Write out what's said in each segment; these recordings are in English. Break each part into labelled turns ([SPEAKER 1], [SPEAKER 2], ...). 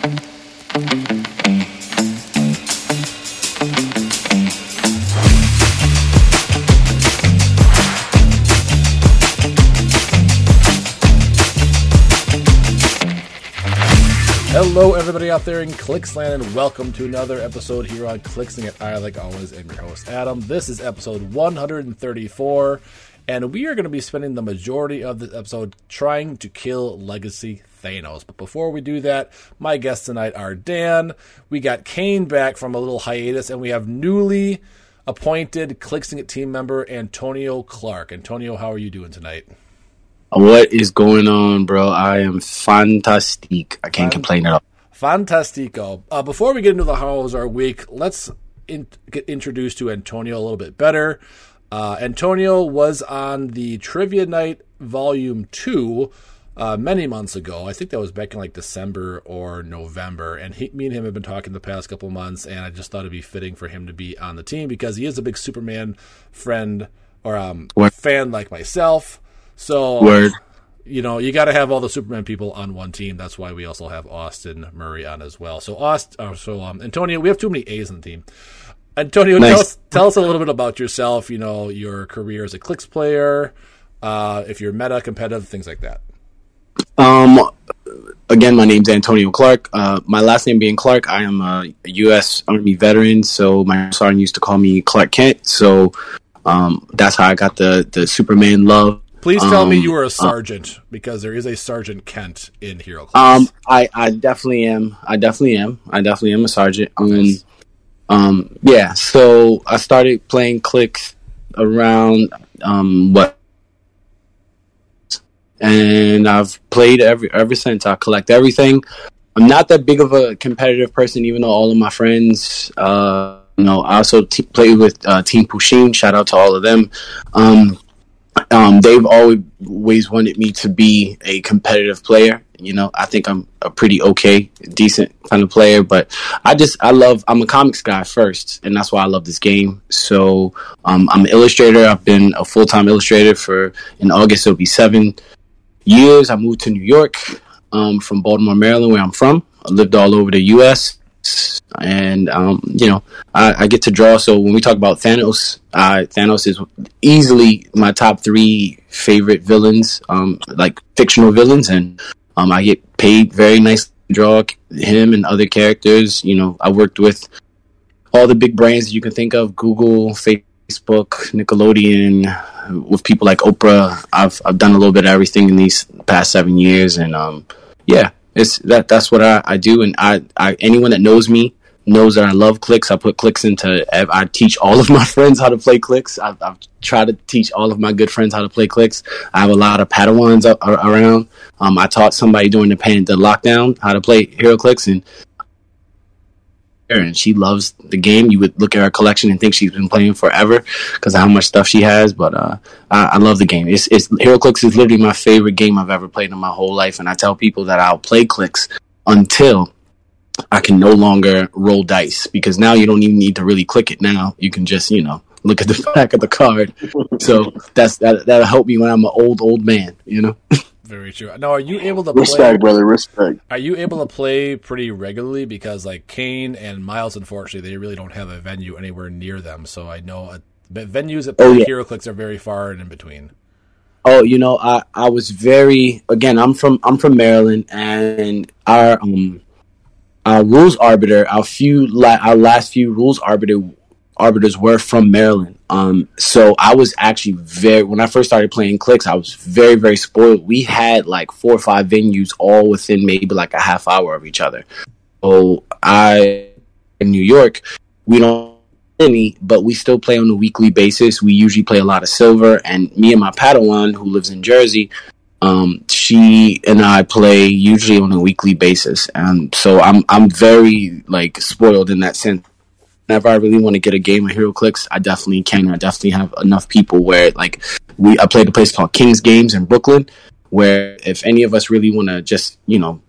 [SPEAKER 1] Hello, everybody out there in Clicksland, and welcome to another episode here on Clixing It. I, like always, am your host, Adam. This is episode 134, and we are going to be spending the majority of this episode trying to kill Legacy Thanos. But before we do that, my guests tonight are Dan. We got Kane back from a little hiatus, and we have newly appointed Clixing It team member Antonio Clark. Antonio, how are you doing tonight?
[SPEAKER 2] What is going on, bro? I am fantastic. I can't complain at all.
[SPEAKER 1] Fantastico. Uh, before we get into the Hollows Our Week, let's in- get introduced to Antonio a little bit better. Uh, Antonio was on the Trivia Night Volume 2 uh, many months ago. I think that was back in like December or November. And he, me and him have been talking the past couple months, and I just thought it'd be fitting for him to be on the team because he is a big Superman friend or um, fan like myself. So
[SPEAKER 2] Word.
[SPEAKER 1] you know, you got to have all the Superman people on one team. That's why we also have Austin Murray on as well. So Austin, uh, so um, Antonio, we have too many A's in the team. Antonio,
[SPEAKER 2] Nice.
[SPEAKER 1] tell, us, tell us a little bit about yourself. You know, your career as a clicks player, uh, if you're meta competitive, things like that.
[SPEAKER 2] Um, again, my name's Antonio Clark. Uh, my last name being Clark, I am a U.S. Army veteran, so my sergeant used to call me Clark Kent. So um, that's how I got the the Superman love.
[SPEAKER 1] Please tell me
[SPEAKER 2] Um,
[SPEAKER 1] you are a sergeant because there is a Sergeant Kent in Hero Class.
[SPEAKER 2] Um, I I definitely am. I definitely am. I definitely am a sergeant. Um,
[SPEAKER 1] Nice.
[SPEAKER 2] um, yeah. So I started playing clicks around um what, and I've played every ever since. I collect everything. I'm not that big of a competitive person, even though all of my friends, uh, you know, I also t- play with uh, Team Pusheen. Shout out to all of them. Um, um, they've always wanted me to be a competitive player. You know, I think I'm a pretty okay, decent kind of player, but I just, I love, I'm a comics guy first, and that's why I love this game. So, um, I'm an illustrator. I've been a full time illustrator for, in August, it'll be seven years. I moved to New York, um, from Baltimore, Maryland, where I'm from. I lived all over the U.S. And um, you know, I, I get to draw. So when we talk about Thanos, Thanos is easily my top three favorite villains, um, like fictional villains, and um, I get paid very nice to draw him and other characters. You know, I worked with all the big brands you can think of: Google, Facebook, Nickelodeon, with people like Oprah. I've I've done a little bit of everything in these past seven years, and um, yeah, it's that that's what I, I do. And I, I anyone that knows me knows that I love clicks. I put clicks into. I teach all of my friends how to play clicks. I've, I've tried to teach all of my good friends how to play clicks. I have a lot of Padawans a- around. Um, I taught somebody during the pan the lockdown how to play HeroClix and. And she loves the game. You would look at her collection and think she's been playing forever because of how much stuff she has. But uh, I, I love the game. It's, it's Clicks is literally my favorite game I've ever played in my whole life, and I tell people that I'll play clicks until I can no longer roll dice because now you don't even need to really click it. Now you can just you know look at the back of the card. so that's that that'll help me when I'm an old old man. You know.
[SPEAKER 1] Very true. Now, are you able to play?
[SPEAKER 3] Respect, brother. Respect.
[SPEAKER 1] Are you able to play pretty regularly? Because like Kane and Miles, unfortunately, they really don't have a venue anywhere near them. So I know but venues that play
[SPEAKER 2] Oh, yeah.
[SPEAKER 1] HeroClix are very far and in between.
[SPEAKER 2] Oh, you know, I, I was very again. I'm from I'm from Maryland, and our um our rules arbiter, our few la- our last few rules arbiter arbiters were from Maryland. Um, so I was actually very when I first started playing clicks, I was very very spoiled. We had like four or five venues all within maybe like a half hour of each other. So I in New York, we don't any, but we still play on a weekly basis. We usually play a lot of silver, and me and my Padawan, who lives in Jersey, um, she and I play usually on a weekly basis, and so I'm I'm very like spoiled in that sense. Whenever I really want to get a game of HeroClix, I definitely can. I definitely have enough people where like we I played a place called Kings Games in Brooklyn, where if any of us really want to just you know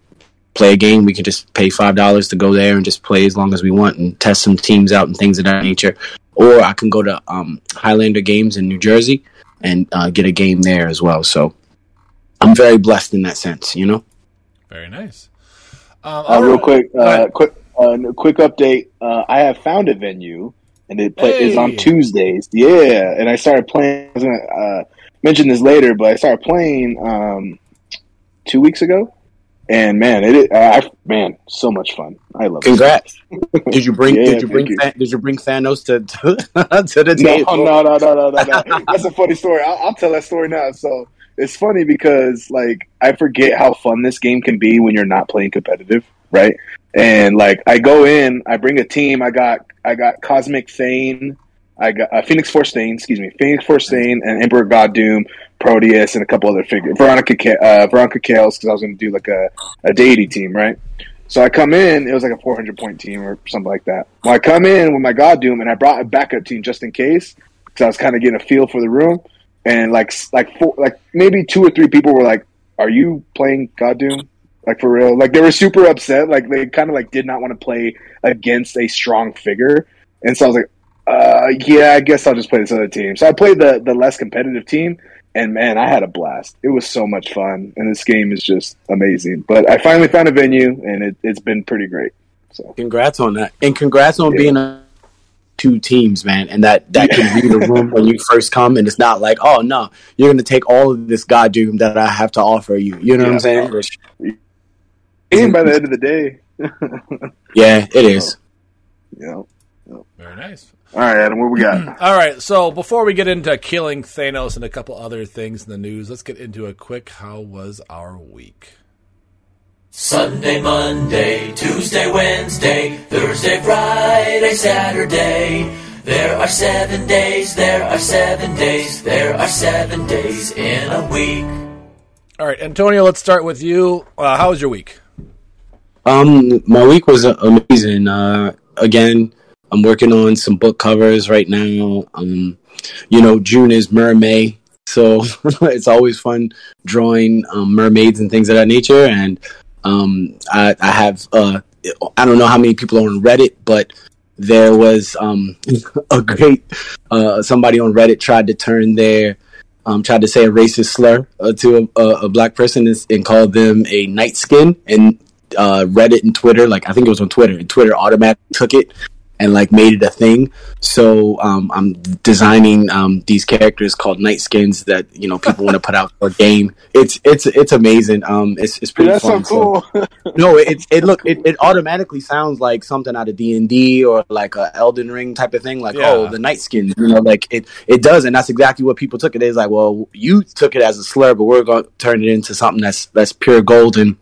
[SPEAKER 2] play a game, we can just pay five dollars to go there and just play as long as we want and test some teams out and things of that nature. Or I can go to um, Highlander Games in New Jersey and uh, get a game there as well. So I'm very blessed in that sense, you know.
[SPEAKER 1] Very nice. Um,
[SPEAKER 3] Uh, real
[SPEAKER 1] right.
[SPEAKER 3] quick, uh,
[SPEAKER 1] ahead.
[SPEAKER 3] quick, uh, quick update. Uh, I have found a venue, and it play, is on Tuesdays. Yeah, and I started playing. I was gonna uh, mention this later, but I started playing um, two weeks ago, and man, it, I man, so much fun. I love it.
[SPEAKER 2] Congrats! Did you bring?
[SPEAKER 3] Yeah,
[SPEAKER 2] did you bring?
[SPEAKER 3] you.
[SPEAKER 2] Than- did you bring Thanos to to, to the
[SPEAKER 3] No,
[SPEAKER 2] table?
[SPEAKER 3] no, no, no, no, no, no. That's a funny story. I'll, I'll tell that story now. So it's funny because like I forget how fun this game can be when you're not playing competitive, right? And like I go in, I bring a team. I got I got Cosmic Thane, I got uh, Phoenix Force Thane, excuse me, Phoenix Force Thane, and Emperor God Doom, Proteus, and a couple other figures. Veronica uh, Veronica Kales because I was going to do like a, a deity team, right? So I come in, it was like a 400 point team or something like that. Well, I come in with my God Doom, and I brought a backup team just in case because I was kind of getting a feel for the room. And like, like, four, like maybe two or three people were like, "Are you playing God Doom?" Like for real? Like they were super upset. Like they kind of like did not want to play against a strong figure. And so I was like, uh, "Yeah, I guess I'll just play this other team." So I played the the less competitive team, and man, I had a blast. It was so much fun, and this game is just amazing. But I finally found a venue, and it, it's been pretty great. So
[SPEAKER 2] Congrats on that, and congrats on
[SPEAKER 3] Yeah.
[SPEAKER 2] being a two teams, man, and that that can be the room when you first come, and it's not like, oh no, you're going to take all of this god doom that I have to offer you. You know what I'm saying? Which-
[SPEAKER 3] game by the end of the day,
[SPEAKER 2] yeah, it is.
[SPEAKER 3] you know.
[SPEAKER 1] Very nice.
[SPEAKER 3] All right, Adam, what we got?
[SPEAKER 1] All right, so before we get into killing Thanos and a couple other things in the news, let's get into a quick how was our week?
[SPEAKER 4] Sunday, Monday, Tuesday, Wednesday, Thursday, Friday, Saturday. There are seven days, there are seven days, there are seven days in a week.
[SPEAKER 1] All right, Antonio, let's start with you. Uh, how was your week?
[SPEAKER 2] Um, my week was amazing. Uh, again, I'm working on some book covers right now. Um, you know, June is Mermaid, so it's always fun drawing um, mermaids and things of that nature. And um, I, I have uh, I don't know how many people are on Reddit, but there was um, a great uh, somebody on Reddit tried to turn their um, tried to say a racist slur uh, to a, a, a black person and, and called them a night skin and uh, Reddit and Twitter, like I think it was on Twitter, and Twitter automatically took it and like made it a thing. So um, I'm designing um, these characters called night skins that you know people want to put out for a game. It's it's it's amazing. Um, it's it's pretty
[SPEAKER 3] That's so
[SPEAKER 2] fun.
[SPEAKER 3] cool.
[SPEAKER 2] no, it it look it, it automatically sounds like something out of D and D or like a Elden Ring type of thing. Like
[SPEAKER 1] Yeah.
[SPEAKER 2] oh, the night skin, you know, like it it does, and that's exactly what people took it. It's like, well, you took it as a slur, but we're going to turn it into something that's that's pure gold, and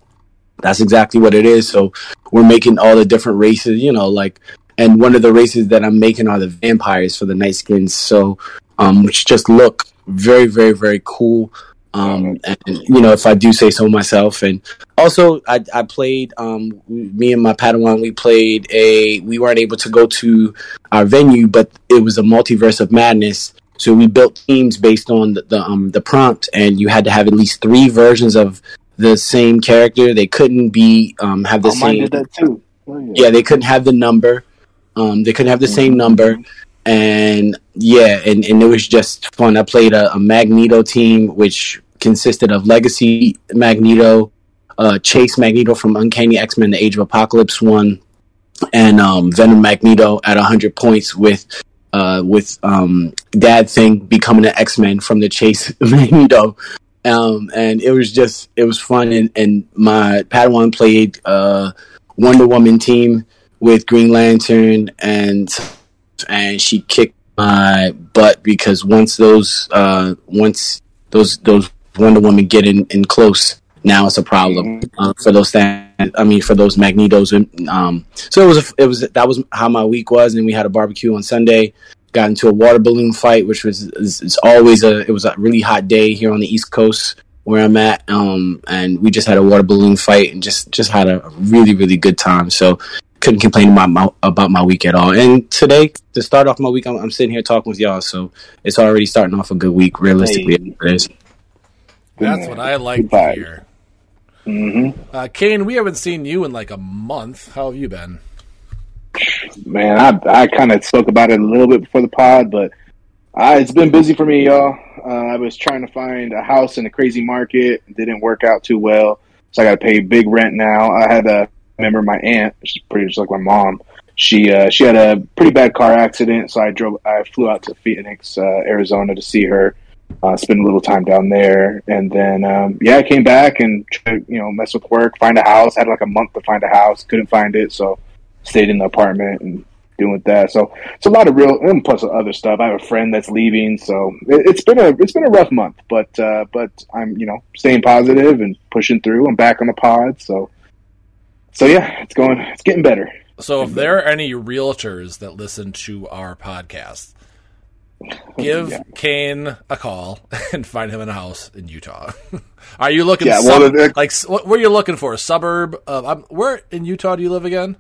[SPEAKER 2] that's exactly what it is. So we're making all the different races, you know, like, and one of the races that I'm making are the vampires for the night skins. So, um, which just look very, very, very cool. Um, and you know, if I do say so myself, and also I, I played, um, me and my Padawan, we played a, we weren't able to go to our venue, but it was a multiverse of madness. So we built teams based on the, the um the prompt, and you had to have at least three versions of the same character. They couldn't be um have the
[SPEAKER 3] Oh,
[SPEAKER 2] same
[SPEAKER 3] did that too. Oh,
[SPEAKER 2] yeah, they couldn't have the number. Um, they couldn't have the same number, and yeah, and, and it was just fun. I played a, a Magneto team, which consisted of Legacy Magneto, uh, Chase Magneto from Uncanny X Men: The Age of Apocalypse one, and um, Venom Magneto at hundred points with. Uh, with um, Dad Thing becoming an X Men from the Chase Magneto, um, and it was just it was fun. And, and my Padawan played uh, Wonder Woman team with Green Lantern, and and she kicked my butt because once those uh, once those those Wonder Woman get in, in close, now it's a problem uh, for those things. I mean, for those Magnetos, and um, so it was. A, it was that was how my week was, and we had a barbecue on Sunday. Got into a water balloon fight, which was is, is always a. It was a really hot day here on the East Coast where I'm at, um, and we just had a water balloon fight and just just had a really really good time. So couldn't complain about my about my week at all. And today, to start off my week, I'm, I'm sitting here talking with y'all, so it's already starting off a good week. Realistically,
[SPEAKER 3] Hey.
[SPEAKER 2] it is.
[SPEAKER 1] That's what I like to
[SPEAKER 3] Goodbye.
[SPEAKER 1] hear.
[SPEAKER 3] hmm
[SPEAKER 1] Uh, Kane, we haven't seen you in like a month. How have you been?
[SPEAKER 3] Man, I I kind of spoke about it a little bit before the pod, but uh, it's been busy for me, y'all. Uh, I was trying to find a house in a crazy market. Didn't work out too well, so I got to pay big rent now. I had a remember my aunt, she's pretty much like my mom. She uh, she had a pretty bad car accident, so I drove. I flew out to Phoenix, uh, Arizona, to see her. Uh, spend a little time down there, and then um, yeah, I came back and tried, you know mess with work, find a house. Had like a month to find a house, couldn't find it, so stayed in the apartment and doing that. So it's a lot of real and plus other stuff. I have a friend that's leaving, so it, it's been a it's been a rough month, but uh, but I'm you know staying positive and pushing through. I'm back on the pod, so so yeah, it's going it's getting better.
[SPEAKER 1] So if there are any realtors that listen to our podcast, give
[SPEAKER 3] Yeah.
[SPEAKER 1] Kane a call and find him in a house in Utah. are you looking
[SPEAKER 3] Yeah,
[SPEAKER 1] sub-
[SPEAKER 3] the-
[SPEAKER 1] like what, are you looking for? A suburb of um, where in Utah do you live again?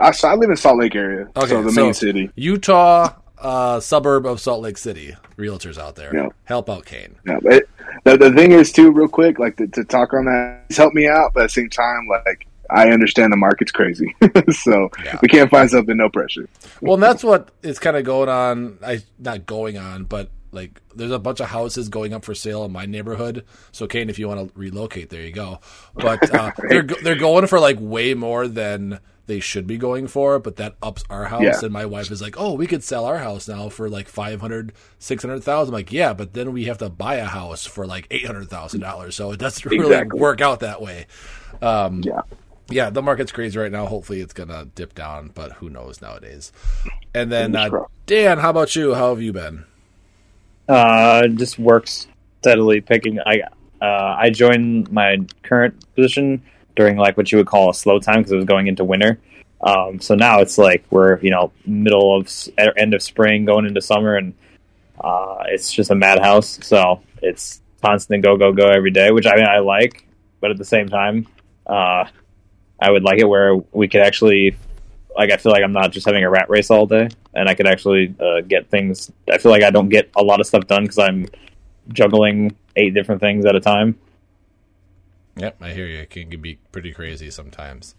[SPEAKER 3] I, I live in Salt Lake area,
[SPEAKER 1] Okay,
[SPEAKER 3] so the
[SPEAKER 1] so-
[SPEAKER 3] main city.
[SPEAKER 1] Utah, uh, suburb of Salt Lake City. Realtors out there,
[SPEAKER 3] Yeah.
[SPEAKER 1] help out Kane.
[SPEAKER 3] Yeah, but the, the thing is too, real quick, like to, to talk on that, he's helped me out, but at the same time, like I understand the market's crazy, so
[SPEAKER 1] Yeah.
[SPEAKER 3] we can't find something, no pressure.
[SPEAKER 1] Well, and that's what is kind of going on. I not going on, but like there's a bunch of houses going up for sale in my neighborhood. So, Kane, if you want to relocate, there you go. But uh, they're they're going for like way more than they should be going for. But that ups our house,
[SPEAKER 3] Yeah.
[SPEAKER 1] and my wife is like, "Oh, we could sell our house now for like 500, 600,000." I'm like, "Yeah, but then we have to buy a house for like eight hundred thousand dollars. So it doesn't really
[SPEAKER 3] Exactly.
[SPEAKER 1] work out that way." Um,
[SPEAKER 3] Yeah.
[SPEAKER 1] yeah, the market's crazy right now. Hopefully, it's gonna dip down, but who knows nowadays. And then uh. Dan, how about you? How have you been?
[SPEAKER 5] Uh, just works steadily picking. I uh, I joined my current position during like what you would call a slow time because it was going into winter. Um, so now it's like we're you know middle of end of spring going into summer and uh, it's just a madhouse. So it's constant go go go every day, which I mean I like, but at the same time, uh, I would like it where we could actually like I feel like I'm not just having a rat race all day, and I could actually uh, get things. I feel like I don't get a lot of stuff done because I'm juggling eight different things at a time.
[SPEAKER 1] Yep, I hear you. It can be pretty crazy sometimes.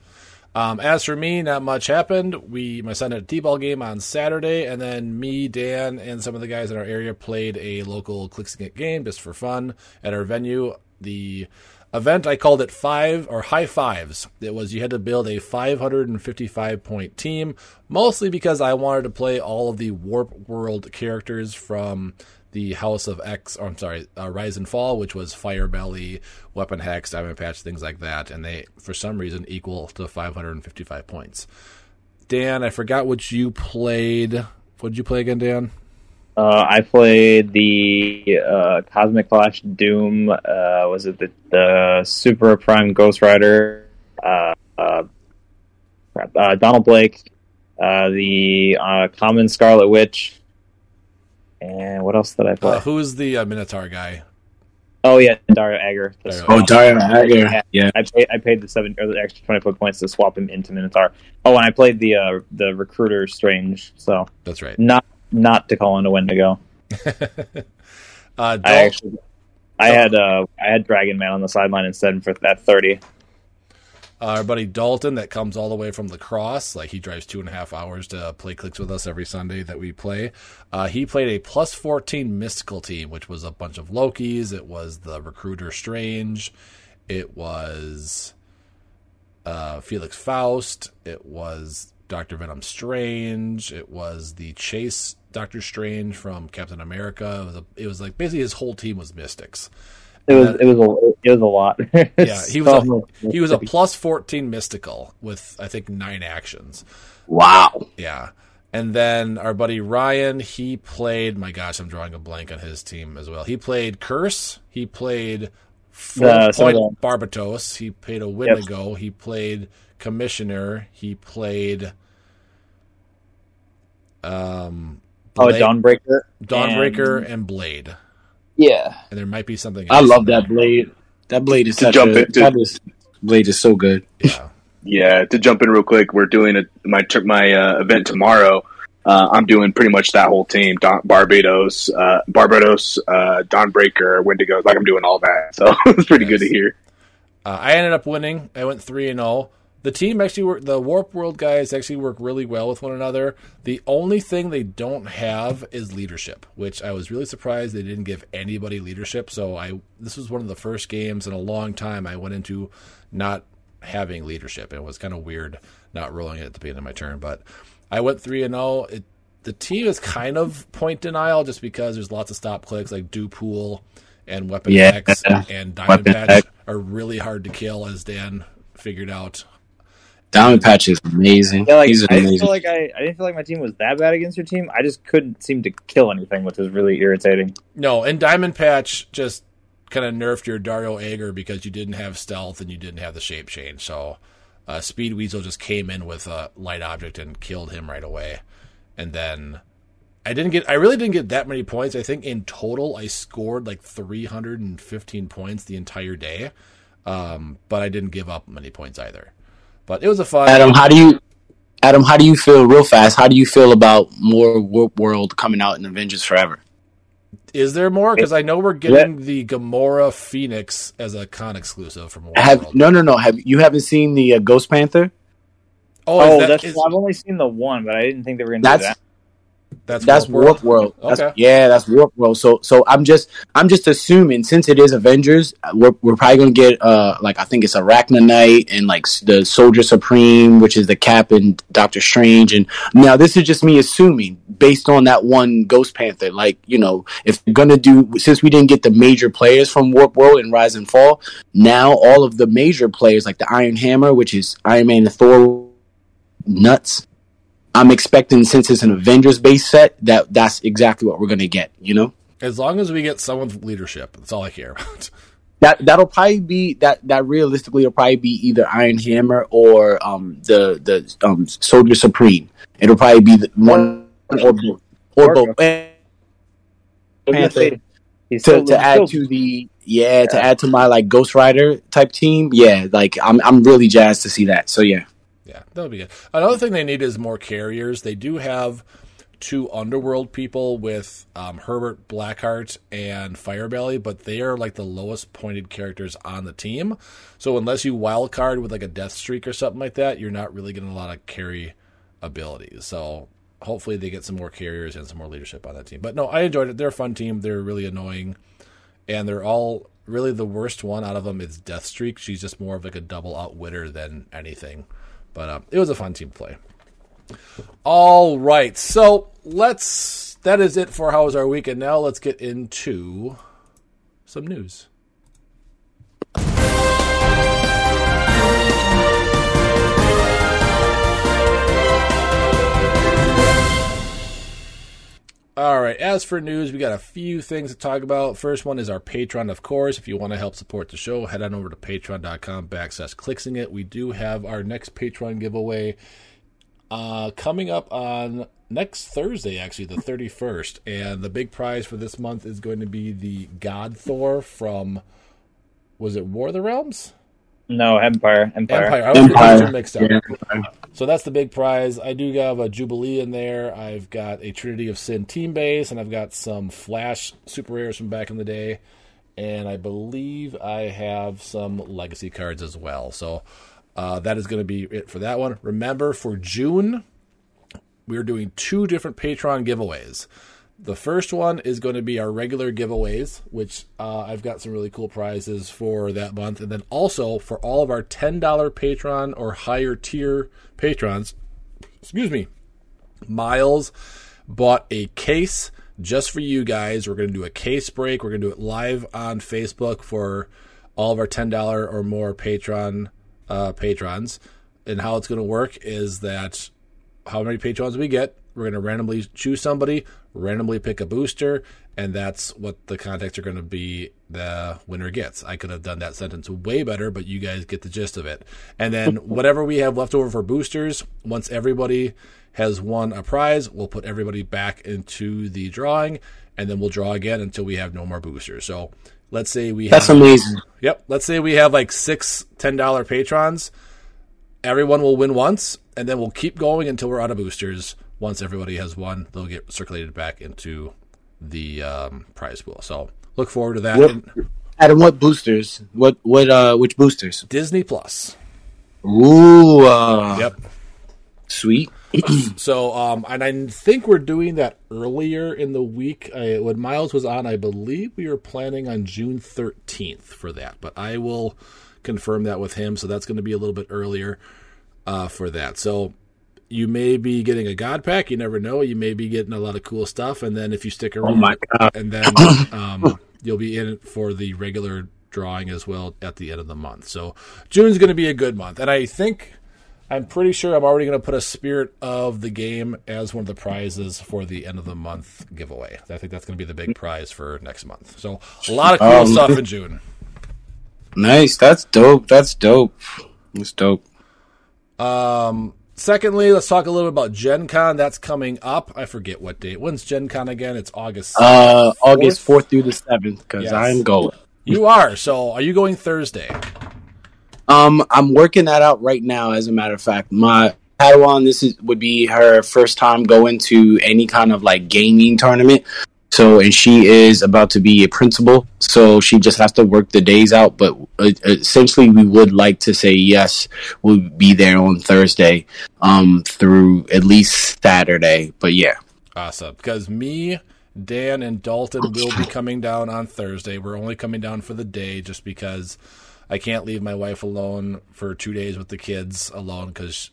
[SPEAKER 1] Um, as for me, not much happened. We my son had a t-ball game on Saturday, and then me, Dan, and some of the guys in our area played a local Clicksingit game just for fun at our venue. The event I called it five or high fives. It was you had to build a 555 point team, mostly because I wanted to play all of the Warp World characters from the House of X, or I'm sorry, uh, Rise and Fall, which was Firebelly, Weapon Hex, Diamond Patch, things like that, and they, for some reason, equal to 555 points. Dan, I forgot what you played. What did you play again, Dan?
[SPEAKER 5] Uh, I played the uh, Cosmic Clash Doom. Uh, was it the, the Super Prime Ghost Rider? Uh, uh, Donald Blake. The Common Scarlet Witch. And what else did I play?
[SPEAKER 1] Uh, who's the uh, Minotaur guy?
[SPEAKER 5] oh yeah, Dario Agger.
[SPEAKER 1] Dario.
[SPEAKER 2] Oh, Dario Agger. Yeah.
[SPEAKER 5] I paid, I paid the seven or the extra twenty foot points to swap him into Minotaur. Oh, and I played the uh, the Recruiter Strange. So
[SPEAKER 1] That's right.
[SPEAKER 5] not not to call into Wendigo.
[SPEAKER 1] Uh, Dal-
[SPEAKER 5] I actually, I had uh, I had Dragon Man on the sideline instead for that thirty.
[SPEAKER 1] Uh, our buddy Dalton that comes all the way from La Crosse. Like he drives two and a half hours to play clicks with us every Sunday that we play. Uh, he played a plus 14 mystical team, which was a bunch of Lokis. It was the recruiter Strange. It was uh, Felix Faust. It was Dr. Venom Strange. It was the Chase Doctor Strange from Captain America. It was, a, it was like basically his whole team was mystics.
[SPEAKER 5] It was it was a it was a lot.
[SPEAKER 1] Yeah, he was a, he was a plus 14 mystical with I think nine actions.
[SPEAKER 2] Wow.
[SPEAKER 1] Yeah. And then our buddy Ryan, he played. My gosh, I'm drawing a blank on his team as well. He played Curse. He played Full
[SPEAKER 5] Uh,
[SPEAKER 1] Point Barbatos. He played a Wendigo. He played Commissioner. He played um,
[SPEAKER 5] oh Dawnbreaker.
[SPEAKER 1] Dawnbreaker
[SPEAKER 5] and-
[SPEAKER 1] and Blade.
[SPEAKER 5] Yeah,
[SPEAKER 1] And there might be something.
[SPEAKER 2] I love that blade. That blade is
[SPEAKER 3] To
[SPEAKER 2] such
[SPEAKER 3] jump
[SPEAKER 2] a,
[SPEAKER 3] into-
[SPEAKER 2] that is- blade is so good.
[SPEAKER 1] Yeah.
[SPEAKER 3] Yeah, to jump in real quick, we're doing a, my my uh, event tomorrow. Uh, I'm doing pretty much that whole team: Don, Barbatos, uh, Barbatos, uh, Dawnbreaker, Wendigo. Like I'm doing all that, so it's pretty good to hear.
[SPEAKER 1] Uh, I ended up winning. I went three and zero. The team actually work. The Warp World guys actually work really well with one another. The only thing they don't have is leadership, which I was really surprised they didn't give anybody leadership. So I this was one of the first games in a long time I went into not having leadership. It was kind of weird not rolling it at the beginning of my turn, but I went three and zero. It the team is kind of point denial just because there's lots of stop clicks like do pool and weapon
[SPEAKER 2] Yeah.
[SPEAKER 1] X and diamond
[SPEAKER 2] Weapon
[SPEAKER 1] patch
[SPEAKER 2] X.
[SPEAKER 1] are really hard to kill as Dan figured out.
[SPEAKER 2] Diamond Patch is amazing.
[SPEAKER 6] Yeah, like
[SPEAKER 2] He's
[SPEAKER 6] I didn't feel like I, I didn't feel like my team was that bad against your team. I just couldn't seem to kill anything, which was really irritating.
[SPEAKER 1] No, and diamond patch just kind of nerfed your Dario Agger because you didn't have stealth and you didn't have the shape change. So uh, Speed Weasel just came in with a light object and killed him right away. And then I didn't get I really didn't get that many points. I think in total I scored like 315 points the entire day. Um, but I didn't give up many points either. But it was a fun
[SPEAKER 2] Adam, how do you Adam, how do you feel real fast? How do you feel about more Warp World coming out in Avengers Forever?
[SPEAKER 1] Is there more? Because I know we're getting the Gamora Phoenix as a con exclusive from
[SPEAKER 2] Have
[SPEAKER 1] World.
[SPEAKER 2] no, no, no. Have you haven't seen the uh, Ghost Panther?
[SPEAKER 1] Oh,
[SPEAKER 6] Oh,
[SPEAKER 1] is that,
[SPEAKER 6] that's
[SPEAKER 1] is-
[SPEAKER 6] I've only seen the one, but I didn't think they were going to do that.
[SPEAKER 1] That's
[SPEAKER 2] that's Warp World. That's,
[SPEAKER 1] Okay.
[SPEAKER 2] yeah, that's Warp World. So, so I'm just, I'm just assuming since it is Avengers, we're, we're probably gonna get, uh, like I think it's Arachna Knight and like the Soldier Supreme, which is the Cap and Doctor Strange. And now this is just me assuming based on that one Ghost Panther. Like, you know, if we're gonna do, since we didn't get the major players from Warp World and Rise and Fall, now all of the major players like the Iron Hammer, which is Iron Man, and Thor, nuts. I'm expecting since it's an Avengers based set that that's exactly what we're gonna get. You know
[SPEAKER 1] As long as we get someone with leadership, that's all I care about.
[SPEAKER 2] that that'll probably be that that realistically will probably be either Iron Hammer or um the the um Soldier Supreme. It'll probably be the one or both or both. And
[SPEAKER 6] I was gonna
[SPEAKER 2] Panther
[SPEAKER 6] he's
[SPEAKER 2] to, to add to the yeah, to add to my like Ghost Rider type team. Yeah, like I'm I'm really jazzed to see that. So yeah.
[SPEAKER 1] Yeah, that would be good. Another thing they need is more carriers. They do have two underworld people with um, Herbert Blackheart and Firebelly, but they are like the lowest pointed characters on the team. So unless you wild card with like a death streak or something like that, you're not really getting a lot of carry abilities. So hopefully they get some more carriers and some more leadership on that team. But no, I enjoyed it. They're a fun team. They're really annoying, and they're all really the worst one out of them is Deathstreak. She's just more of like a double outwitter than anything. But um, it was a fun team play. All right, so let's. That is it for how was our week, and now let's get into some news. All right, as for news, we got a few things to talk about. First one is our Patreon, of course. If you want to help support the show, head on over to patreon.com backslash clicksing it. We do have our next Patreon giveaway uh, coming up on next Thursday, actually, the 31st. And the big prize for this month is going to be the God Thor from, was it War of the Realms?
[SPEAKER 6] no Empire. Empire.
[SPEAKER 1] Empire. I was
[SPEAKER 2] Empire.
[SPEAKER 1] Empire. mixed up.
[SPEAKER 2] Yeah.
[SPEAKER 1] So that's the big prize. I do have a Jubilee in there. I've got a Trinity of Sin team base, and I've got some Flash super rares from back in the day. And I believe I have some legacy cards as well. So uh, that is going to be it for that one. Remember, for June, we're doing two different Patreon giveaways. The first one is going to be our regular giveaways, which uh, I've got some really cool prizes for that month. And then also for all of our $10 Patreon or higher tier patrons, excuse me, Miles bought a case just for you guys. We're going to do a case break. We're going to do it live on Facebook for all of our $10 or more Patreon uh, patrons. And how it's going to work is that how many patrons we get, we're going to randomly choose somebody, randomly pick a booster, and that's what the contacts are going to be the winner gets. I could have done that sentence way better, but you guys get the gist of it. And then whatever we have left over for boosters, once everybody has won a prize, we'll put everybody back into the drawing, and then we'll draw again until we have no more boosters. So let's say we
[SPEAKER 2] That's
[SPEAKER 1] have
[SPEAKER 2] amazing.
[SPEAKER 1] Yep. Let's say we have like six $10 patrons. Everyone will win once, and then we'll keep going until we're out of boosters. Once everybody has won, they'll get circulated back into the um, prize pool. So look forward to that.
[SPEAKER 2] What-
[SPEAKER 1] And
[SPEAKER 2] Adam, what boosters? What what uh which boosters?
[SPEAKER 1] Disney Plus.
[SPEAKER 2] Ooh, uh,
[SPEAKER 1] Yep.
[SPEAKER 2] sweet.
[SPEAKER 1] So, um, and I think we're doing that earlier in the week. I, when Miles was on, I believe we were planning on June 13th for that. But I will confirm that with him. So that's going to be a little bit earlier uh, for that. So you may be getting a God pack. You never know. You may be getting a lot of cool stuff. And then if you stick around,
[SPEAKER 2] Oh my god!
[SPEAKER 1] and then um, you'll be in it for the regular drawing as well at the end of the month. So June's going to be a good month, and I think I'm pretty sure I'm already going to put a Spirit of the Game as one of the prizes for the end of the month giveaway. I think that's going to be the big prize for next month. So a lot of cool
[SPEAKER 2] Um,
[SPEAKER 1] stuff in June.
[SPEAKER 2] Nice. That's dope. That's dope. That's dope.
[SPEAKER 1] Um, secondly, let's talk a little bit about Gen Con. That's coming up. I forget what date. When's Gen Con again? It's August.
[SPEAKER 2] Uh, August
[SPEAKER 1] fourth
[SPEAKER 2] through the seventh, because
[SPEAKER 1] Yes.
[SPEAKER 2] I'm going.
[SPEAKER 1] you are. So are you going Thursday?
[SPEAKER 2] Um, I'm working that out right now. As a matter of fact, my Padawan, this is would be her first time going to any kind of like gaming tournament. So, and she is about to be a principal, so she just has to work the days out. But uh, essentially, we would like to say yes, we'll be there on Thursday, um, through at least Saturday. But yeah,
[SPEAKER 1] Awesome. Because me, Dan, and Dalton will be coming down on Thursday. We're only coming down for the day just because I can't leave my wife alone for two days with the kids alone because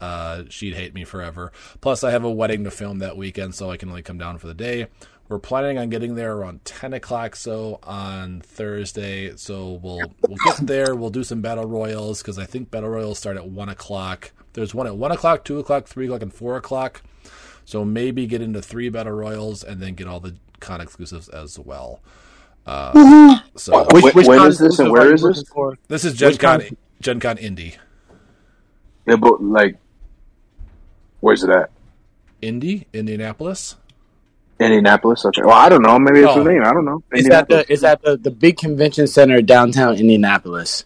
[SPEAKER 1] uh, she'd hate me forever. Plus, I have a wedding to film that weekend, so I can only come down for the day. We're planning on getting there around ten o'clock, so on Thursday. So we'll we'll get there. We'll do some battle royals because I think battle royals start at one o'clock. There's one at one o'clock, two o'clock, three o'clock, and four o'clock. So maybe get into three battle royals and then get all the con exclusives as well. Uh, so
[SPEAKER 3] Wh- when
[SPEAKER 2] con
[SPEAKER 3] is this and
[SPEAKER 2] exclusive
[SPEAKER 3] where
[SPEAKER 2] are you
[SPEAKER 3] is this?
[SPEAKER 2] for?
[SPEAKER 1] this is Gen
[SPEAKER 2] which
[SPEAKER 1] Con,
[SPEAKER 2] con-
[SPEAKER 1] Gen Con Indy.
[SPEAKER 3] Yeah, but like, where's it at?
[SPEAKER 1] Indy, Indianapolis.
[SPEAKER 3] Indianapolis. Okay. Well, I don't know. Maybe it's
[SPEAKER 1] Oh.
[SPEAKER 3] the name. I don't know.
[SPEAKER 2] Is that the it's at the, the big convention center downtown Indianapolis.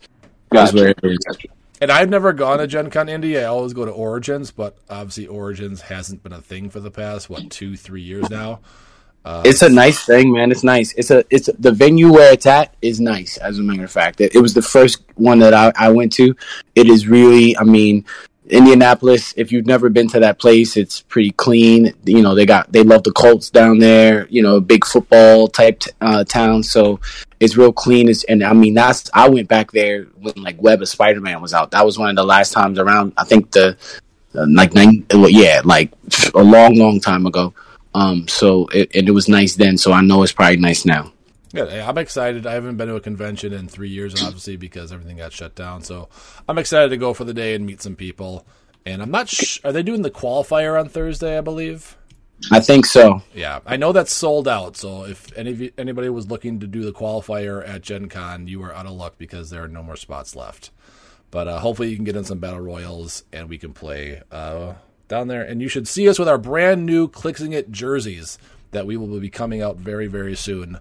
[SPEAKER 2] That's where it is.
[SPEAKER 3] Gotcha.
[SPEAKER 1] And I've never gone to Gen Con Indy. I always go to Origins, but obviously Origins hasn't been a thing for the past what two, three years now. Uh,
[SPEAKER 2] It's a nice thing, man. It's nice. It's a it's the venue where it's at is nice. As a matter of fact, it, it was the first one that I, I went to. It is really, I mean, Indianapolis. If you've never been to that place, it's pretty clean. You know, they got they love the Colts down there. You know, big football type t- uh, town. So it's real clean. It's, and I mean, that's I went back there when like Web of Spider Man was out. That was one of the last times around. I think the uh, like nine, yeah, like a long, long time ago. Um, so it, and it was nice then. So I know it's probably nice now.
[SPEAKER 1] Yeah, I'm excited. I haven't been to a convention in three years, obviously, because everything got shut down. So I'm excited to go for the day and meet some people. And I'm not. Sh- are they doing the qualifier on Thursday? I believe.
[SPEAKER 2] I think so.
[SPEAKER 1] Yeah, I know that's sold out. So if any of you, anybody was looking to do the qualifier at Gen Con, you are out of luck because there are no more spots left. But uh, hopefully you can get in some battle royals and we can play uh, down there. And you should see us with our brand new Clixing It jerseys that we will be coming out very very soon.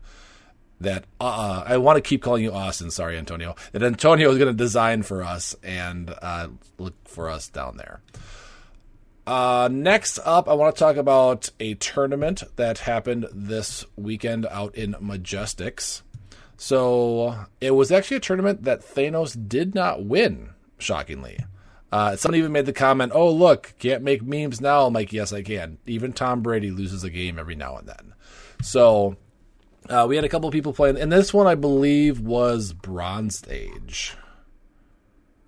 [SPEAKER 1] That uh, I want to keep calling you Austin. Sorry, Antonio. That Antonio is going to design for us and uh, look for us down there. Uh, next up, I want to talk about a tournament that happened this weekend out in Majestics. So it was actually a tournament that Thanos did not win, shockingly. Uh, someone even made the comment, "Oh, look, can't make memes now." I'm like, "Yes, I can." Even Tom Brady loses a game every now and then. So uh, we had a couple of people playing, and this one I believe was Bronze Age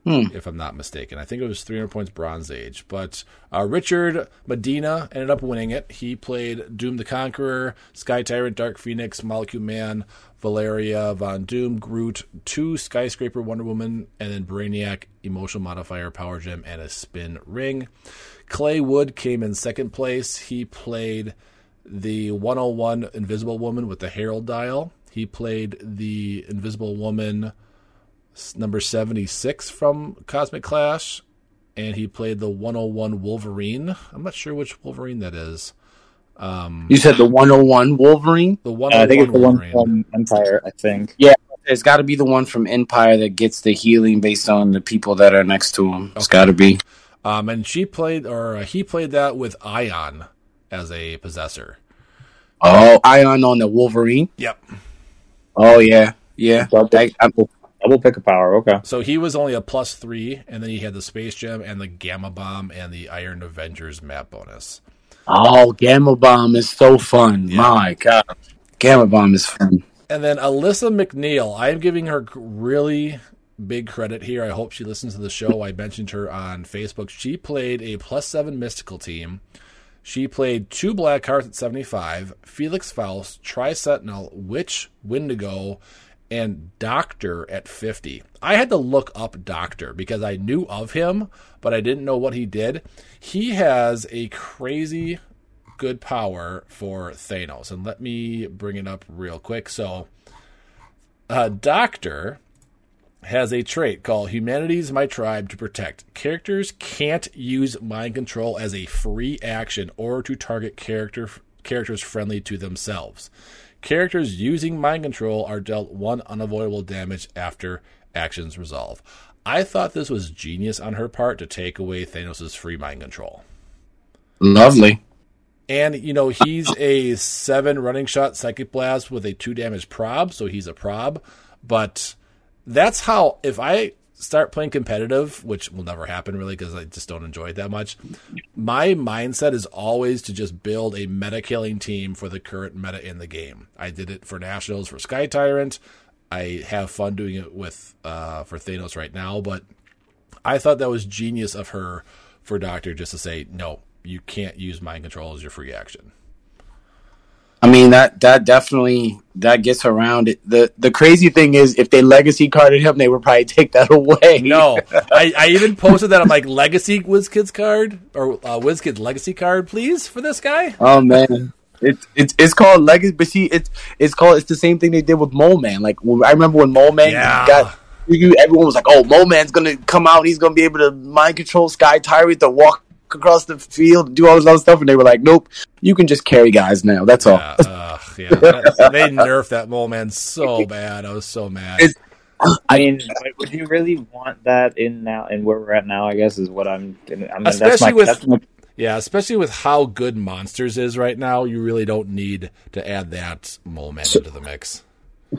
[SPEAKER 1] if I'm not mistaken. I think it was 300 points Bronze Age. But uh, Richard Medina ended up winning it. He played Doom the Conqueror, Sky Tyrant, Dark Phoenix, Molecule Man, Valeria, Von Doom, Groot, two Skyscraper Wonder Woman, and then Brainiac, Emotional Modifier, Power Gem, and a Spin Ring. Clay Wood came in second place. He played the 101 Invisible Woman with the Herald Dial. He played the Invisible Woman number 76 from Cosmic Clash, and he played the 101 Wolverine. I'm not sure which Wolverine that is.
[SPEAKER 2] You said the 101 Wolverine.
[SPEAKER 1] The
[SPEAKER 6] Uh,
[SPEAKER 1] 101
[SPEAKER 6] I think it's the one from Empire. I think.
[SPEAKER 2] Yeah, it's got to be the one from Empire that gets the healing based on the people that are next to him. It's got to be.
[SPEAKER 1] Um, and she played, or uh, he played that with Ion as a possessor.
[SPEAKER 2] Oh, Ion on the Wolverine.
[SPEAKER 1] Yep.
[SPEAKER 2] Oh yeah, yeah.
[SPEAKER 6] Double,
[SPEAKER 2] I'm-
[SPEAKER 6] double pick a power. Okay.
[SPEAKER 1] So he was only a plus three, and then he had the Space Gem and the Gamma Bomb and the Iron Avengers map bonus.
[SPEAKER 2] oh, Gamma Bomb is so fun. My God, Gamma Bomb is fun.
[SPEAKER 1] And then Alyssa McNeil, I am giving her really big credit here. I hope she listens to the show. I mentioned her on Facebook. She played a plus seven mystical team. She played two black cards at 75, Felix Faust, Tri Sentinel, Witch, Wendigo, and Doctor at 50. I had to look up Doctor because I knew of him, but I didn't know what he did. He has a crazy good power for Thanos. And let me bring it up real quick. So, uh, Doctor has a trait called Humanity's My Tribe to Protect. Characters can't use mind control as a free action or to target character characters friendly to themselves. Characters using mind control are dealt one unavoidable damage after actions resolve. I thought this was genius on her part to take away Thanos' free mind control.
[SPEAKER 2] Lovely.
[SPEAKER 1] And you know, he's a seven running shot psychic blast with a two damage prob, so he's a prob. But that's how if I start playing competitive, which will never happen really because I just don't enjoy it that much. My mindset is always to just build a meta killing team for the current meta in the game. I did it for Nationals for Sky Tyrant. I have fun doing it with uh, for Thanos right now, but I thought that was genius of her for Doctor just to say no, you can't use mind control as your free action.
[SPEAKER 2] I mean that that definitely that gets around it. the The crazy thing is, if they legacy carded him, they would probably take that away.
[SPEAKER 1] No, I, I even posted that. I'm like legacy WizKids card or uh, WizKids legacy card, please, for this guy.
[SPEAKER 2] Oh man, it's it's it's called legacy, but see, it's it's called it's the same thing they did with Mole Man. Like I remember when Mole Man
[SPEAKER 1] Yeah.
[SPEAKER 2] got. Everyone was like, "Oh, Mole Man's gonna come out. He's gonna be able to mind control Sky Tyrant to walk across the field, do all this other stuff." And they were like, "Nope, you can just carry guys now. That's all."
[SPEAKER 1] Yeah, uh, yeah. That- they nerfed that mole man so bad. I was so mad.
[SPEAKER 2] It's-
[SPEAKER 6] I mean, would you really want that in now and where we're at now? I guess is what I'm. I mean, that's
[SPEAKER 1] Especially
[SPEAKER 6] my,
[SPEAKER 1] with-
[SPEAKER 6] that's my,
[SPEAKER 1] Yeah, especially with how good Monsters is right now, you really don't need to add that mole man into the mix.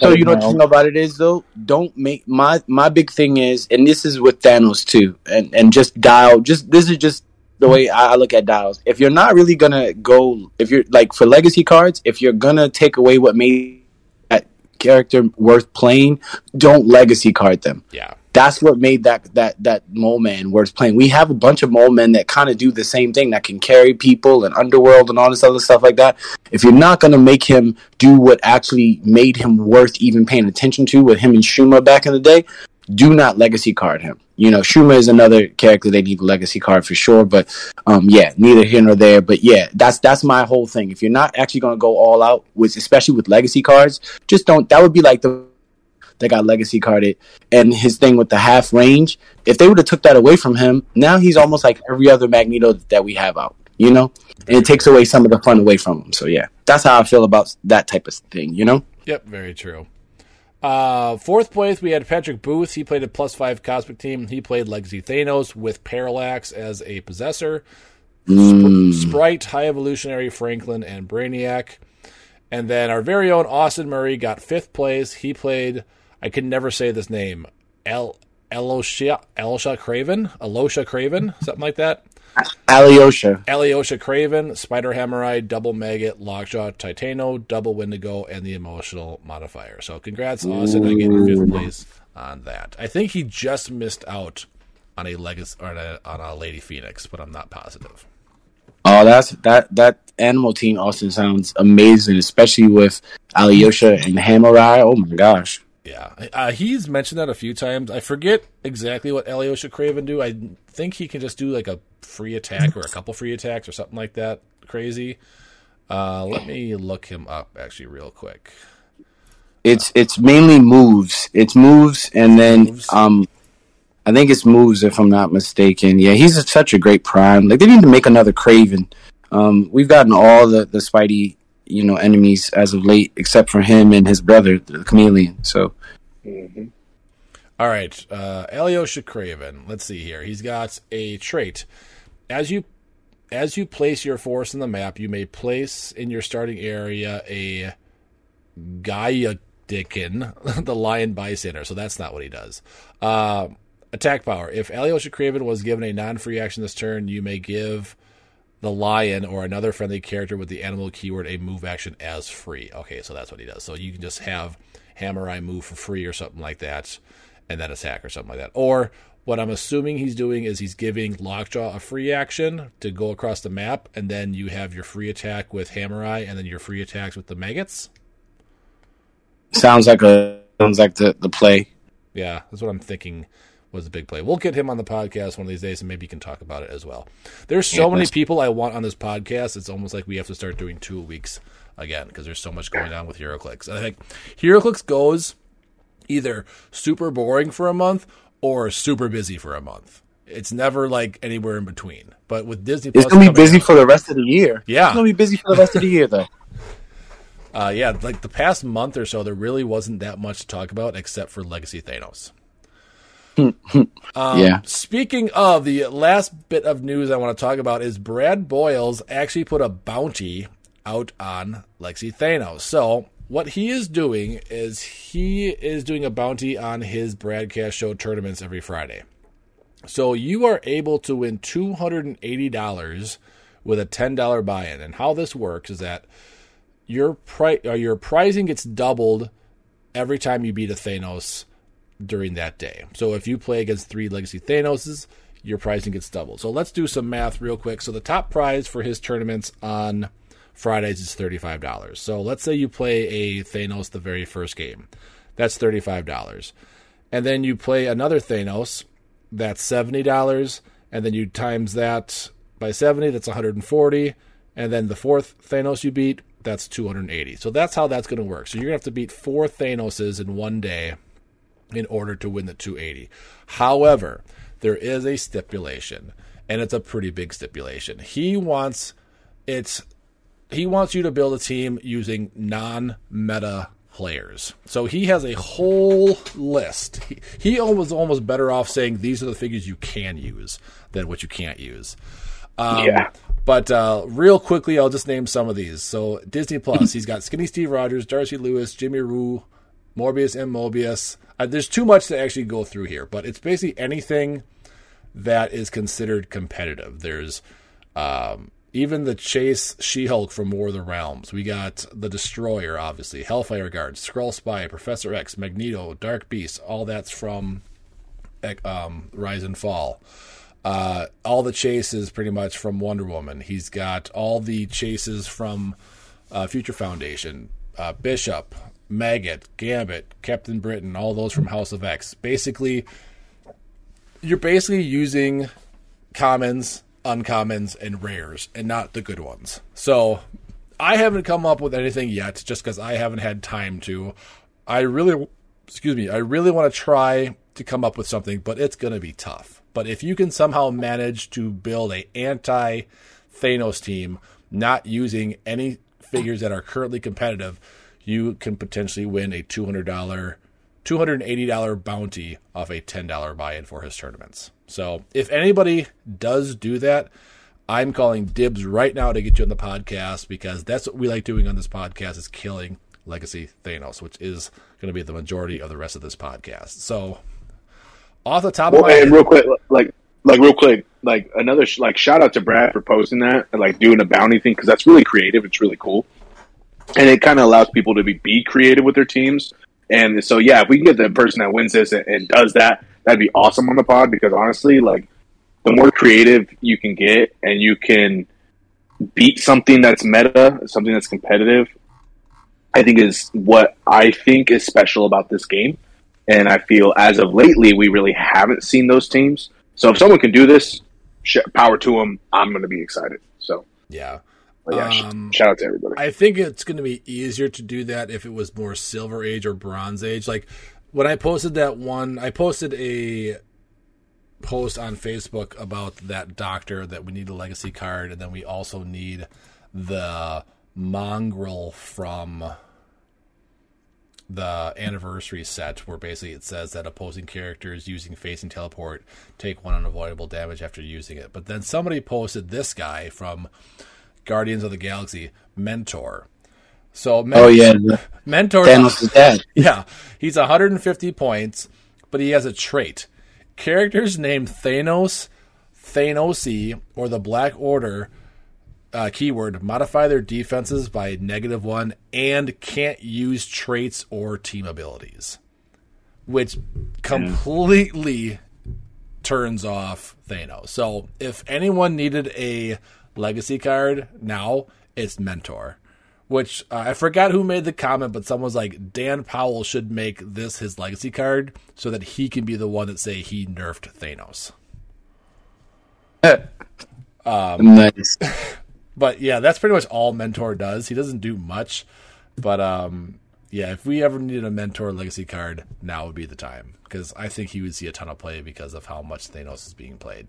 [SPEAKER 2] So you know what
[SPEAKER 6] No.
[SPEAKER 2] the thing about it is though, don't make my my big thing is, and this is with Thanos too, and and just dial. Just this is just the way I look at dials. If you're not really gonna go, if you're like for legacy cards, if you're gonna take away what made that character worth playing, don't legacy card them.
[SPEAKER 1] Yeah,
[SPEAKER 2] That's what made that that that mole man worth playing. We have a bunch of mole men that kind of do the same thing that can carry people and underworld and all this other stuff like that. If you're not gonna make him do what actually made him worth even paying attention to with him and Shuma back in the day, do not legacy card him. You know, Shuma is another character they need a legacy card for sure. But um, yeah, neither here nor there. But yeah, that's that's my whole thing. If you're not actually gonna go all out with, especially with legacy cards, just don't. That would be like the they got legacy carded and his thing with the half range if they would have took that away from him now he's almost like every other magneto that we have out you know and it takes away some of the fun away from him so yeah that's how i feel about that type of thing you know
[SPEAKER 1] Yep, very true. Uh, fourth place, we had Patrick Booth. He played a plus five cosmic team. He played Legacy Thanos with Parallax as a possessor,
[SPEAKER 2] Mm.
[SPEAKER 1] Sprite, High Evolutionary Franklin, and Brainiac. And then our very own Austin Murray got fifth place. He played, I can never say this name, El Elosha Elosha Kraven, Elosha Kraven, something like that.
[SPEAKER 2] Alyosha
[SPEAKER 1] Alyosha Kraven, Spider Hammerite, Double Maggot, Lockjaw, Titano, Double Wendigo, and the Emotional Modifier. So congrats, Austin, on getting fifth place on that. I think he just missed out on a legacy or on a, on a Lady Phoenix, but I'm not positive.
[SPEAKER 2] oh that's that that animal team austin sounds amazing especially with alyosha and hamurai oh my gosh
[SPEAKER 1] Yeah, uh, he's mentioned that a few times. I forget exactly what Alyosha Kraven do. I think he can just do like a free attack or a couple free attacks or something like that. Crazy. Uh, let me look him up actually real quick.
[SPEAKER 2] it's it's mainly moves it's moves and then
[SPEAKER 1] Moves.
[SPEAKER 2] um I think it's moves if I'm not mistaken. Yeah, he's a, such a great prime. Like they need to make another Kraven. Um, we've gotten all the the Spidey, you know, enemies as of late, except for him and his brother, the Chameleon. So
[SPEAKER 1] All right, uh, Alyosha Kraven. Let's see here. He's got a trait. As you as you place your force in the map, you may place in your starting area a Gaiadikin, the lion bystander. So that's not what he does. Uh, attack power. If Alyosha Kraven was given a non-free action this turn, you may give the lion or another friendly character with the animal keyword a move action as free. Okay, so that's what he does. So you can just have Hammer Eye move for free or something like that. and then attack or something like that. Or what I'm assuming he's doing is he's giving Lockjaw a free action to go across the map, and then you have your free attack with Hammer Eye, and then your free attacks with the maggots.
[SPEAKER 2] Sounds like a sounds like the the play.
[SPEAKER 1] Yeah, that's what I'm thinking was a big play. We'll get him on the podcast one of these days, and maybe he can talk about it as well. There's so
[SPEAKER 2] Yeah,
[SPEAKER 1] many people I want on this podcast. It's almost like we have to start doing two weeks again because there's so much going on with HeroClix. And I think HeroClix goes either super boring for a month or super busy for a month. It's never like anywhere in between. But with Disney,
[SPEAKER 2] It's
[SPEAKER 1] Plus
[SPEAKER 2] gonna be busy
[SPEAKER 1] out-
[SPEAKER 2] for the rest of the year.
[SPEAKER 1] Yeah.
[SPEAKER 2] It's gonna be busy for the rest of the year though.
[SPEAKER 1] Uh, yeah, like the past month or so, there really wasn't that much to talk about except for Legacy Thanos. Um,
[SPEAKER 2] yeah.
[SPEAKER 1] Speaking of the last bit of news I want to talk about is Brad Boyles actually put a bounty out on Legacy Thanos. So what he is doing is he is doing a bounty on his broadcast show tournaments every Friday. So you are able to win two hundred and eighty dollars with a ten dollar buy-in. And how this works is that your pri- or your pricing gets doubled every time you beat a Thanos during that day. So if you play against three Legacy Thanoses, your pricing gets doubled. So let's do some math real quick. So the top prize for his tournaments on Fridays is $35. So let's say you play a Thanos the very first game. That's $35. And then you play another Thanos, that's $70, and then you times that by 70, that's 140, and then the fourth Thanos you beat, that's 280. So that's how that's going to work. So you're going to have to beat four Thanoses in one day in order to win the 280. However, there is a stipulation, and it's a pretty big stipulation. He wants it's he wants you to build a team using non-meta players. So he has a whole list. He, he was almost better off saying these are the figures you can use than what you can't use. Um,
[SPEAKER 3] Yeah.
[SPEAKER 1] But uh, real quickly, I'll just name some of these. So Disney Plus, he's got Skinny Steve Rogers, Darcy Lewis, Jimmy Woo, Morbius, and Mobius. Uh, there's too much to actually go through here, but it's basically anything that is considered competitive. There's um, even the Chase She Hulk from War of the Realms. We got the Destroyer, obviously, Hellfire Guard, Skrull Spy, Professor X, Magneto, Dark Beast. All that's from um, Rise and Fall. Uh, all the chases pretty much from Wonder Woman. He's got all the chases from uh, Future Foundation, uh, Bishop, Maggott, Gambit, Captain Britain, all those from House of X. Basically, you're basically using commons, uncommons, and rares, and not the good ones. So I haven't come up with anything yet, just because I haven't had time to. I really, excuse me, I really want to try to come up with something, but it's going to be tough. But if you can somehow manage to build a anti Thanos team, not using any figures that are currently competitive, you can potentially win a two hundred dollar, two hundred and eighty dollar bounty off a ten dollar buy-in for his tournaments. So if anybody does do that, I'm calling dibs right now to get you on the podcast because that's what we like doing on this podcast is killing Legacy Thanos, which is going to be the majority of the rest of this podcast. So off the top of
[SPEAKER 3] Well,
[SPEAKER 1] my head,
[SPEAKER 3] and real quick, like, like real quick, like another sh- like shout out to Brad for posting that and like doing a bounty thing because that's really creative. It's really cool, and it kind of allows people to be be creative with their teams. And so, yeah, if we can get the person that wins this and, and does that, that'd be awesome on the pod. Because honestly, like the more creative you can get, and you can beat something that's meta, something that's competitive, I think is what I think is special about this game. And I feel as of lately, we really haven't seen those teams. So if someone can do this, power to them. I'm going to be excited. So
[SPEAKER 1] yeah.
[SPEAKER 3] But yeah,
[SPEAKER 1] Um,
[SPEAKER 3] shout out to everybody.
[SPEAKER 1] I think it's going to be easier to do that if it was more Silver Age or Bronze Age. Like when I posted that one, I posted a post on Facebook about that doctor that we need a legacy card, and then we also need the mongrel from the anniversary set where basically it says that opposing characters using facing teleport take one unavoidable damage after using it. But then somebody posted this guy from Guardians of the Galaxy, Mentor. So Men-
[SPEAKER 2] Oh yeah,
[SPEAKER 1] Mentor
[SPEAKER 2] Thanos is dead.
[SPEAKER 1] yeah, he's 150 points, but he has a trait. Characters named Thanos, Thanosi, or the Black Order uh, keyword modify their defenses by negative one and can't use traits or team abilities. which completely turns off Thanos. So if anyone needed a legacy card now, it's Mentor. Which uh, I forgot who made the comment, but someone was like, Dan Powell should make this his legacy card so that he can be the one that say he nerfed Thanos.
[SPEAKER 2] nice.
[SPEAKER 1] But yeah, that's pretty much all Mentor does. He doesn't do much, but um, yeah, if we ever needed a Mentor legacy card, now would be the time because I think he would see a ton of play because of how much Thanos is being played.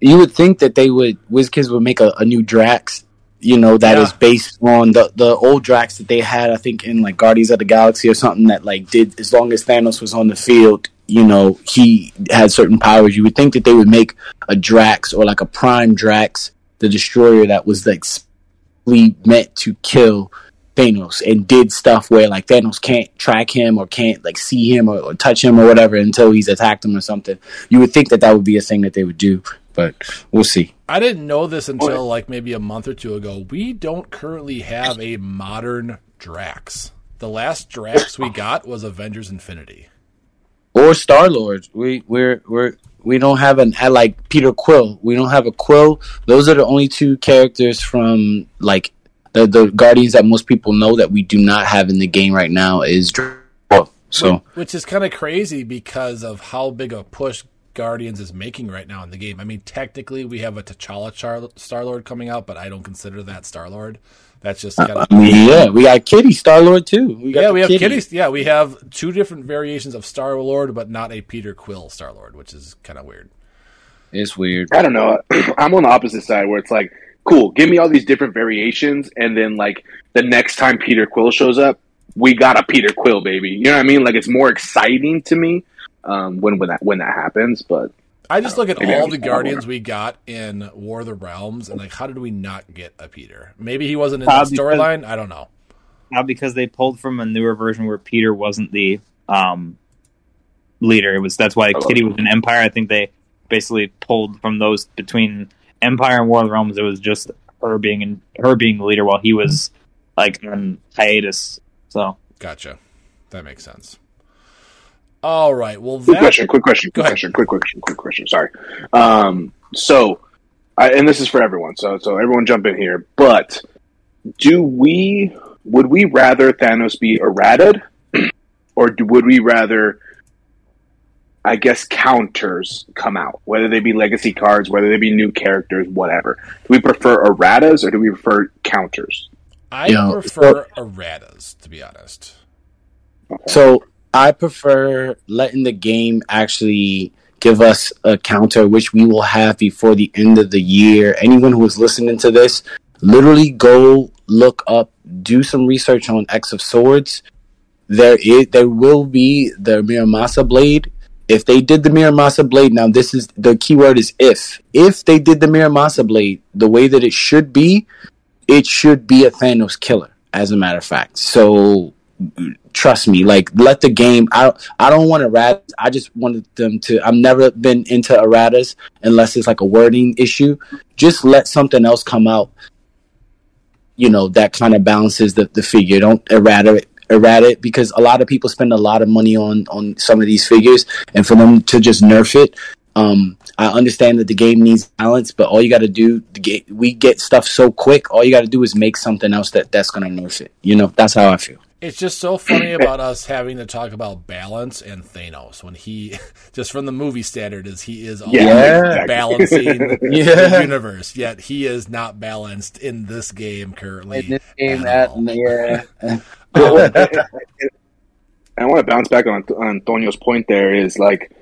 [SPEAKER 2] You would think that they would WizKids would make a, a new Drax, you know, that is
[SPEAKER 1] Yeah.
[SPEAKER 2] based on the the old Drax that they had, I think, in like Guardians of the Galaxy or something that like did as long as Thanos was on the field, you know, he had certain powers. You would think that they would make a Drax or like a Prime Drax, the Destroyer that was like specifically meant to kill Thanos and did stuff where like Thanos can't track him or can't like see him or, or touch him or whatever until he's attacked him or something. You would think that that would be a thing that they would do, but we'll see.
[SPEAKER 1] I didn't know this until like maybe a month or two ago. We don't currently have a modern Drax. The last Drax we got was Avengers Infinity.
[SPEAKER 2] Or Star Lord. We we're we're we don't have an uh, like Peter Quill. We don't have a Quill. Those are the only two characters from like the the Guardians that most people know that we do not have in the game right now is Dra- so
[SPEAKER 1] Which is kind of crazy because of how big a push Guardians is making right now in the game. I mean, technically, we have a T'Challa Char- Star Lord coming out, but I don't consider that Star Lord. That's just uh, kind of.
[SPEAKER 2] I mean, yeah, we got Kitty Star Lord too. We got
[SPEAKER 1] Yeah,
[SPEAKER 2] the
[SPEAKER 1] we have
[SPEAKER 2] Kitty.
[SPEAKER 1] kitties. Yeah, we have two different variations of Star Lord, but not a Peter Quill Star Lord, which is kind of weird.
[SPEAKER 2] It's weird.
[SPEAKER 3] I don't know. I'm on the opposite side where it's like, cool, give me all these different variations, and then like the next time Peter Quill shows up, we got a Peter Quill, baby. You know what I mean? Like it's more exciting to me um, when when that when that happens. But
[SPEAKER 1] I just look at
[SPEAKER 3] Maybe
[SPEAKER 1] all
[SPEAKER 3] I'm-
[SPEAKER 1] the Guardians we got in War of the Realms, and like, how did we not get a Peter? Maybe he wasn't in
[SPEAKER 6] Uh,
[SPEAKER 1] the storyline. I don't know.
[SPEAKER 6] Now because they pulled from a newer version where Peter wasn't the um, leader. It was that's why. Kitty was an Empyre. I think they basically pulled from those between Empyre and War of the Realms. It was just her being in, her being the leader while he was like on hiatus. So
[SPEAKER 1] Gotcha. That makes sense. All right. Well,
[SPEAKER 3] quick
[SPEAKER 1] that
[SPEAKER 3] question, quick question, quick question, quick question, quick question. Sorry. Um, so, I, and this is for everyone. So so everyone jump in here. But do we would we rather Thanos be errated, or do, would we rather? I guess counters come out, whether they be legacy cards, whether they be new characters, whatever. Do we prefer erratas or do we prefer counters?
[SPEAKER 1] I
[SPEAKER 2] Yeah.
[SPEAKER 1] prefer erratas, to be honest.
[SPEAKER 2] So I prefer letting the game actually give us a counter, which we will have before the end of the year. Anyone who is listening to this, literally go look up, do some research on X of Swords. There is, there will be the Muramasa blade. If they did the Muramasa blade, now this is the keyword is if. If they did the Muramasa blade the way that it should be, it should be a Thanos killer, as a matter of fact. So trust me like let the game i don't i don't want erratas i just wanted them to i've never been into erratas unless it's like a wording issue. Just let something else come out you know that kind of balances the, the figure. Don't errata it because a lot of people spend a lot of money on on some of these figures and for them to just nerf it um i understand that the game needs balance but all you got to do we get stuff so quick all you got to do is make something else that that's gonna nerf it you know that's how i feel
[SPEAKER 1] It's just so funny about us having to talk about balance and Thanos when he, just from the movie standard, is he is always
[SPEAKER 3] Yeah, exactly.
[SPEAKER 1] balancing
[SPEAKER 2] Yeah.
[SPEAKER 1] the universe. Yet he is not balanced in this game currently.
[SPEAKER 2] in this game
[SPEAKER 1] at
[SPEAKER 2] at yeah
[SPEAKER 3] I want to bounce back on, on Antonio's point. There is like,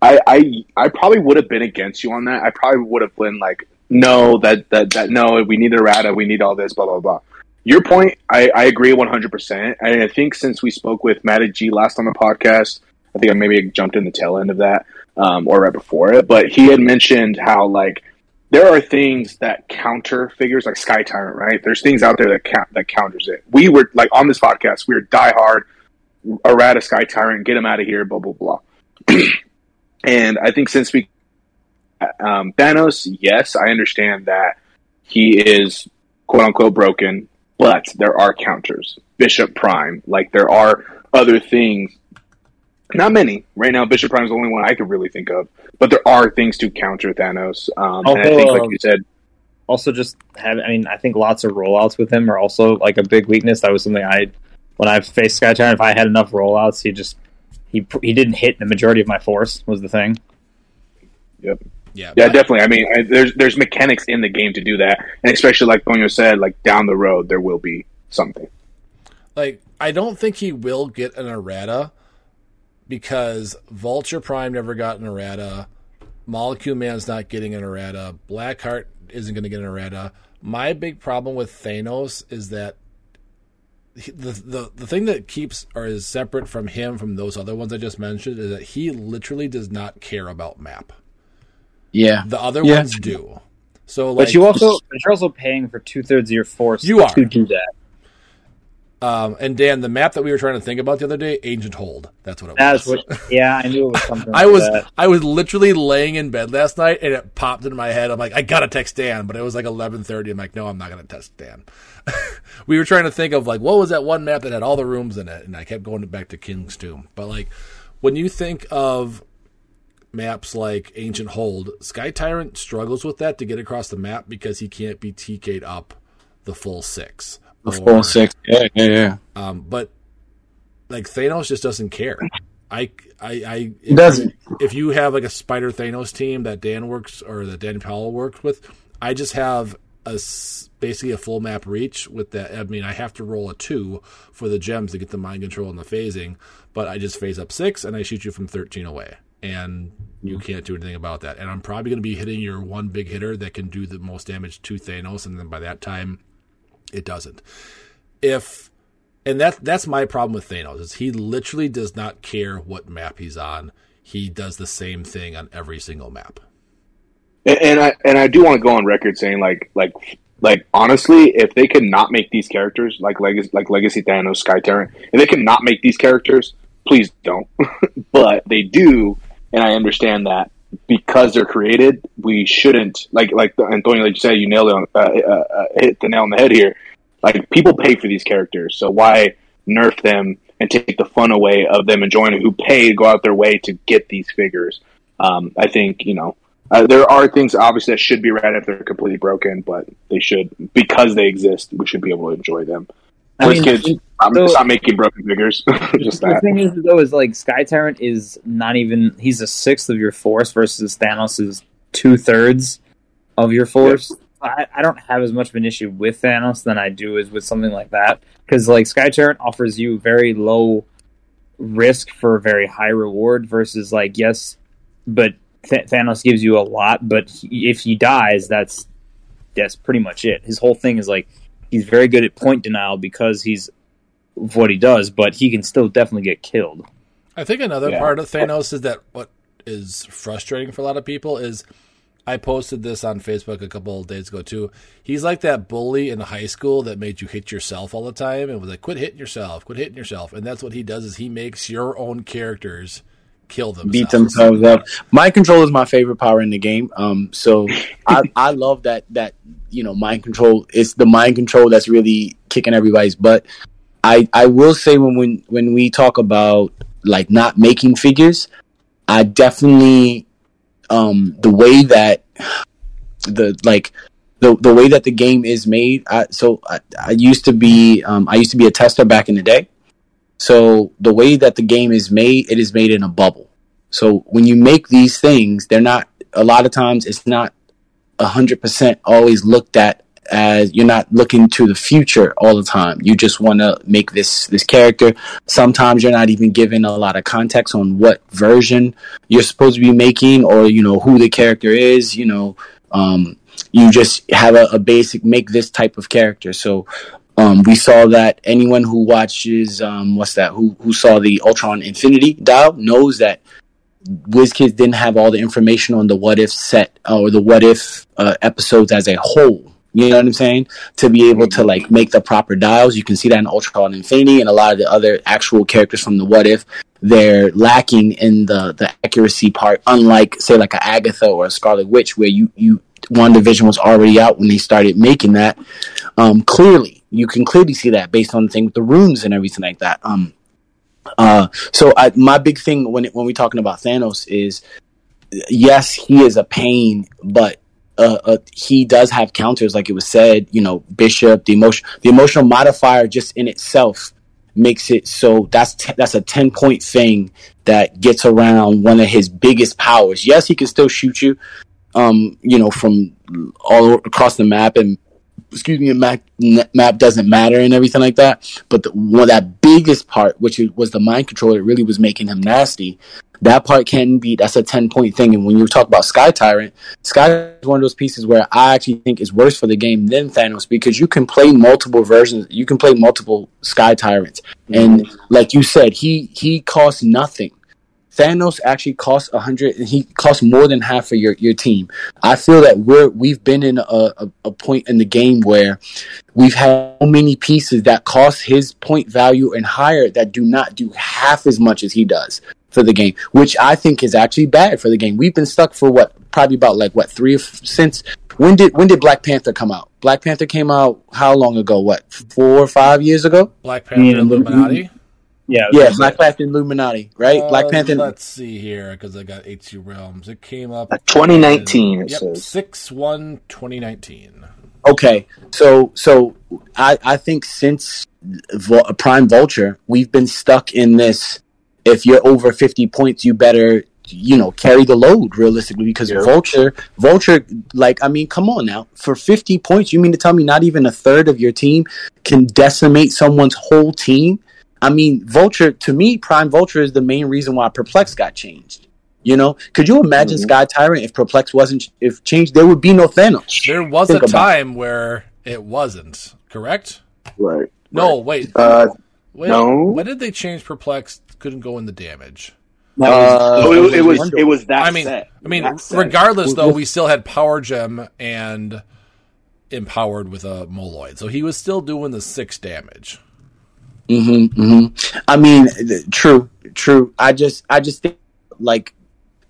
[SPEAKER 3] I, I, I probably would have been against you on that. I probably would have been like, no, that, that, that, no, we need errata, we need all this, blah, blah, blah. Your point, I, I agree 100%. And I think since we spoke with Matty G last on the podcast, I think I maybe jumped in the tail end of that, um, or right before it, but he had mentioned how, like, there are things that counter figures like Sky Tyrant, right? There's things out there that that counters it. We were like on this podcast, we were die hard errata Sky Tyrant, get him out of here, blah blah blah. and I think since we um, Thanos, yes, I understand that he is quote unquote broken, but there are counters. Bishop Prime, like there are other things Not many right now. Bishop Prime is the only one I could really think of, but there are things to counter Thanos. Um, and I think, like you said,
[SPEAKER 6] Also, just have I mean, I think lots of rollouts with him are also like a big weakness. That was something I when I faced Sky Tyrant, if I had enough rollouts, he just he he didn't hit the majority of my force was the thing.
[SPEAKER 3] yep.
[SPEAKER 1] Yeah,
[SPEAKER 3] Yeah, definitely. I mean, I, there's there's mechanics in the game to do that, and especially like Tonyo said, like down the road there will be something.
[SPEAKER 1] Like, I don't think he will get an errata because Vulture Prime never got an errata. Molecule Man's not getting an errata. Blackheart isn't going to get an errata. My big problem with Thanos is that he- the, the the thing that keeps or is separate from him from those other ones I just mentioned is that he literally does not care about map.
[SPEAKER 2] Yeah.
[SPEAKER 1] The other
[SPEAKER 2] Yeah.
[SPEAKER 1] ones do. So, like,
[SPEAKER 6] But you also but you're also paying for two thirds of your force
[SPEAKER 1] You are.
[SPEAKER 6] to do that.
[SPEAKER 1] um, and Dan, the map that we were trying to think about the other day, Ancient Hold. That's what it
[SPEAKER 6] That's
[SPEAKER 1] was.
[SPEAKER 6] what. Yeah, I knew it was something.
[SPEAKER 1] I
[SPEAKER 6] like
[SPEAKER 1] was
[SPEAKER 6] that.
[SPEAKER 1] I was literally laying in bed last night and it popped into my head. I'm like, I gotta text Dan, but it was like 11:30. I'm like, no, I'm not gonna text Dan. we were trying to think of like what was that one map that had all the rooms in it, and I kept going back to King's Tomb. But like when you think of maps like Ancient Hold, Sky Tyrant struggles with that to get across the map because he can't be TK'd up the full six.
[SPEAKER 2] The
[SPEAKER 1] Or-
[SPEAKER 2] full six. Yeah, yeah, yeah.
[SPEAKER 1] um, but like Thanos just doesn't care. I, I, I if
[SPEAKER 2] doesn't.
[SPEAKER 1] You, if you have like a Spider Thanos team that Dan works or that Dan Powell works with, I just have a basically a full map reach with that. I mean, I have to roll a two for the gems to get the mind control and the phasing, but I just phase up six and I shoot you from thirteen away, and you can't do anything about that. And I'm probably going to be hitting your one big hitter that can do the most damage to Thanos, and then by that time, it doesn't. If and that that's my problem with Thanos is he literally does not care what map he's on. He does the same thing on every single map.
[SPEAKER 3] And, and I and I do want to go on record saying like like like honestly, if they could not make these characters like legacy like Legacy Thanos, Sky Tyrant, if they can not make these characters, please don't. but they do, and I understand that because they're created, we shouldn't like like Antonio, like you said, you nailed it, on, uh, uh, uh, hit the nail on the head here. Like people pay for these characters, so why nerf them and take the fun away of them enjoying it? Who pay to go out their way to get these figures? Um, I think you know uh, there are things obviously that should be read if they're completely broken, but they should because they exist. We should be able to enjoy them.
[SPEAKER 6] I mean,
[SPEAKER 3] kids, I'm
[SPEAKER 6] so-
[SPEAKER 3] stop making broken figures. Just
[SPEAKER 6] The
[SPEAKER 3] that.
[SPEAKER 6] thing is, though, is like Sky Tyrant is not even he's a sixth of your force versus Thanos is two thirds of your force. I, I don't have as much of an issue with Thanos than I do is with something like that because like Sky Tyrant offers you very low risk for a very high reward versus like yes, but Th- Thanos gives you a lot, but he, if he dies, that's that's pretty much it. His whole thing is like he's very good at point denial because he's of what he does, but he can still definitely get killed.
[SPEAKER 1] I think another
[SPEAKER 3] Yeah.
[SPEAKER 1] part of Thanos is that what is frustrating for a lot of people is I posted this on Facebook a couple of days ago too. He's like that bully in high school that made you hit yourself all the time and was like, "Quit hitting yourself, quit hitting yourself." And that's what he does is he makes your own characters kill themselves.
[SPEAKER 2] beat themselves up. Mind control is my favorite power in the game. Um, so I, I love that that you know mind control. It's the mind control that's really kicking everybody's butt. I I will say when when when we talk about like not making figures, I definitely um the way that the like the the way that the game is made. I, so I, I used to be um I used to be a tester back in the day. So the way that the game is made, it is made in a bubble. So when you make these things, they're not. A lot of times, it's not hundred percent always looked at as you're not looking to the future all the time. You just want to make this this character. Sometimes you're not even given a lot of context on what version you're supposed to be making, or you know who the character is. You know, um, you just have a, a basic make this type of character. So um, we saw that anyone who watches um, what's that who who saw the Ultron Infinity dial knows that WizKids didn't have all the information on the what if set uh, or the what if uh, episodes as a whole. You know what I'm saying? To be able to like make the proper dials, you can see that in Ultron Infinity and a lot of the other actual characters from the what if. They're lacking in the the accuracy part, unlike say like a Agatha or a Scarlet Witch, where you you WandaVision was already out when they started making that. Um, clearly, you can clearly see that based on the thing with the runes and everything like that. Um, Uh, so I, my big thing when when we're talking about Thanos is, yes, he is a pain, but uh, uh, he does have counters, like it was said. You know, Bishop, the emotion, the emotional modifier, just in itself makes it so that's t- that's a ten point thing that gets around one of his biggest powers. Yes, he can still shoot you, um, you know, from all across the map and excuse me, map, map doesn't matter and everything like that. But the, one that biggest part, which was the mind control, it really was making him nasty. That part can be that's a ten point thing. And when you talk about Sky Tyrant, Sky is one of those pieces where I actually think is worse for the game than Thanos because you can play multiple versions, you can play multiple Sky Tyrants, and like you said, he he costs nothing. Thanos actually costs a hundred. He costs more than half of your, your team. I feel that we're we've been in a, a, a, point in the game where we've had so many pieces that cost his point value and higher that do not do half as much as he does for the game, which I think is actually bad for the game. We've been stuck for what probably about like what three since when did when did Black Panther come out? Black Panther came out how long ago? What four or five years ago?
[SPEAKER 1] Black Panther yeah, Illuminati.
[SPEAKER 2] Yeah, yeah, Black Panther Illuminati, right? Uh, Black Panther.
[SPEAKER 1] Let's see here, because I got HC Realms. It came up
[SPEAKER 3] 2019. In, yep,
[SPEAKER 1] six one 2019.
[SPEAKER 2] Okay, so so I I think since Prime Vulture, we've been stuck in this. If you're over 50 points, you better you know carry the load realistically because yeah. vulture vulture like i mean come on now for 50 points you mean to tell me not even a third of your team can decimate someone's whole team I mean, Vulture to me, Prime Vulture is the main reason why Perplex got changed. You know, could you imagine mm-hmm. Sky Tyrant if Perplex wasn't if changed? There would be no Thanos.
[SPEAKER 1] There was Think a time it. where it wasn't. Correct?
[SPEAKER 3] Right.
[SPEAKER 1] No, wait.
[SPEAKER 3] Uh,
[SPEAKER 1] wait. No. When did they change Perplex? Couldn't go in the damage.
[SPEAKER 3] Uh, it, it, was it was that.
[SPEAKER 1] I mean,
[SPEAKER 3] set.
[SPEAKER 1] I mean, regardless though, we still had Power Gem and empowered with a Moloid, so he was still doing the six damage.
[SPEAKER 2] Mm-hmm, mm-hmm. I mean, true, true. I just, I just think like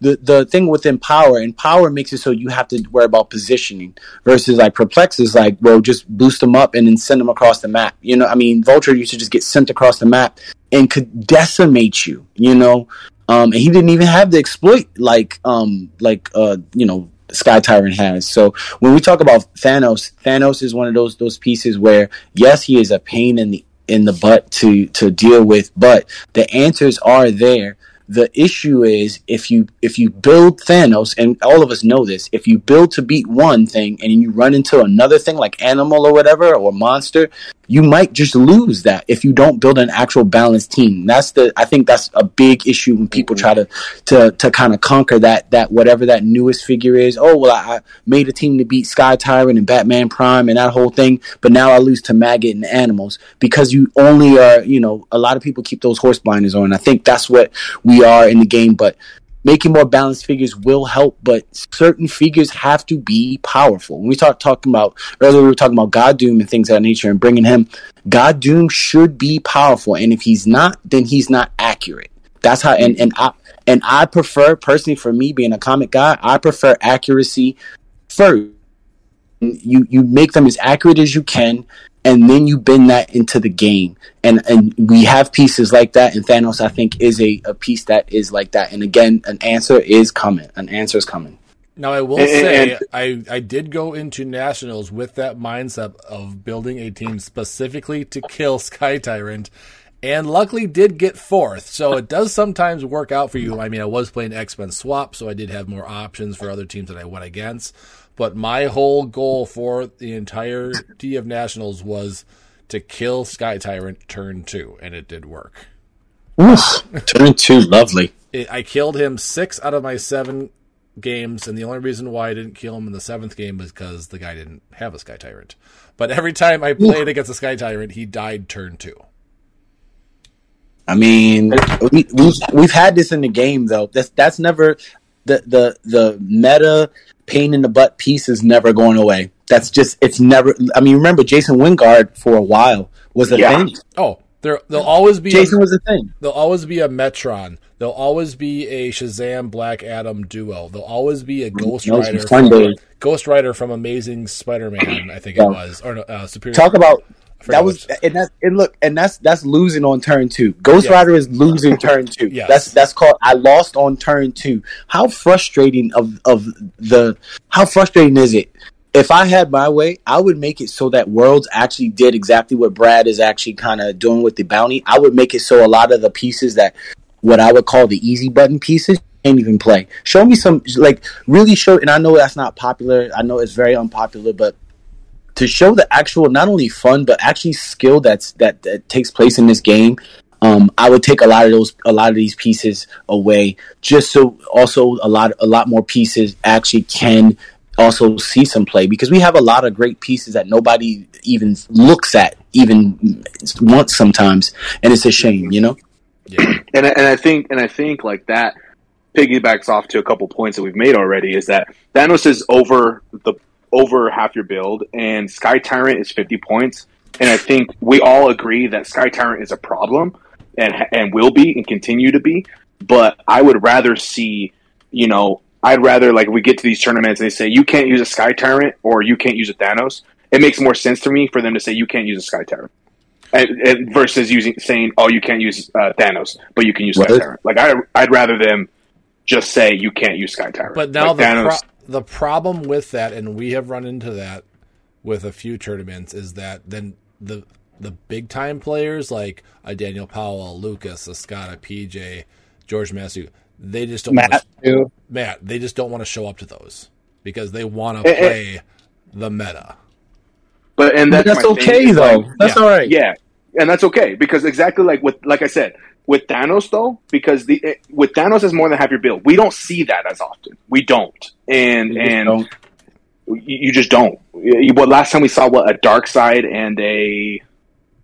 [SPEAKER 2] the the thing with empower, empower makes it so you have to worry about positioning versus like perplex is like, well, just boost them up and then send them across the map. You know, I mean, Vulture used to just get sent across the map and could decimate you. You know, um, and he didn't even have the exploit like, um, like uh, you know, Sky Tyrant has. So when we talk about Thanos, Thanos is one of those those pieces where yes, he is a pain in the in the butt to to deal with but the answers are there the issue is if you if you build Thanos, and all of us know this, if you build to beat one thing and you run into another thing like animal or whatever or monster, you might just lose that if you don't build an actual balanced team. That's the I think that's a big issue when people mm-hmm. try to to to kind of conquer that that whatever that newest figure is. Oh well, I, I made a team to beat Sky Tyrant and Batman Prime and that whole thing, but now I lose to Maggott and Animals because you only are you know a lot of people keep those horse blinders on. I think that's what we are in the game, but making more balanced figures will help, but certain figures have to be powerful. When we start talking about earlier, we were talking about God Doom and things of that nature, and bringing him. God Doom should be powerful, and if he's not, then he's not accurate. That's how, and and I and I prefer personally for me being a comic guy, I prefer accuracy first. You you make them as accurate as you can, and then you bend that into the game. And and we have pieces like that, and Thanos I think is a, a piece that is like that. And again, an answer is coming. An answer is coming.
[SPEAKER 1] Now I will say I, I did go into nationals with that mindset of building a team specifically to kill Sky Tyrant and luckily did get fourth. So it does sometimes work out for you. I mean I was playing X Men swap, so I did have more options for other teams that I went against. But my whole goal for the entirety of Nationals was to kill Sky Tyrant turn two, and it did work.
[SPEAKER 2] Oof, turn two, lovely.
[SPEAKER 1] It, I killed him six out of my seven games, and the only reason why I didn't kill him in the seventh game was because the guy didn't have a Sky Tyrant. But every time I played against a Sky Tyrant, he died turn two.
[SPEAKER 2] I mean, we, we've we've had this in the game though. That's that's never the the the meta pain in the butt piece is never going away. That's just it's never. I mean, remember Jason Wyngarde for a while was a yeah. thing.
[SPEAKER 1] Oh, there there'll always be
[SPEAKER 2] Jason a, was a thing.
[SPEAKER 1] There'll always be a Metron. There'll always be a Shazam Black Adam duo. There'll always be a Ghost Rider. From, Ghost Rider from Amazing Spider-Man, I think yeah. it was, or uh, Superior.
[SPEAKER 2] Talk about
[SPEAKER 1] I forgot
[SPEAKER 2] that was
[SPEAKER 1] which-
[SPEAKER 2] and that's and look and that's that's losing on turn two. Ghost
[SPEAKER 1] Yes.
[SPEAKER 2] Rider is losing turn two.
[SPEAKER 1] Yes.
[SPEAKER 2] That's that's called I lost on turn two. How frustrating of of the how frustrating is it? If I had my way, I would make it so that Worlds actually did exactly what Brad is actually kind of doing with the bounty. I would make it so a lot of the pieces that what I would call the easy button pieces can't even play. Show me some like really show and I know that's not popular. I know it's very unpopular, but to show the actual not only fun but actually skill that's that, that takes place in this game um, I would take a lot of those a lot of these pieces away just so also a lot a lot more pieces actually can also see some play because we have a lot of great pieces that nobody even looks at even once sometimes and it's a shame you know
[SPEAKER 1] yeah.
[SPEAKER 3] and I- and I think and I think like that piggybacks off to a couple points that we've made already is that Thanos is over the over half your build and Sky Tyrant is 50 points and I think we all agree that Sky Tyrant is a problem and and will be and continue to be but I would rather see you know I'd rather like we get to these tournaments and they say you can't use a Sky Tyrant or you can't use a Thanos it makes more sense to me for them to say you can't use a Sky Tyrant and, and versus using saying, "Oh, you can't use uh, Thanos, but you can use Sky
[SPEAKER 2] Right.
[SPEAKER 3] Tyrant." Like I, I'd rather them just say you can't use Sky Tyrant.
[SPEAKER 1] But now
[SPEAKER 3] like,
[SPEAKER 1] the
[SPEAKER 3] Thanos,
[SPEAKER 1] pro- the problem with that, and we have run into that with a few tournaments, is that then the the big time players like a Daniel Powell, Lucas, a Scott, a PJ, George Massey, they just don't
[SPEAKER 6] Matt
[SPEAKER 1] want
[SPEAKER 6] too.
[SPEAKER 1] Matt, they just don't want to show up to those because they want
[SPEAKER 3] Eh,
[SPEAKER 1] to
[SPEAKER 3] eh.
[SPEAKER 1] play the meta.
[SPEAKER 3] but and that's,
[SPEAKER 2] that's,
[SPEAKER 3] my thing,
[SPEAKER 2] okay
[SPEAKER 3] is,
[SPEAKER 2] though
[SPEAKER 3] like,
[SPEAKER 2] that's
[SPEAKER 1] yeah.
[SPEAKER 2] all right
[SPEAKER 3] yeah, and that's okay because exactly like what like I said with Thanos though, because the eh, with Thanos is more than half your build. We don't see that as often. We don't, and
[SPEAKER 2] You just
[SPEAKER 3] and
[SPEAKER 2] don't.
[SPEAKER 3] you, you just don't. You- What last time we saw what a dark side and a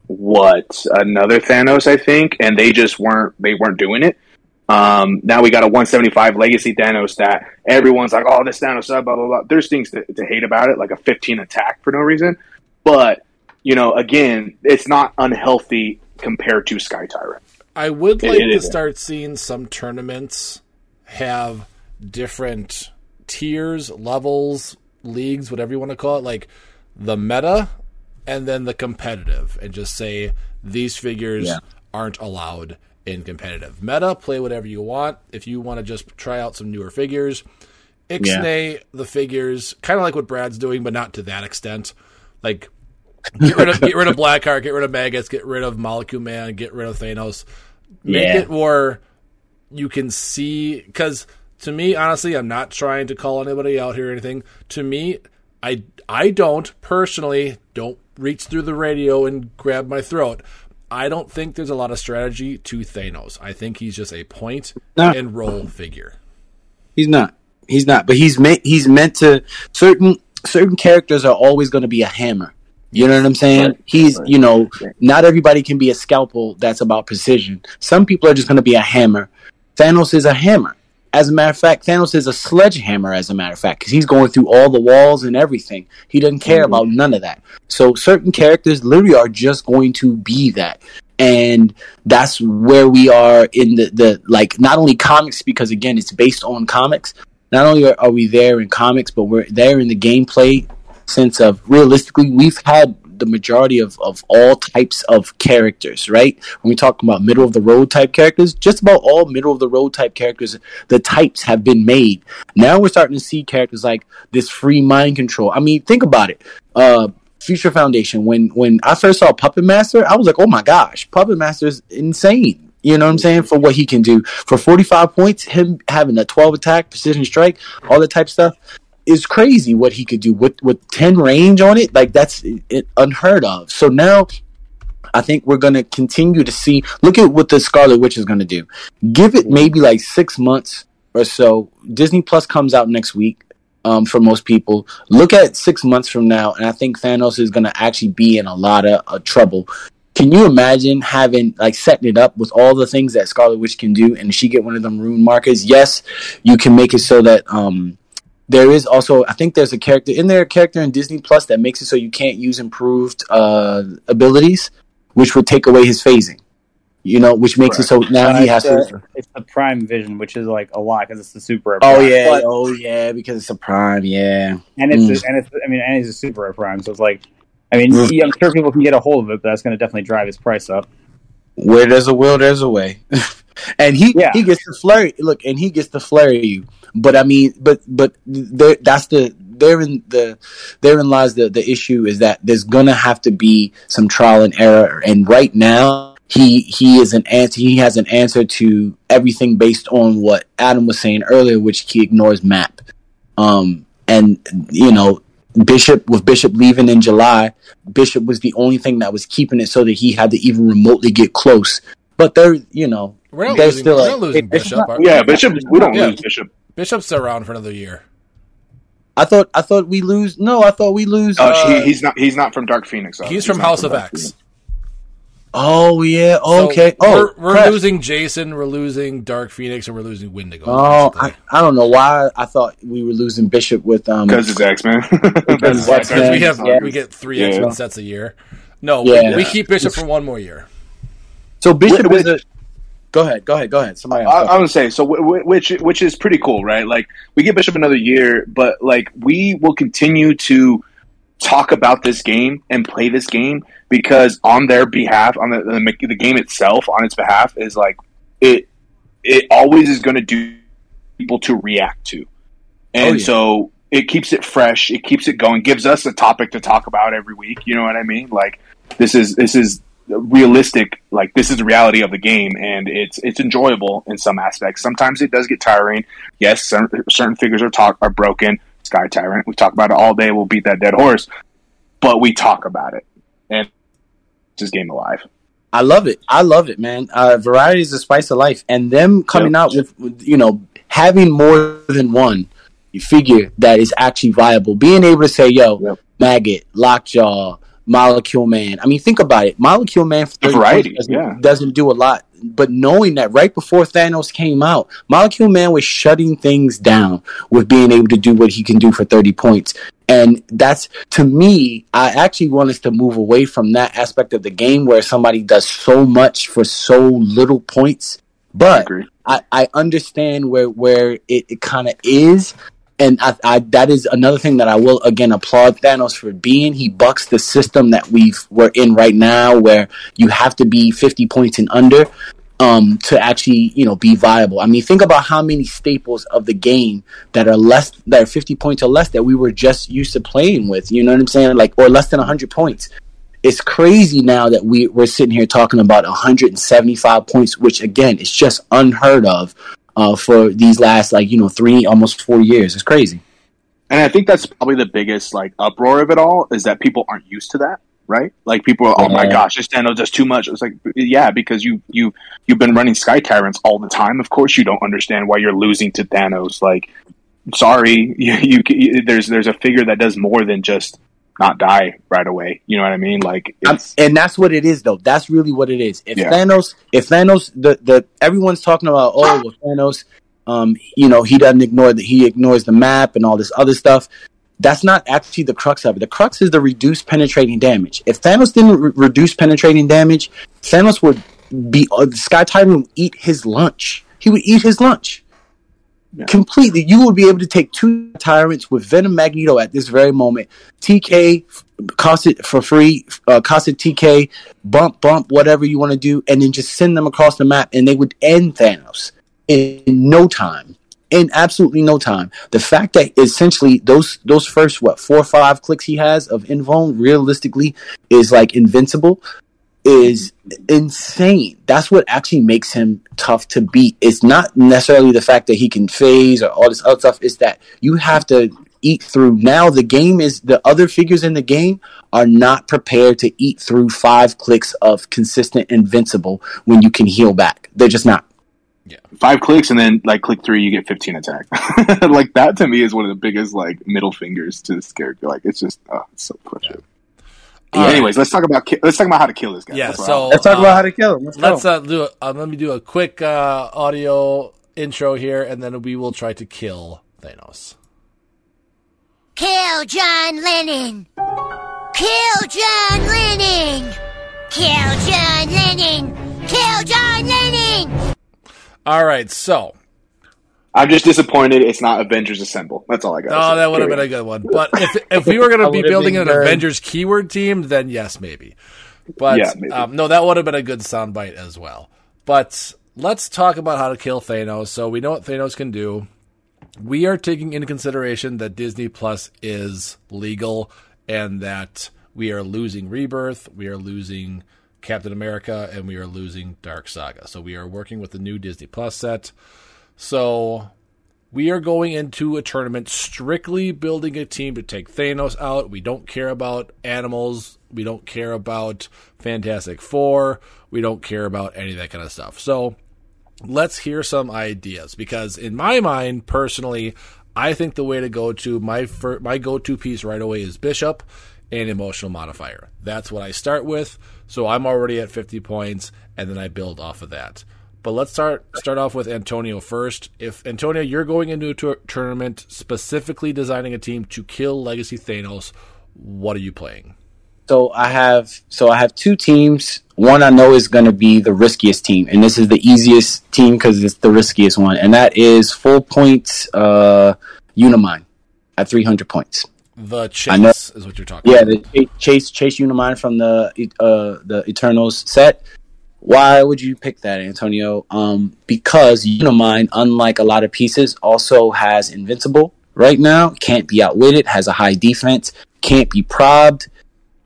[SPEAKER 3] what another Thanos, I think, and they just weren't they weren't doing it. Um, now we got a 175 legacy Thanos that everyone's like, oh, this Thanos, blah blah blah. There's things to, to hate about it, like a 15 attack for no reason, but you know, again, it's not unhealthy compared to Sky Tyrant.
[SPEAKER 1] I would like to start seeing some tournaments have different tiers, levels, leagues, whatever you want to call it, like the meta and then the competitive, and just say these figures
[SPEAKER 2] Yeah.
[SPEAKER 1] aren't allowed in competitive. Meta, play whatever you want. If you want to just try out some newer figures, Ixnay the figures, kind of like what Brad's doing, but not to that extent. Like get rid of get rid of Blackheart, get rid of Maggotts, get rid of Molecule Man, get rid of Thanos. Make
[SPEAKER 2] Yeah.
[SPEAKER 1] it where you can see because to me, honestly, I'm not trying to call anybody out here or anything. To me, I I don't personally don't reach through the radio and grab my throat. I don't think there's a lot of strategy to Thanos. I think he's just a point
[SPEAKER 2] No.
[SPEAKER 1] and roll figure.
[SPEAKER 2] He's not. He's not. But he's meant. He's meant to. Certain certain characters are always going to be a hammer. You know what I'm saying? He's. You know, not everybody can be a scalpel. That's about precision. Some people are just going to be a hammer. Thanos is a hammer. As a matter of fact, Thanos is a sledgehammer. As a matter of fact, because he's going through all the walls and everything. He doesn't care
[SPEAKER 3] Mhm.
[SPEAKER 2] about none of that. So certain characters literally are just going to be that and that's where we are in the, the like not only comics because again it's based on comics not only are, are we there in comics but we're there in the gameplay sense of realistically we've had the majority of, of all types of characters right when we talk about middle of the road type characters just about all middle of the road type characters the types have been made now we're starting to see characters like this free mind control i mean think about it uh Future Foundation. When when I first saw Puppet Master, I was like, oh my gosh, Puppet Master is insane. You know what I'm saying? For what he can do. For 45 points, him having a 12 attack, precision strike, all that type stuff is crazy what he could do with with 10 range on it. Like that's unheard of. So now I think we're going to continue to see look at what the Scarlet Witch is going to do. Give it maybe like 6 months or so. Disney Plus comes out next week um, for most people. Look at six months from now, and I think Thanos is going to actually be in a lot of uh, trouble. Can you imagine having like setting it up with all the things that Scarlet Witch can do, and she get one of them rune markers? Yes, you can make it so that um, there is also. I think there's a character in there, a character in Disney Plus that makes it so you can't use improved uh, abilities, which would take away his phasing. You know, which makes it so now he has
[SPEAKER 6] it's,
[SPEAKER 2] to.
[SPEAKER 6] it's the Prime Vision, which is like a lot because it's the super.
[SPEAKER 2] Oh
[SPEAKER 6] Prime.
[SPEAKER 2] yeah,
[SPEAKER 6] But-
[SPEAKER 2] oh yeah, because it's a prime. Yeah,
[SPEAKER 6] and it's
[SPEAKER 2] Mm.
[SPEAKER 6] and it's I mean and it's a super prime, so it's like I mean, yeah, I'm sure people can get a hold of it, but that's going to definitely drive his price up.
[SPEAKER 2] Where there's a will, there's a way. and he
[SPEAKER 6] Yeah.
[SPEAKER 2] he gets to flurry. Look, and he gets to flurry you. But I mean, but but there, that's the therein the therein lies the the issue is that there's gonna have to be some trial and error. And right now, he he is an answer. He has an answer to everything based on what Adam was saying earlier, which he ignores map. Um, and you know. Bishop with Bishop leaving in July, Bishop was the only thing that was keeping it so that he had to even remotely get close. But they're, you know,
[SPEAKER 1] We're not
[SPEAKER 2] there's
[SPEAKER 1] losing,
[SPEAKER 2] still
[SPEAKER 1] we're
[SPEAKER 2] a-
[SPEAKER 1] not losing
[SPEAKER 2] it-
[SPEAKER 1] Bishop.
[SPEAKER 2] not-
[SPEAKER 3] Yeah, Bishop. We don't
[SPEAKER 1] Yeah.
[SPEAKER 3] lose Bishop.
[SPEAKER 1] Bishop's around for another year.
[SPEAKER 2] I thought I thought we lose. No, I thought we lose.
[SPEAKER 3] Oh,
[SPEAKER 2] uh,
[SPEAKER 3] he, he's not. He's not from Dark Phoenix. though.
[SPEAKER 1] He's from
[SPEAKER 3] not
[SPEAKER 1] House of
[SPEAKER 3] Dark
[SPEAKER 1] X.
[SPEAKER 3] Phoenix.
[SPEAKER 2] oh yeah.
[SPEAKER 1] So
[SPEAKER 2] Okay. oh,
[SPEAKER 1] we're, we're losing Jason, we're losing Dark Phoenix, and we're losing Wendigo.
[SPEAKER 2] Oh. I, I don't know why I thought we were losing Bishop with um.
[SPEAKER 3] Because it's X Men.
[SPEAKER 2] Because
[SPEAKER 1] Yeah,
[SPEAKER 2] X-Men,
[SPEAKER 1] because we have
[SPEAKER 2] yeah.
[SPEAKER 1] we get three
[SPEAKER 3] Yeah.
[SPEAKER 1] X Men sets a year. No,
[SPEAKER 2] Yeah.
[SPEAKER 1] we, we keep Bishop for one more year.
[SPEAKER 2] So Bishop is a. Go ahead. Go ahead. Go ahead. Somebody.
[SPEAKER 3] I,
[SPEAKER 2] Else.
[SPEAKER 3] I would say so, wh- wh- which which is pretty cool, right? Like we give Bishop another year, but like we will continue to talk about this game and play this game because on their behalf, on the the, the game itself, on its behalf, is like it it always is going to do people to react to, oh, and
[SPEAKER 2] Oh, yeah.
[SPEAKER 3] so it keeps it fresh, it keeps it going, gives us a topic to talk about every week. You know what I mean? Like this is this is realistic like this is the reality of the game and it's it's enjoyable in some aspects sometimes it does get tiring yes certain, certain figures are talk are broken sky tyrant we talk about it all day we'll beat that dead horse but we talk about it and it's just game alive
[SPEAKER 2] I love it. I love it, man. Uh, variety is the spice of life, and them coming
[SPEAKER 3] Yep.
[SPEAKER 2] out with, with, you know, having more than one figure that is actually viable. Being able to say, "Yo,
[SPEAKER 3] Yep.
[SPEAKER 2] maggot, lockjaw, molecule man." I mean, think about it. Molecule man for 30
[SPEAKER 3] variety,
[SPEAKER 2] doesn't,
[SPEAKER 3] yeah.
[SPEAKER 2] doesn't do a lot, but knowing that right before Thanos came out, Molecule Man was shutting things down with being able to do what he can do for thirty points. And that's to me, I actually want us to move away from that aspect of the game where somebody does so much for so little points. But
[SPEAKER 3] agree
[SPEAKER 2] I, I understand where where it, it kind of is, and I, I that is another thing that I will again applaud Thanos for being. He bucks the system that we've we're in right now, where you have to be fifty points and under um, to actually you know be viable. I mean, think about how many staples of the game that are less that are fifty points or less that we were just used to playing with. You know what I'm saying? Like or less than hundred points it's crazy now that we we're sitting here talking about 175 points, which again is just unheard of uh, for these last like you know three almost four years. It's crazy.
[SPEAKER 3] and i think that's probably the biggest like uproar of it all is that people aren't used to that right? Like people are oh my gosh this Thanos does too much. It's like yeah because you you you've been running sky tyrants all the time. Of course you don't understand why you're losing to thanos. Like sorry you, you, you there's there's a figure that does more than just not die right away you know what i mean like it's,
[SPEAKER 2] and that's what it is, though. That's really what it is. If
[SPEAKER 3] Yeah.
[SPEAKER 2] Thanos, if Thanos, the the everyone's talking about, oh, well, Thanos, um, you know, he doesn't ignore that he ignores the map and all this other stuff. That's not actually the crux of it. The crux is the reduced penetrating damage. If Thanos didn't re- reduce penetrating damage, Thanos would be uh, Sky Tyrant would eat his lunch. He would eat his lunch
[SPEAKER 3] Yeah.
[SPEAKER 2] completely. You would be able to take two tyrants with Venom Magneto at this very moment. TK cost it for free, uh, cost it TK, bump, bump, whatever you want to do, and then just send them across the map, and they would end Thanos in no time. In absolutely no time. The fact that essentially those those first what four or five clicks he has of Invuln realistically is like invincible is insane. That's what actually makes him tough to beat. It's not necessarily the fact that he can phase or all this other stuff. It's that you have to eat through. Now the game is the other figures in the game are not prepared to eat through five clicks of consistent invincible when you can heal back. They're just not. Yeah.
[SPEAKER 3] five clicks and then like click three you get 15 attack like that to me is one of the biggest like middle fingers to this character like it's just oh it's so frustrating
[SPEAKER 1] All right.
[SPEAKER 3] anyways let's talk about ki- let's talk about how to kill this guy
[SPEAKER 1] Yeah, so-
[SPEAKER 2] Let's talk
[SPEAKER 1] Uh,
[SPEAKER 2] about how to kill him. Let's,
[SPEAKER 1] Let's
[SPEAKER 2] go.
[SPEAKER 1] uh, do. A, uh, let me do a quick uh, audio intro here, and then we will try to kill Thanos.
[SPEAKER 7] Kill John Lennon! Kill John Lennon! Kill John Lennon! Kill John Lennon!
[SPEAKER 1] All right, so
[SPEAKER 3] I'm just disappointed it's not Avengers Assemble. That's all I got.
[SPEAKER 1] Oh, that would have been a good one. But if if we were going to be building an
[SPEAKER 6] good.
[SPEAKER 1] Avengers keyword team, then yes, maybe. But
[SPEAKER 3] Yeah, maybe.
[SPEAKER 1] Um, no, that would have been a good soundbite as well. But let's talk about how to kill Thanos. So we know what Thanos can do. We are taking into consideration that Disney Plus is legal and that we are losing Rebirth, we are losing Captain America, and we are losing Dark Saga. So we are working with the new Disney Plus set. So we are going into a tournament strictly building a team to take Thanos out. We don't care about animals. We don't care about Fantastic Four. We don't care about any of that kind of stuff. So let's hear some ideas because in my mind personally i think the way to go to my fir- my go-to piece right away is bishop and emotional modifier that's what i start with so i'm already at 50 points and then i build off of that but let's start start off with antonio first if antonio you're going into a tour- tournament specifically designing a team to kill legacy thanos what are you playing
[SPEAKER 2] So I have so I have two teams. One I know is going to be the riskiest team, and this is the easiest team because it's the riskiest one, and that is full points uh, Unimind at 300 points.
[SPEAKER 1] the
[SPEAKER 2] I know-
[SPEAKER 1] chase is what you're talking
[SPEAKER 2] Yeah,
[SPEAKER 1] about
[SPEAKER 2] the Chase Chase Unimind from the uh, the Eternals set. Why would you pick that, Antonio? Um, because Unimind, unlike a lot of pieces, also has Invincible right now. Can't be outwitted. Has a high defense. Can't be probbed.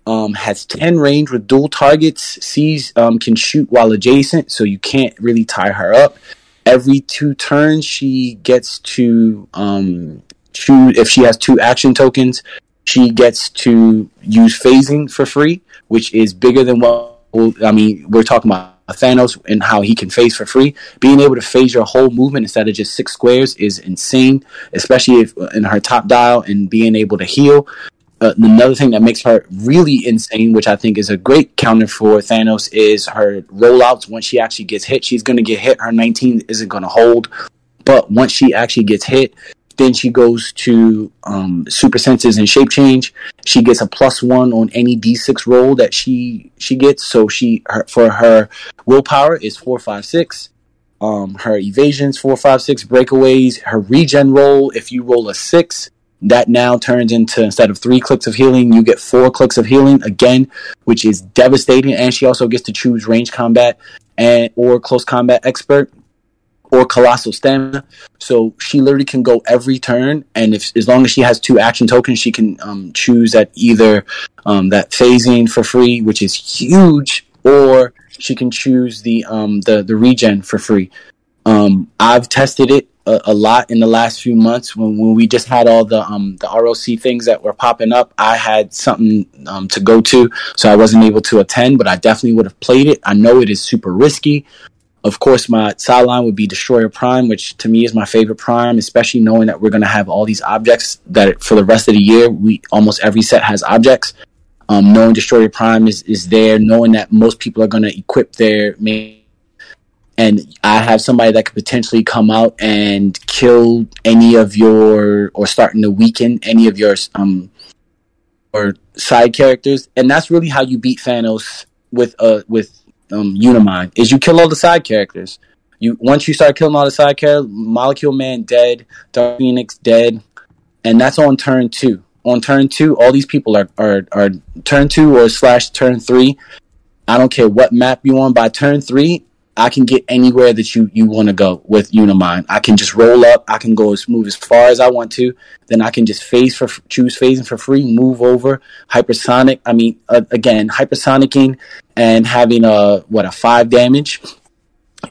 [SPEAKER 2] Um, has ten range with dual targets. Sees um, can shoot while adjacent, so you can't really tie her up. Every two turns, she gets to um, choose if she has two action tokens she gets to use phasing for free, which is bigger than what I mean. We're talking about Thanos and how he can phase for free. Being able to phase your whole movement instead of just six squares is insane, especially if in her top dial and being able to heal. Uh, another thing that makes her really insane, which I think is a great counter for Thanos, is her rollouts. Once she actually gets hit, she's going to get hit. Her 19 isn't going to hold, but once she actually gets hit, then she goes to um, super senses and shape change. She gets a plus one on any d6 roll that she she gets. So she her, for her willpower is four five six. Um, her evasions four five six breakaways. Her regen roll if you roll a six, that now turns into instead of three clicks of healing, you get four clicks of healing again, which is devastating. And she also gets to choose range combat and or close combat expert or colossal stamina. So she literally can go every turn, and if as long as she has two action tokens, she can um, choose that either um, that phasing for free, which is huge, or she can choose the um, the the regen for free. Um, I've tested it a, a lot in the last few months when, when we just had all the um, the ROC things that were popping up. I had something um, to go to, so I wasn't able to attend, but I definitely would have played it. I know it is super risky. Of course, my sideline would be Destroyer Prime, which to me is my favorite Prime, especially knowing that we're going to have all these objects that for the rest of the year, we almost every set has objects. Um, knowing Destroyer Prime is, is there, knowing that most people are going to equip their main, and I have somebody that could potentially come out and kill any of your, or starting to weaken any of your, um, or side characters, and that's really how you beat Thanos with uh with um, Unimind is you kill all the side characters. You once you start killing all the side characters, Molecule Man dead, Dark Phoenix dead, and that's on turn two. On turn two, all these people are are, are turn two or slash turn three. I don't care what map you on. By turn three, I can get anywhere that you you want to go with Unimind. I can just roll up. I can go as move as far as I want to. Then I can just phase for choose phasing for free, move over hypersonic. I mean, uh, again, hypersonicking and having a what a five damage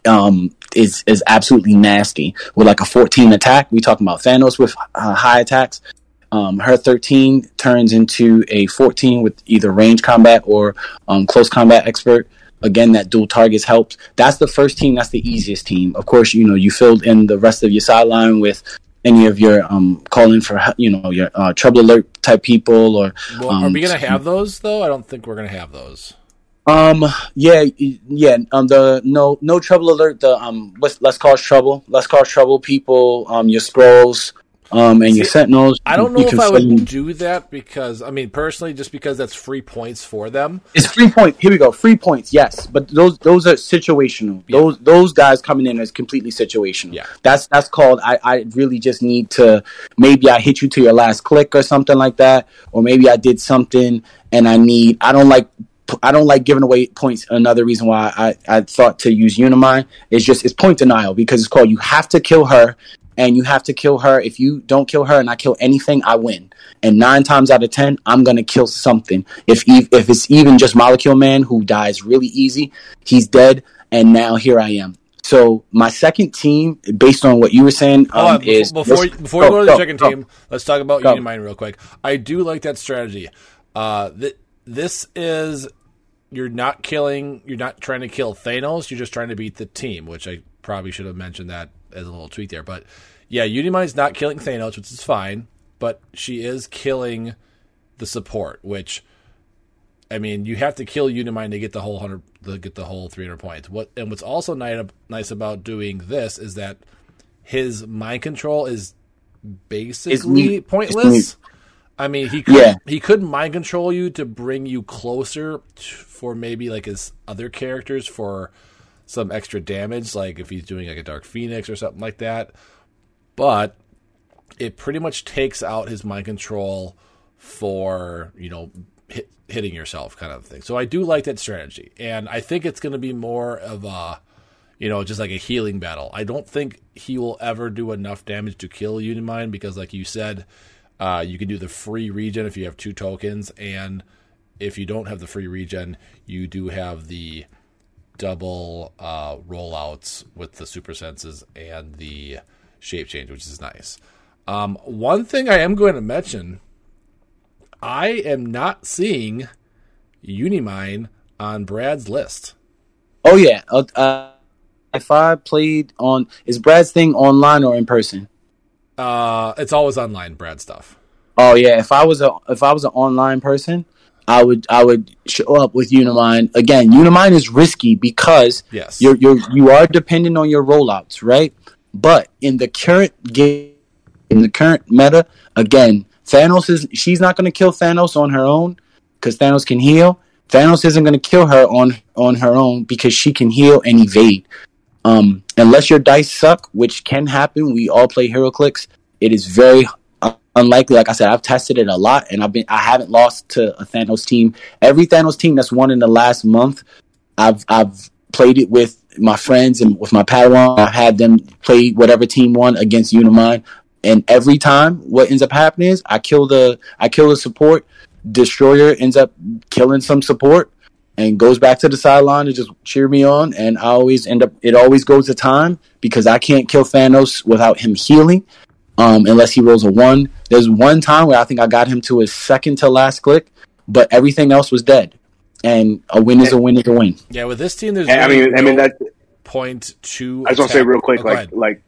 [SPEAKER 2] um is is absolutely nasty with like a 14 attack we talking about thanos with uh, high attacks um her 13 turns into a 14 with either range combat or um close combat expert again that dual targets helps that's the first team that's the easiest team of course you know you filled in the rest of your sideline with any of your um calling for you know your uh, trouble alert type people or
[SPEAKER 1] Well, are
[SPEAKER 2] um,
[SPEAKER 1] we going to have those though? I don't think we're going to have those.
[SPEAKER 2] Um. Yeah. Yeah. Um. The no no trouble alert. The um. What's let's cause trouble. Let's cause trouble. People. Um. Your scrolls. Um, and your sentinels.
[SPEAKER 1] I don't know if
[SPEAKER 2] can
[SPEAKER 1] I
[SPEAKER 2] send-
[SPEAKER 1] would do that because I mean personally, just because that's free points for them.
[SPEAKER 2] It's free point. Here we go. Free points. Yes, but those those are situational.
[SPEAKER 1] Yeah.
[SPEAKER 2] Those those guys coming in is completely situational.
[SPEAKER 1] Yeah.
[SPEAKER 2] That's that's called. I I really just need to. Maybe I hit you to your last click or something like that, or maybe I did something and I need. I don't like. I don't like giving away points. Another reason why I, I thought to use Unimind is just it's point denial because it's called you have to kill her and you have to kill her. If you don't kill her and I kill anything, I win. And nine times out of ten, I'm gonna kill something. If if it's even just Molecule Man who dies really easy, he's dead, and now here I am. So my second team, based on what you were saying, um, is
[SPEAKER 1] before before we go to the
[SPEAKER 2] go,
[SPEAKER 1] second
[SPEAKER 2] go.
[SPEAKER 1] team, let's talk about
[SPEAKER 2] Go.
[SPEAKER 1] Unimind real quick. I do like that strategy. Uh, th- this is you're not killing, you're not trying to kill Thanos. You're just trying to beat the team, which I probably should have mentioned that as a little tweak there. But yeah, Unimind's not killing Thanos, which is fine, but she is killing the support, which. I mean, you have to kill Unimind to get the whole hundred, to get the whole three hundred points. What and what's also nice, about doing this is that his mind control is basically pointless. I mean, he could
[SPEAKER 2] Yeah.
[SPEAKER 1] he could mind control you to bring you closer t- for maybe like his other characters for some extra damage, like if he's doing like a Dark Phoenix or something like that. But it pretty much takes out his mind control for you know hit, hitting yourself kind of thing. So I do like that strategy, and I think it's going to be more of a you know just like a healing battle. I don't think he will ever do enough damage to kill Unimind because, like you said, uh, you can do the free regen if you have two tokens, and if you don't have the free regen, you do have the double uh, rollouts with the super senses and the shape change, which is nice. Um, one thing I am going to mention, I am not seeing Unimind on Brad's list.
[SPEAKER 2] Oh yeah. Uh, uh, if I played on, is Brad's thing online or in person?
[SPEAKER 1] Uh, it's always online, Brad stuff.
[SPEAKER 2] Oh yeah, if I was a if I was an online person, I would I would show up with Unimind. Again, Unimind is risky because
[SPEAKER 1] Yes.
[SPEAKER 2] you're you're you are dependent on your rollouts, right? But in the current game, in the current meta, again, Thanos is she's not going to kill Thanos on her own because Thanos can heal. Thanos isn't going to kill her on on her own because she can heal and evade. Um, unless your dice suck, which can happen, we all play HeroClix. It is very unlikely. Like I said, I've tested it a lot, and I've been I haven't lost to a Thanos team. Every Thanos team that's won in the last month, I've I've played it with my friends and with my Padawan. I've had them play whatever team won against Unimind, and every time, what ends up happening is I kill the I kill the support. Destroyer ends up killing some support and goes back to the sideline to just cheer me on. And I always end up, it always goes to time because I can't kill Thanos without him healing, um, unless he rolls a one. There's one time where I think I got him to his second to last click, but everything else was dead. And a win is a win is a win.
[SPEAKER 1] Yeah, with this team, there's
[SPEAKER 3] And, I
[SPEAKER 1] really
[SPEAKER 3] mean, I mean that.
[SPEAKER 1] point to.
[SPEAKER 3] I just want to say real quick,
[SPEAKER 1] Oh,
[SPEAKER 3] like, like,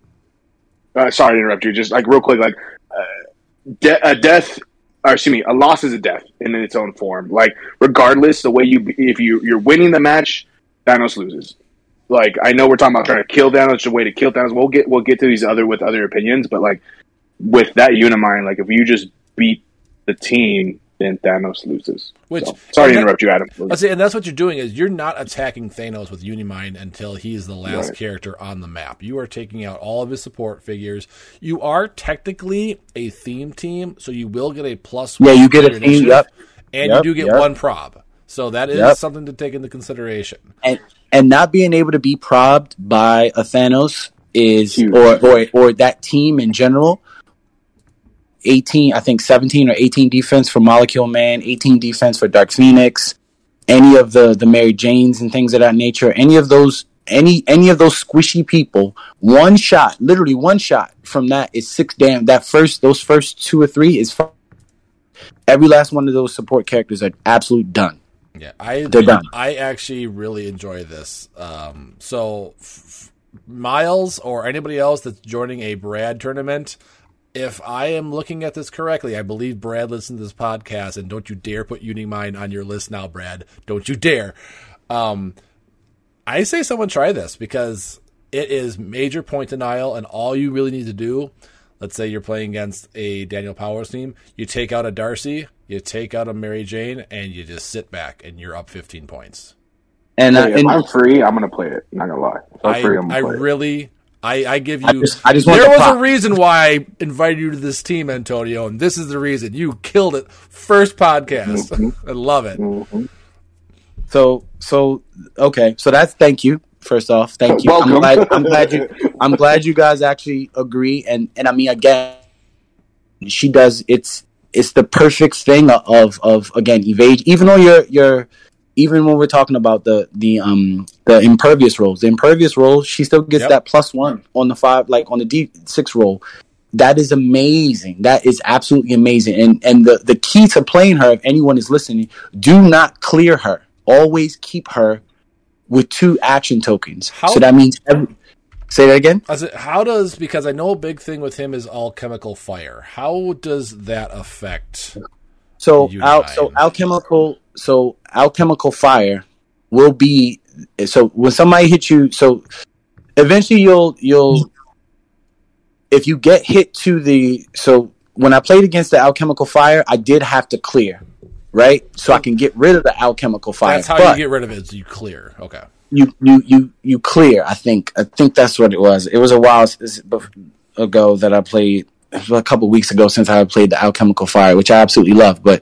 [SPEAKER 3] uh, sorry to interrupt you. Just like real quick, like, uh, de- a death, or excuse me, a loss is a death in its own form. Like, regardless, the way you, if you you're winning the match, Thanos loses. Like, I know we're talking about trying to kill Thanos, the way to kill Thanos. We'll get we'll get to these other with other opinions, but like with that Unimind, like if you just beat the team, then Thanos loses.
[SPEAKER 1] Which-
[SPEAKER 3] So, sorry to
[SPEAKER 1] that-
[SPEAKER 3] interrupt you, Adam.
[SPEAKER 1] I see, and that's what you're doing is you're not attacking Thanos with Unimind until he's the last
[SPEAKER 3] Right.
[SPEAKER 1] character on the map. You are taking out all of his support figures. You are technically a theme team, so you will get a plus.
[SPEAKER 2] Yeah, you get
[SPEAKER 1] for
[SPEAKER 2] a
[SPEAKER 1] your
[SPEAKER 2] theme, yep.
[SPEAKER 1] and
[SPEAKER 2] Yep,
[SPEAKER 1] you do get
[SPEAKER 2] yep.
[SPEAKER 1] one prob. So that is
[SPEAKER 2] Yep.
[SPEAKER 1] something to take into consideration.
[SPEAKER 2] and and not being able to be probed by a Thanos is or or or that team in general. 18, I think 17 or 18 defense for Molecule Man, 18 defense for Dark Phoenix, any of the the Mary Janes and things of that nature, any of those any any of those squishy people, one shot, literally one shot from that is six damn that first those first two or three is fi- every last one of those support characters are absolute done.
[SPEAKER 1] Yeah, I
[SPEAKER 2] They're done.
[SPEAKER 1] I actually really enjoy this. Um, so, f- f- Miles or anybody else that's joining a Brad tournament, if I am looking at this correctly, I believe Brad listened to this podcast, and don't you dare put Unimind on your list now, Brad. Don't you dare. Um, I say someone try this because it is major point denial, and all you really need to do, let's say you're playing against a Daniel Powers team, you take out a Darcy, you take out a Mary Jane, and you just sit back and you're up 15 points.
[SPEAKER 2] And, uh,
[SPEAKER 3] Hey, if
[SPEAKER 2] and
[SPEAKER 3] I'm free, I'm gonna play it. Not gonna lie. If I'm
[SPEAKER 1] I,
[SPEAKER 3] free, I'm
[SPEAKER 1] I
[SPEAKER 3] gonna play it.
[SPEAKER 1] really, I, I give you.
[SPEAKER 2] I just- I just
[SPEAKER 1] there was
[SPEAKER 2] prop.
[SPEAKER 1] a reason why I invited you to this team, Antonio, and this is the reason. You killed it. First podcast.
[SPEAKER 2] Mm-hmm.
[SPEAKER 1] I love it.
[SPEAKER 3] Mhm.
[SPEAKER 2] So so okay, so that's thank you. First off, thank you. I'm glad, I'm glad you. I'm glad you guys actually agree. And and I mean again, she does. It's it's the perfect thing of of again evade. Even though you're you're even when we're talking about the the um the impervious rolls, the impervious roll, she still gets
[SPEAKER 1] Yep.
[SPEAKER 2] that plus one on the five, like on the D six roll. That is amazing. That is absolutely amazing. And and the the key to playing her, if anyone is listening, do not clear her. Always keep her with two action tokens.
[SPEAKER 1] How-
[SPEAKER 2] so that means every, say that again.
[SPEAKER 1] As it, how does because I know a big thing with him is alchemical fire. How does that affect?
[SPEAKER 2] So al- so alchemical so alchemical fire will be so when somebody hits you so eventually you'll you'll if you get hit to the so when I played against the alchemical fire I did have to clear right so I oh. can get rid of the alchemical fire
[SPEAKER 1] That's how
[SPEAKER 2] but
[SPEAKER 1] you get rid of it. Is you clear. Okay.
[SPEAKER 2] You, you you you clear I think I think that's what it was it was a while ago that I played a couple weeks ago since I played the alchemical fire which I absolutely love but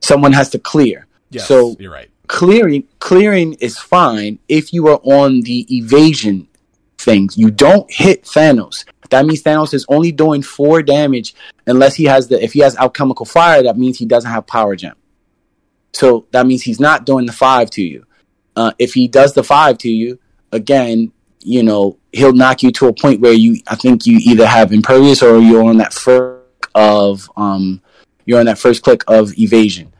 [SPEAKER 2] someone has to clear
[SPEAKER 1] Yes.
[SPEAKER 2] So-
[SPEAKER 1] you're right.
[SPEAKER 2] clearing clearing is fine if you are on the evasion things. You don't hit Thanos. That means Thanos is only doing four damage unless he has the if he has alchemical fire, that means he doesn't have power gem. So that means he's not doing the five to you. Uh, if he does the five to you, again, you know, he'll knock you to a point where you I think you either have impervious or you're on that first of um you're on that first click of evasion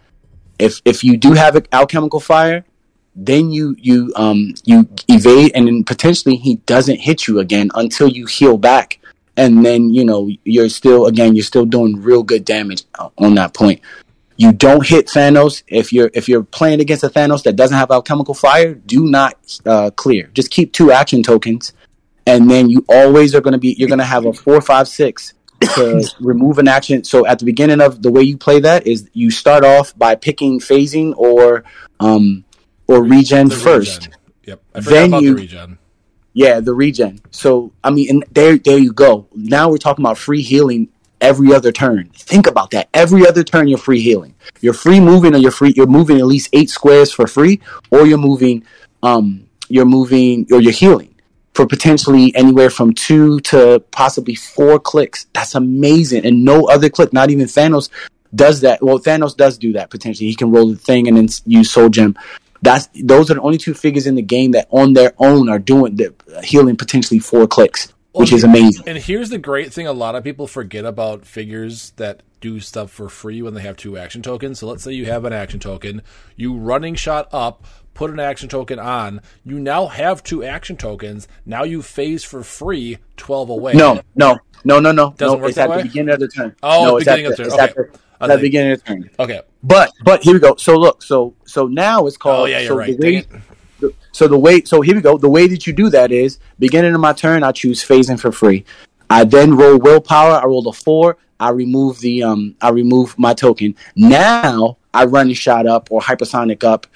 [SPEAKER 2] if if you do have an alchemical fire, then you you um you evade and then potentially he doesn't hit you again until you heal back, and then you know you're still again you're still doing real good damage on that point. You don't hit Thanos if you're if you're playing against a Thanos that doesn't have alchemical fire. Do not uh, clear. Just keep two action tokens, and then you always are going to be you're going to have a four five six to remove an action. So at the beginning of the way you play that is you start off by picking phasing or um or regen
[SPEAKER 1] The
[SPEAKER 2] first.
[SPEAKER 1] regen. Yep. I forgot
[SPEAKER 2] Then
[SPEAKER 1] about
[SPEAKER 2] you-
[SPEAKER 1] the regen.
[SPEAKER 2] Yeah, the regen. So I mean, and there there you go. Now we're talking about free healing every other turn. Think about that. Every other turn you're free healing. You're free moving or you're free you're moving at least 8 squares for free or you're moving um you're moving or you're healing for potentially anywhere from 2 to possibly 4 clicks. That's amazing. And no other click, not even Thanos does that. Well, Thanos does do that potentially. He can roll the thing and then use Soul Gem. That's those are the only two figures in the game that on their own are doing the healing potentially four clicks, which is amazing.
[SPEAKER 1] And here's the great thing: a lot of people forget about figures that do stuff for free when they have two action tokens. So let's say you have an action token, you running shot up, put an action token on. You now have two action tokens. Now you phase for free twelve away.
[SPEAKER 2] No, no, no, no, no.
[SPEAKER 1] Doesn't
[SPEAKER 2] no,
[SPEAKER 1] work
[SPEAKER 2] it's at
[SPEAKER 1] way?
[SPEAKER 2] the beginning of the turn.
[SPEAKER 1] Oh,
[SPEAKER 2] no, it's at
[SPEAKER 1] beginning of
[SPEAKER 2] the,
[SPEAKER 1] the
[SPEAKER 2] it's
[SPEAKER 1] turn.
[SPEAKER 2] at the,
[SPEAKER 1] Okay.
[SPEAKER 2] At the beginning of the turn.
[SPEAKER 1] Okay.
[SPEAKER 2] But but here we go. So look, so so now it's oh, called.
[SPEAKER 1] Oh yeah, you're
[SPEAKER 2] so
[SPEAKER 1] right.
[SPEAKER 2] The way. So the way, so here we go. The way that you do that is beginning of my turn, I choose phasing for free. I then roll willpower. I roll a four. I remove the um. I remove my token. Now I run shot up or hypersonic up,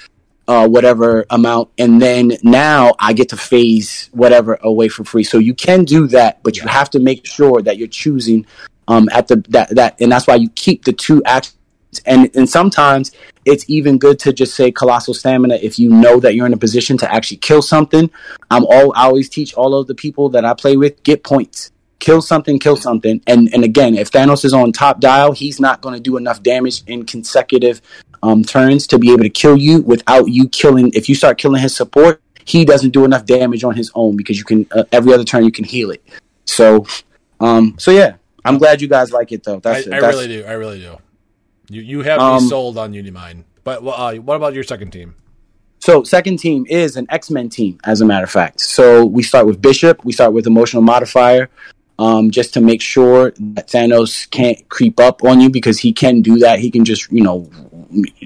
[SPEAKER 2] uh, whatever amount, and then now I get to phase whatever away for free. So you can do that, but you have to make sure that you're choosing um at the that that, and that's why you keep the two actions. And and sometimes it's even good to just say colossal stamina if you know that you're in a position to actually kill something. I'm all I always teach all of the people that I play with get points. Kill something, kill something. And and again, if Thanos is on top dial, he's not going to do enough damage in consecutive um, turns to be able to kill you without you killing. If you start killing his support, he doesn't do enough damage on his own because you can uh, every other turn you can heal it. So, um, so yeah, I'm glad you guys like it though.
[SPEAKER 1] I,
[SPEAKER 2] That's
[SPEAKER 1] I really do. I really do. You you have me
[SPEAKER 2] Um,
[SPEAKER 1] sold on Unimind. But uh, what about your second team?
[SPEAKER 2] So second team is an X Men team, as a matter of fact. So we start with Bishop. We start with emotional modifier, um, just to make sure that Thanos can't creep up on you because he can do that. He can just you know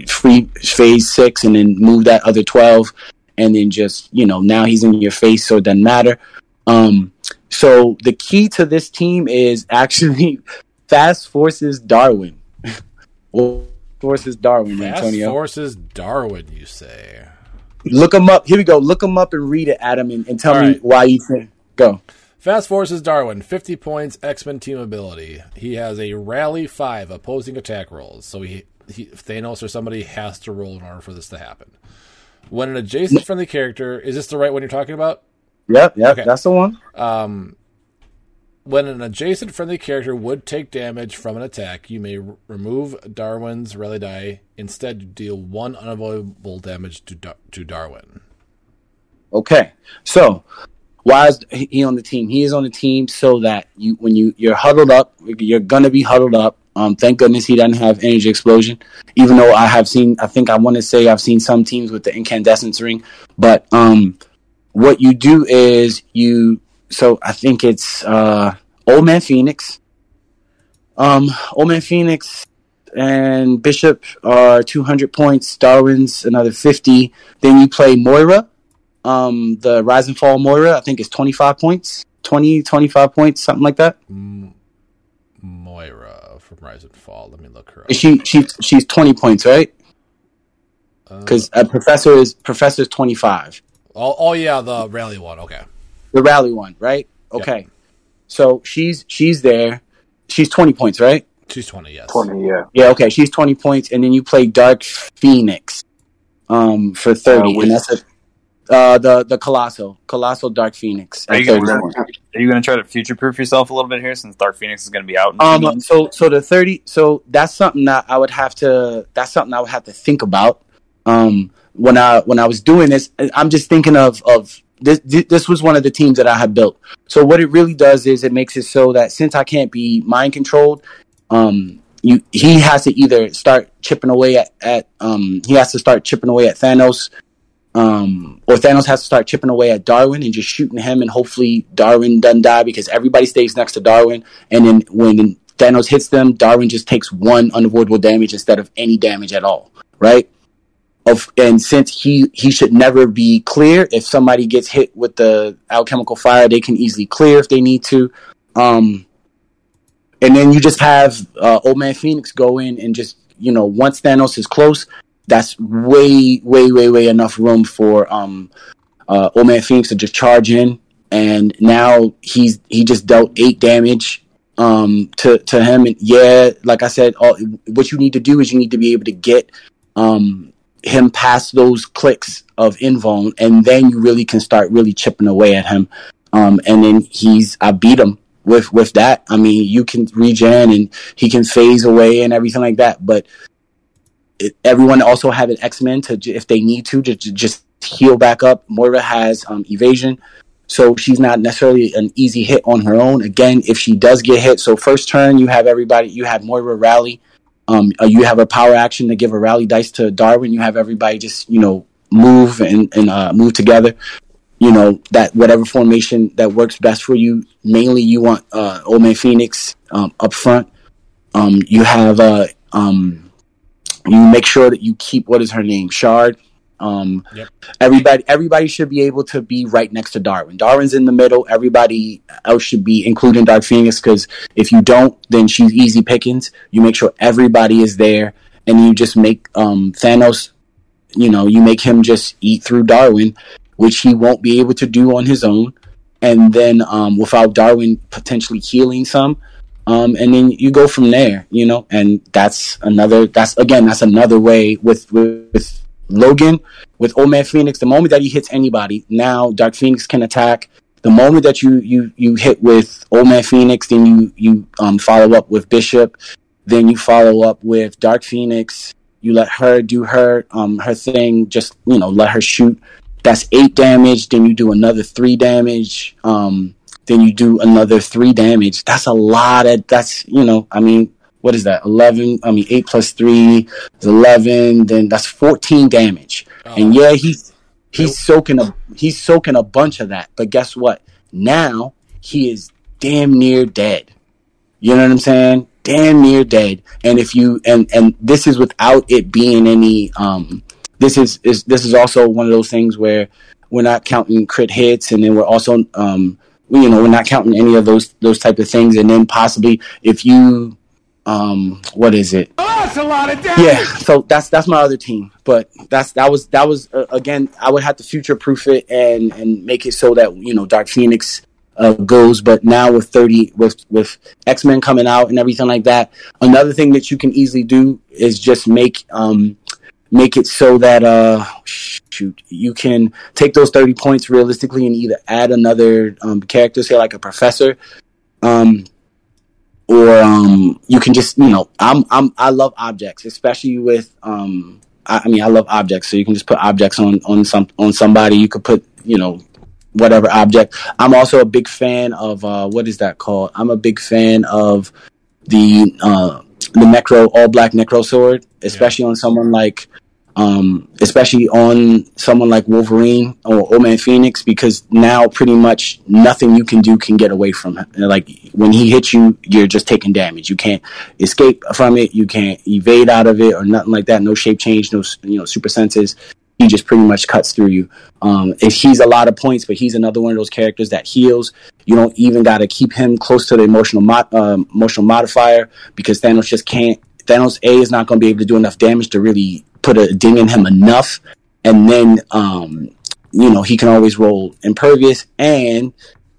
[SPEAKER 2] free phase six and then move that other twelve, and then just you know now he's in your face, so it doesn't matter. Um, So the key to this team is actually fast forces Darwin. Forces Darwin,
[SPEAKER 1] Fast
[SPEAKER 2] Antonio.
[SPEAKER 1] forces Darwin, you say.
[SPEAKER 2] Look him up. Here we go. Look him up and read it, Adam, and, and tell
[SPEAKER 1] All
[SPEAKER 2] me
[SPEAKER 1] right.
[SPEAKER 2] why you think. Go.
[SPEAKER 1] Fast forces Darwin, 50 points, X Men team ability. He has a rally 5 opposing attack rolls, so he, he Thanos or somebody has to roll in order for this to happen. When an adjacent friendly character, is this the right one you're talking about?
[SPEAKER 2] Yep, yep,
[SPEAKER 1] Okay.
[SPEAKER 2] that's the one.
[SPEAKER 1] Um, when an adjacent friendly character would take damage from an attack, you may r- remove Darwin's rally die. Instead, deal one unavoidable damage to Dar- to Darwin.
[SPEAKER 2] Okay, so why is he on the team? He is on the team so that you, when you you're huddled up, you're gonna be huddled up. Um, thank goodness he doesn't have energy explosion. Even though I have seen, I think I want to say I've seen some teams with the incandescence ring, but um, what you do is you. So I think it's uh, Old Man Phoenix. Um, Old Man Phoenix and Bishop are 200 points. Darwin's another 50. Then you play Moira um the rise and fall moira i think is 25 points 20 25 points something like that
[SPEAKER 1] Moira from Rise and Fall. Let me look her up.
[SPEAKER 2] She she she's 20 points right
[SPEAKER 1] Uh,
[SPEAKER 2] because a professor is professor's 25
[SPEAKER 1] oh, oh yeah, the rally one. Okay.
[SPEAKER 2] The rally one right okay so she's she's there she's 20 points right
[SPEAKER 1] She's 20, yes.
[SPEAKER 3] Twenty, yeah.
[SPEAKER 2] yeah okay she's 20 points and then you play dark phoenix um for 30
[SPEAKER 3] Uh,
[SPEAKER 2] and that's a uh the the colossal colossal dark phoenix
[SPEAKER 6] Are you gonna Are you going to try to future proof yourself a little bit here since Dark Phoenix is going to be out? In
[SPEAKER 2] Um. So so the thirty. So that's something that I would have to. That's something I would have to think about. Um. When I when I was doing this, I'm just thinking of of this. This was one of the teams that I had built. So what it really does is it makes it so that since I can't be mind controlled, um, you he has to either start chipping away at at um he has to start chipping away at Thanos. Um, or Thanos has to start chipping away at Darwin and just shooting him, and hopefully Darwin doesn't die because everybody stays next to Darwin. And then when Thanos hits them, Darwin just takes one unavoidable damage instead of any damage at all, right? Of and since he he should never be clear, if somebody gets hit with the alchemical fire, they can easily clear if they need to. Um, and then you just have uh, Old Man Phoenix go in and just you know once Thanos is close, that's way way way way enough room for um uh, Old Man Phoenix to just charge in, and now he's he just dealt eight damage um to to him and yeah like i said all, what you need to do is you need to be able to get um him past those clicks of invuln and then you really can start really chipping away at him. Um and then he's i beat him with with that. I mean you can regen and he can phase away and everything like that but it, everyone also have an x-men to if they need to to, to just heal back up. Moira has um evasion so she's not necessarily an easy hit on her own. Again, if she does get hit, so first turn you have everybody, you have Moira rally, um, uh, you have a power action to give a rally dice to Darwin. You have everybody just you know move and and uh, move together. You know that whatever formation that works best for you. Mainly, you want uh, Old Man Phoenix um, up front. Um, you have uh, um, you make sure that you keep what is her name Shard. Um,
[SPEAKER 1] Yep.
[SPEAKER 2] everybody everybody should be able to be right next to Darwin. Darwin's in the middle. Everybody else should be, including Dark Phoenix, because if you don't, then she's easy pickings. You make sure everybody is there, and you just make um, Thanos. You know, you make him just eat through Darwin, which he won't be able to do on his own, and then um, without Darwin potentially healing some. Um, and then you go from there, you know, and that's another. That's again, that's another way with with, with Logan with Old Man Phoenix, the moment that he hits anybody, now Dark Phoenix can attack. The moment that you you you hit with Old Man Phoenix, then you you um, follow up with Bishop, then you follow up with Dark Phoenix. You let her do her um her thing, just you know let her shoot. That's eight damage. Then you do another three damage. Um, then you do another three damage. That's a lot of. That's you know I mean what is that? Eleven. I mean eight plus three is eleven. Then that's fourteen damage.
[SPEAKER 1] Oh,
[SPEAKER 2] And yeah, he's he's soaking a he's soaking a bunch of that. But guess what? Now he is damn near dead. You know what I'm saying? Damn near dead. And if you and and this is without it being any um this is, is this is also one of those things where we're not counting crit hits and then we're also um you know, we're not counting any of those those type of things, and then possibly if you, um, what is it?
[SPEAKER 8] Oh, that's a lot of damage.
[SPEAKER 2] Yeah, so that's that's my other team, but that's that was that was uh, again. I would have to future proof it and and make it so that you know Dark Phoenix uh, goes. But now with thirty with with X Men coming out and everything like that, another thing that you can easily do is just make um make it so that uh shoot you can take those thirty points realistically and either add another um, character, say like a professor. Um, or um, you can just you know I'm I'm I love objects, especially with um, I, I mean I love objects, so you can just put objects on on some on somebody. You could put you know whatever object. I'm also a big fan of uh, what is that called? I'm a big fan of the uh, the necro all black necro sword, especially on someone like um, especially on someone like Wolverine or Old Man Phoenix, because now pretty much nothing you can do can get away from him. Like when he hits you, you're just taking damage. You can't escape from it. You can't evade out of it or nothing like that. No shape change, no you know super senses. He just pretty much cuts through you. Um, he's a lot of points, but he's another one of those characters that heals. You don't even got to keep him close to the emotional mod, uh, emotional modifier because Thanos just can't. Thanos A is not going to be able to do enough damage to really put a ding in him enough, and then um, you know he can always roll impervious, and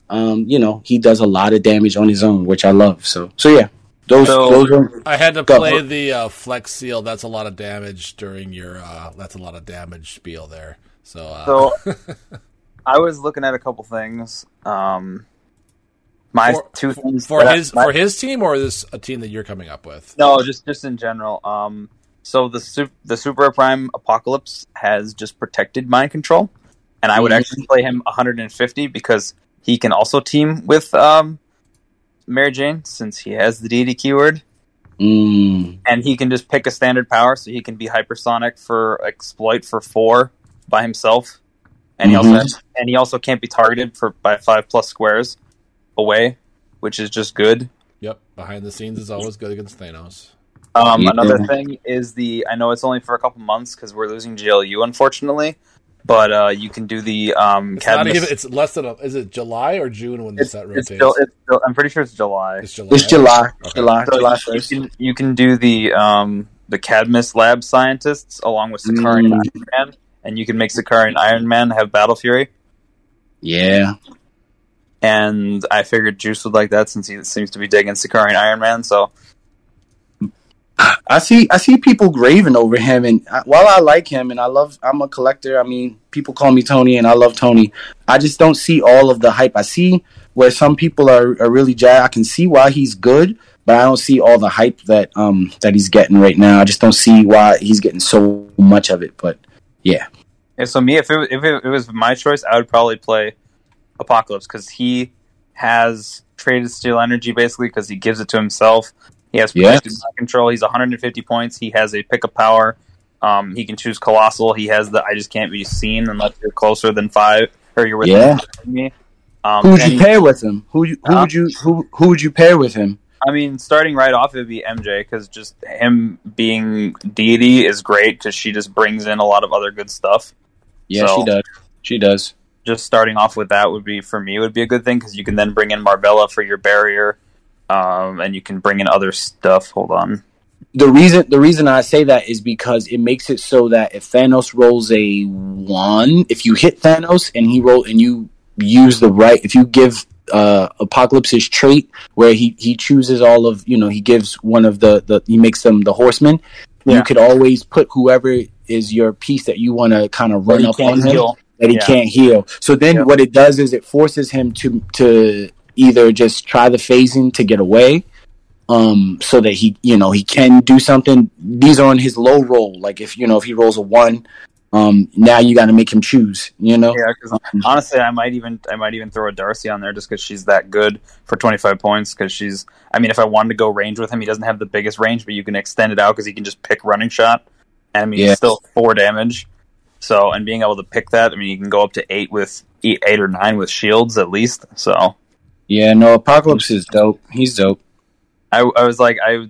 [SPEAKER 2] um, you know he does a lot of damage on his own, which I love. So so yeah, those
[SPEAKER 6] So-
[SPEAKER 2] those are
[SPEAKER 1] I had to
[SPEAKER 2] Go.
[SPEAKER 1] play the uh, Flex Seal. That's a lot of damage during your. Uh, that's a lot of damage spiel there. So, uh,
[SPEAKER 5] So I was looking at a couple things. Um, my
[SPEAKER 1] for,
[SPEAKER 5] two
[SPEAKER 1] for-
[SPEAKER 5] things
[SPEAKER 1] for
[SPEAKER 5] that I-
[SPEAKER 1] his
[SPEAKER 5] my-
[SPEAKER 1] for his team or is this a team that you're coming up with.
[SPEAKER 5] No, just just in general. Um, so the su- the Super Prime Apocalypse has just protected mind control, and I would
[SPEAKER 2] Mhm.
[SPEAKER 5] actually play him 150 because he can also team with um, Mary Jane since he has the deity keyword,
[SPEAKER 2] mm,
[SPEAKER 5] and he can just pick a standard power, so he can be hypersonic for exploit for four by himself, and he also
[SPEAKER 2] Mhm.
[SPEAKER 5] has, and he also can't be targeted for by five plus squares away, which is just good.
[SPEAKER 1] Yep, behind the scenes is always good against Thanos.
[SPEAKER 5] Um,
[SPEAKER 2] Yeah.
[SPEAKER 5] Another thing is the I know it's only for a couple months because we're losing GLU unfortunately, but uh, you can do the um,
[SPEAKER 1] It's not
[SPEAKER 5] Cadmus-
[SPEAKER 1] even. It's less than a. Is it July or June when the
[SPEAKER 5] it's,
[SPEAKER 1] set
[SPEAKER 5] it's,
[SPEAKER 1] rotates?
[SPEAKER 5] It's Jul- I'm pretty sure it's July.
[SPEAKER 1] It's July.
[SPEAKER 2] it's July,
[SPEAKER 1] Okay.
[SPEAKER 2] July,
[SPEAKER 5] So
[SPEAKER 2] July
[SPEAKER 5] you, you can you can do the um, the Cadmus lab scientists along with Sakari and
[SPEAKER 2] Mm.
[SPEAKER 5] Iron Man, and you can make Sakari and Iron Man have Battle Fury.
[SPEAKER 2] Yeah,
[SPEAKER 5] And I figured Juice would like that since he seems to be digging Sakari and Iron Man. So
[SPEAKER 2] I see. I see people raving over him, and I, while I like him, and I love, I'm a collector. I mean, people call me Tony, and I love Tony. I just don't see all of the hype. I see where some people are, are really jazzed. I can see why he's good, but I don't see all the hype that um that he's getting right now. I just don't see why he's getting so much of it. But yeah,
[SPEAKER 5] Yeah, so me, if it, if it, it was my choice, I would probably play Apocalypse because he has traded steel energy basically because he gives it to himself. He has
[SPEAKER 2] Yes.
[SPEAKER 5] control. He's 150 points. He has a pick of power. Um, he can choose colossal. He has the I just can't be seen unless you're closer than five or you're with
[SPEAKER 2] Yeah.
[SPEAKER 5] me. Um,
[SPEAKER 2] who would you
[SPEAKER 5] he-
[SPEAKER 2] pair with him? Who who
[SPEAKER 5] Huh?
[SPEAKER 2] would you who who would you pair with him?
[SPEAKER 5] I mean, starting right off, it would be MJ because just him being deity is great because she just brings in a lot of other good stuff.
[SPEAKER 2] Yeah,
[SPEAKER 5] So-
[SPEAKER 2] she does. She does.
[SPEAKER 5] just starting off with that would be for me would be a good thing because you can then bring in Marbella for your barrier, um, and you can bring in other stuff. Hold on.
[SPEAKER 2] the reason the reason I say that is because it makes it so that if Thanos rolls a one, if you hit Thanos and he roll and you use the right, if you give uh, Apocalypse's trait where he he chooses all of you know he gives one of the the he makes them the horsemen.
[SPEAKER 5] Yeah.
[SPEAKER 2] You could always put whoever is your piece that you want to kind of run up
[SPEAKER 5] can't
[SPEAKER 2] on him
[SPEAKER 5] heal.
[SPEAKER 2] that he
[SPEAKER 5] Yeah.
[SPEAKER 2] can't heal. So then
[SPEAKER 5] Yeah.
[SPEAKER 2] what it does is it forces him to to either just try the phasing to get away um so that he you know he can do something these are on his low roll like if you know if he rolls a one um now you got to make him choose you know
[SPEAKER 5] Yeah, because honestly, I might even I might even throw a Darcy on there just because she's that good for twenty five points. Because she's, I mean, if I wanted to go range with him, he doesn't have the biggest range, but you can extend it out because he can just pick running shot, and I mean, it's still four damage. So, and being able to pick that, I mean, you can go up to eight with eight or nine with shields at least. So,
[SPEAKER 2] yeah no apocalypse is dope he's dope
[SPEAKER 5] I, I was like I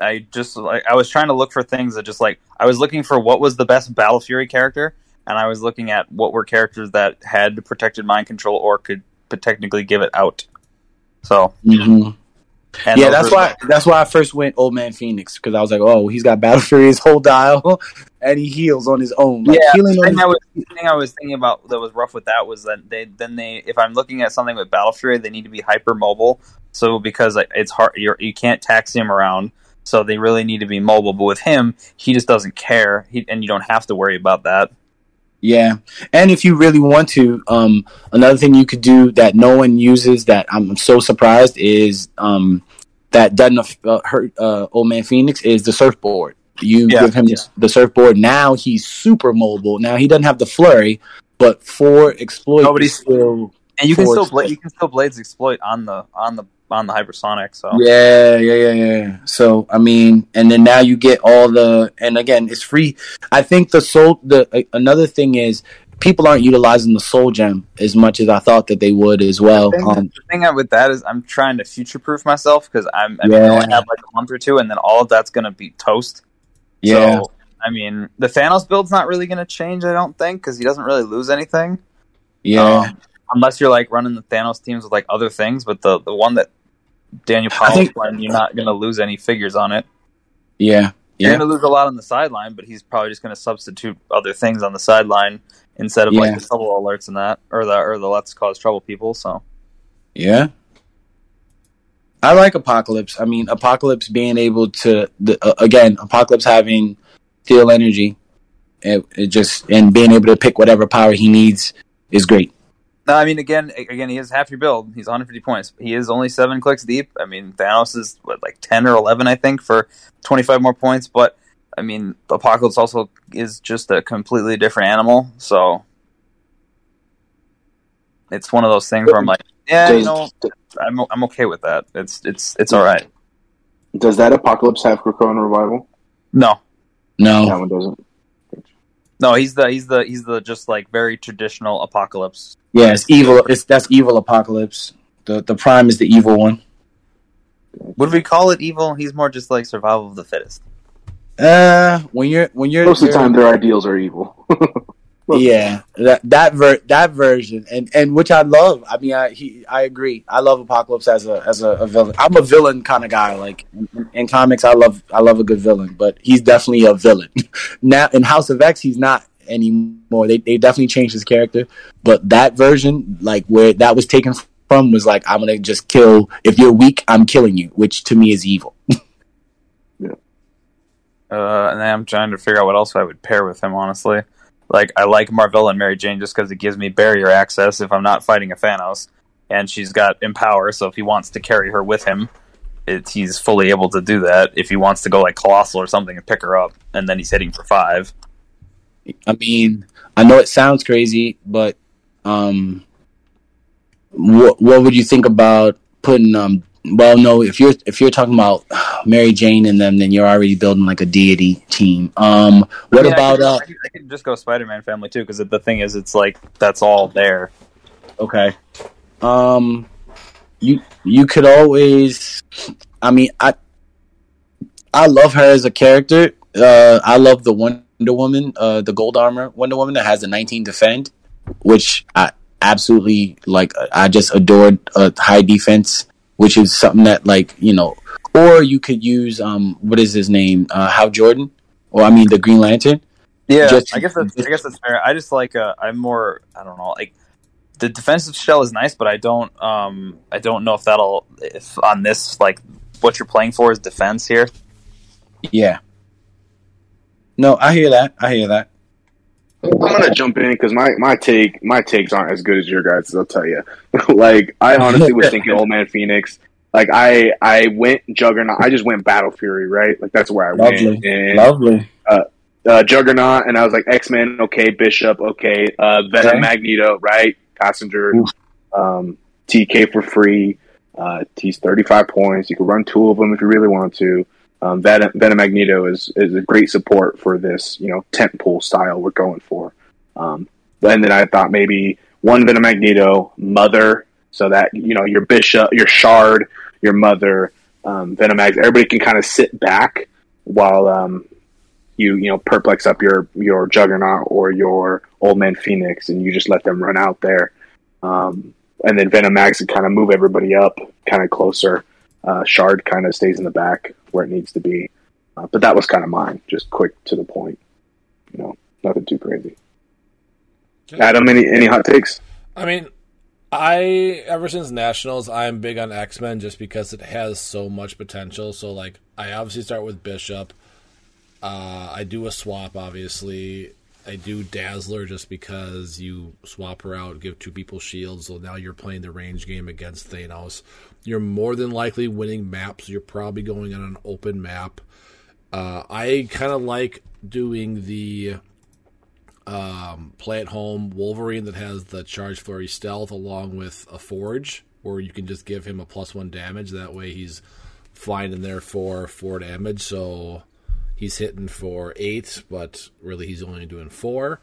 [SPEAKER 5] I just like I was trying to look for things that just like I was looking for what was the best Battle Fury character, and I was looking at what were characters that had protected mind control or could technically give it out. So
[SPEAKER 2] Mhm. Yeah, that's why that's why I first went Old Man Phoenix because I was like, oh, he's got Battle Fury's whole dial, and he heals on his own. Like,
[SPEAKER 5] yeah,
[SPEAKER 2] healing on his
[SPEAKER 5] was the thing I was thinking about that was rough with that was that they then they if I'm looking at something with Battle Fury, they need to be hyper mobile. So because it's hard, you're, you can't taxi him around. So they really need to be mobile. But with him, he just doesn't care, he, and you don't have to worry about that.
[SPEAKER 2] Yeah, and if you really want to, um, another thing you could do that no one uses that I'm so surprised is um, that doesn't uh, hurt uh, Old Man Phoenix is the surfboard. You
[SPEAKER 5] Yeah,
[SPEAKER 2] give him
[SPEAKER 5] yeah.
[SPEAKER 2] the surfboard. Now he's super mobile. Now he doesn't have the flurry, but for exploit,
[SPEAKER 5] No, but
[SPEAKER 2] is
[SPEAKER 5] he's-
[SPEAKER 2] still
[SPEAKER 5] And you can still bla- you can still blades exploit on the on the on the hypersonic. So
[SPEAKER 2] Yeah, yeah, yeah, yeah. So I mean, and then now you get all the, and again, it's free. I think the soul. The uh, another thing is people aren't utilizing the soul gem as much as I thought that they would as well.
[SPEAKER 5] The thing,
[SPEAKER 2] Um,
[SPEAKER 5] the thing with that is I'm trying to future proof myself because I'm I mean I only have like a month or two, and then all of that's gonna be toast.
[SPEAKER 2] yeah,
[SPEAKER 5] So, I mean, the Thanos build's not really going to change, I don't think, because he doesn't really lose anything.
[SPEAKER 2] yeah.
[SPEAKER 5] Um, unless you're like running the Thanos teams with like other things, but the the one that Daniel Powell's
[SPEAKER 2] think-
[SPEAKER 5] you're not going to lose any figures on it.
[SPEAKER 2] yeah,
[SPEAKER 5] You're
[SPEAKER 2] yeah,
[SPEAKER 5] going to lose a lot on the sideline, but he's probably just going to substitute other things on the sideline instead of
[SPEAKER 2] Yeah.
[SPEAKER 5] like the trouble alerts and that, or the or the let's cause trouble people. So
[SPEAKER 2] yeah. I like Apocalypse. I mean, Apocalypse being able to the, uh, again, Apocalypse having steel energy, it, it just and being able to pick whatever power he needs is great.
[SPEAKER 5] No, I mean again, again, he has half your build. He's 150 points. He is only seven clicks deep. I mean, Thanos is what like 10 or 11, I think, for 25 more points. But I mean, Apocalypse also is just a completely different animal. So it's one of those things where I'm like, yeah, you know, I'm I'm okay with that. It's it's it's all right.
[SPEAKER 3] Does that apocalypse have Crocona revival?
[SPEAKER 5] No,
[SPEAKER 2] No,
[SPEAKER 3] That one doesn't.
[SPEAKER 5] No, he's the he's the he's the just like very traditional Apocalypse.
[SPEAKER 2] yeah, it's evil. It's that's evil Apocalypse. The the Prime is the evil one.
[SPEAKER 5] Would we call it evil? He's more just like survival of the fittest.
[SPEAKER 2] Uh, when you're when you're
[SPEAKER 3] Most of the time, their ideals are evil.
[SPEAKER 2] yeah, that that ver- that version, and and which I love. I mean, I he I agree. I love Apocalypse as a as a, a villain. I'm a villain kind of guy. Like in, in comics, I love I love a good villain, but he's definitely a villain. now in House of X, he's not anymore. They they definitely changed his character, but that version, like where that was taken from, was like I'm gonna just kill. If you're weak, I'm killing you, which to me is evil.
[SPEAKER 5] Uh, and then I'm trying to figure out what else I would pair with him. Honestly, like I like Marvel and Mary Jane just because it gives me barrier access if I'm not fighting a Thanos, and she's got Empower. So if he wants to carry her with him, it's he's fully able to do that. If he wants to go like Colossal or something and pick her up, and then he's hitting for five.
[SPEAKER 2] I mean, I know it sounds crazy, but um, what what would you think about putting um? Well, no, if you're if you're talking about Mary Jane and them, then you're already building like a deity team. Um, what
[SPEAKER 5] I mean, I
[SPEAKER 2] about
[SPEAKER 5] could,
[SPEAKER 2] uh?
[SPEAKER 5] I could, I could just go Spider Man family too because the thing is, it's like that's all there.
[SPEAKER 2] Okay, um, you you could always. I mean, I I love her as a character. Uh, I love the Wonder Woman, uh, the gold armor Wonder Woman that has a 19 defend, which I absolutely like. I just adored uh, high defense, which is something that like you know. Or you could use um, what is his name? Uh, Hal Jordan, or I mean the Green Lantern.
[SPEAKER 5] Yeah,
[SPEAKER 2] Just-
[SPEAKER 5] I guess that's I guess that's fair. I just like uh, I'm more I don't know like the defensive shell is nice, but I don't um I don't know if that'll if on this like what you're playing for is defense here.
[SPEAKER 2] Yeah. No, I hear that. I hear that.
[SPEAKER 3] I'm gonna jump in because my, my take my takes aren't as good as your guys. I'll tell you. like I honestly was thinking Old Man Phoenix. Like I I went Juggernaut. I just went Battle Fury. Right. Like that's where I
[SPEAKER 2] Lovely.
[SPEAKER 3] went. And,
[SPEAKER 2] Lovely.
[SPEAKER 3] uh, Juggernaut, and I was like X Men. Okay, Bishop. Okay, uh, Venom,
[SPEAKER 2] Okay.
[SPEAKER 3] Magneto. Right. Passenger. Um, TK for free. Uh, he's 35 points. You can run two of them if you really want to. Um, Magneto is, is a great support for this, you know, tent pole style we're going for. Um, and then I thought maybe one Venom Magneto, Mother, so that, you know, your Bishop, your Shard, your Mother, um, Venom Mag, everybody can kind of sit back while, um, you, you know, perplex up your, your Juggernaut or your Old Man Phoenix and you just let them run out there. Um, and then Venom Venomax would kind of move everybody up, kind of closer. Uh, Shard kind of stays in the back where it needs to be. Uh, but that was kind of mine, just quick to the point. You know, nothing too crazy. Adam, any any hot takes?
[SPEAKER 1] I mean, I ever since Nationals, I'm big on X Men just because it has so much potential. So like, I obviously start with Bishop. Uh, I do a swap, obviously. I do Dazzler just because you swap her out, give two people shields, so now you're playing the range game against Thanos. You're more than likely winning maps. You're probably going on an open map. Uh, I kind of like doing the um, play at home Wolverine that has the charge flurry stealth along with a forge, where you can just give him a plus one damage. That way he's flying in there for four damage. So he's hitting for eight, but really he's only doing four.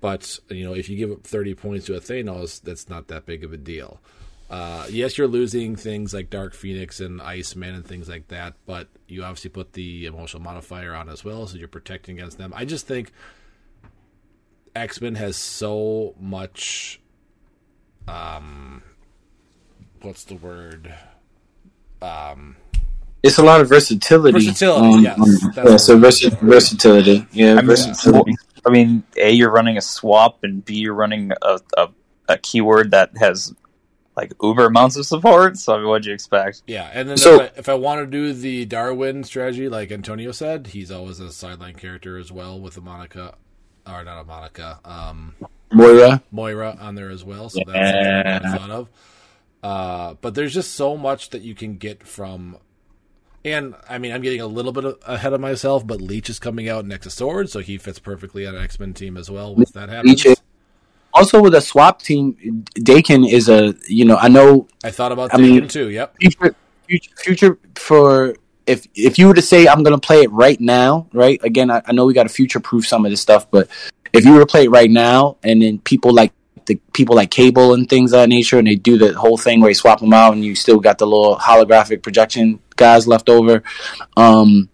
[SPEAKER 1] But you know, if you give up thirty points to a Thanos, that's not that big of a deal. Uh, yes, you're losing things like Dark Phoenix and Iceman and things like that, but you obviously put the emotional modifier on as well, so you're protecting against them. I just think X Men has so much. Um, what's the word? Um,
[SPEAKER 2] It's a lot of versatility.
[SPEAKER 1] Versatility, yes.
[SPEAKER 2] um, yeah, so
[SPEAKER 1] what-
[SPEAKER 2] versi- versatility. Yeah,
[SPEAKER 5] I mean,
[SPEAKER 2] versatility.
[SPEAKER 5] I mean, a you're running a swap, and b you're running a, a, a keyword that has like uber amounts of support. So I mean, what'd you expect?
[SPEAKER 1] yeah, and then
[SPEAKER 2] So-
[SPEAKER 1] if, I, if I want to do the Darwin strategy, like Antonio said, he's always a sideline character as well with a Monica, or not a Monica, um,
[SPEAKER 2] Moira.
[SPEAKER 1] Moira on there as well. So that's
[SPEAKER 6] Yeah.
[SPEAKER 1] something I thought of. Uh, but there's just so much that you can get from. And I mean, I'm getting a little bit ahead of myself, but Leech is coming out next to Sword, so he fits perfectly on an X Men team as well. Once that happens,
[SPEAKER 2] Leech- Also, with a swap team, Daken is a you know I know
[SPEAKER 1] I thought about
[SPEAKER 2] I
[SPEAKER 1] taking
[SPEAKER 2] mean-
[SPEAKER 1] too. Yep.
[SPEAKER 2] future future, future for if if you were to say I'm gonna play it right now, right? Again, I, I know we got to future proof some of this stuff, but if you were to play it right now, and then people like the people like Cable and things of that nature, and they do the whole thing where you swap them out, and you still got the little holographic projection guys left over. Um,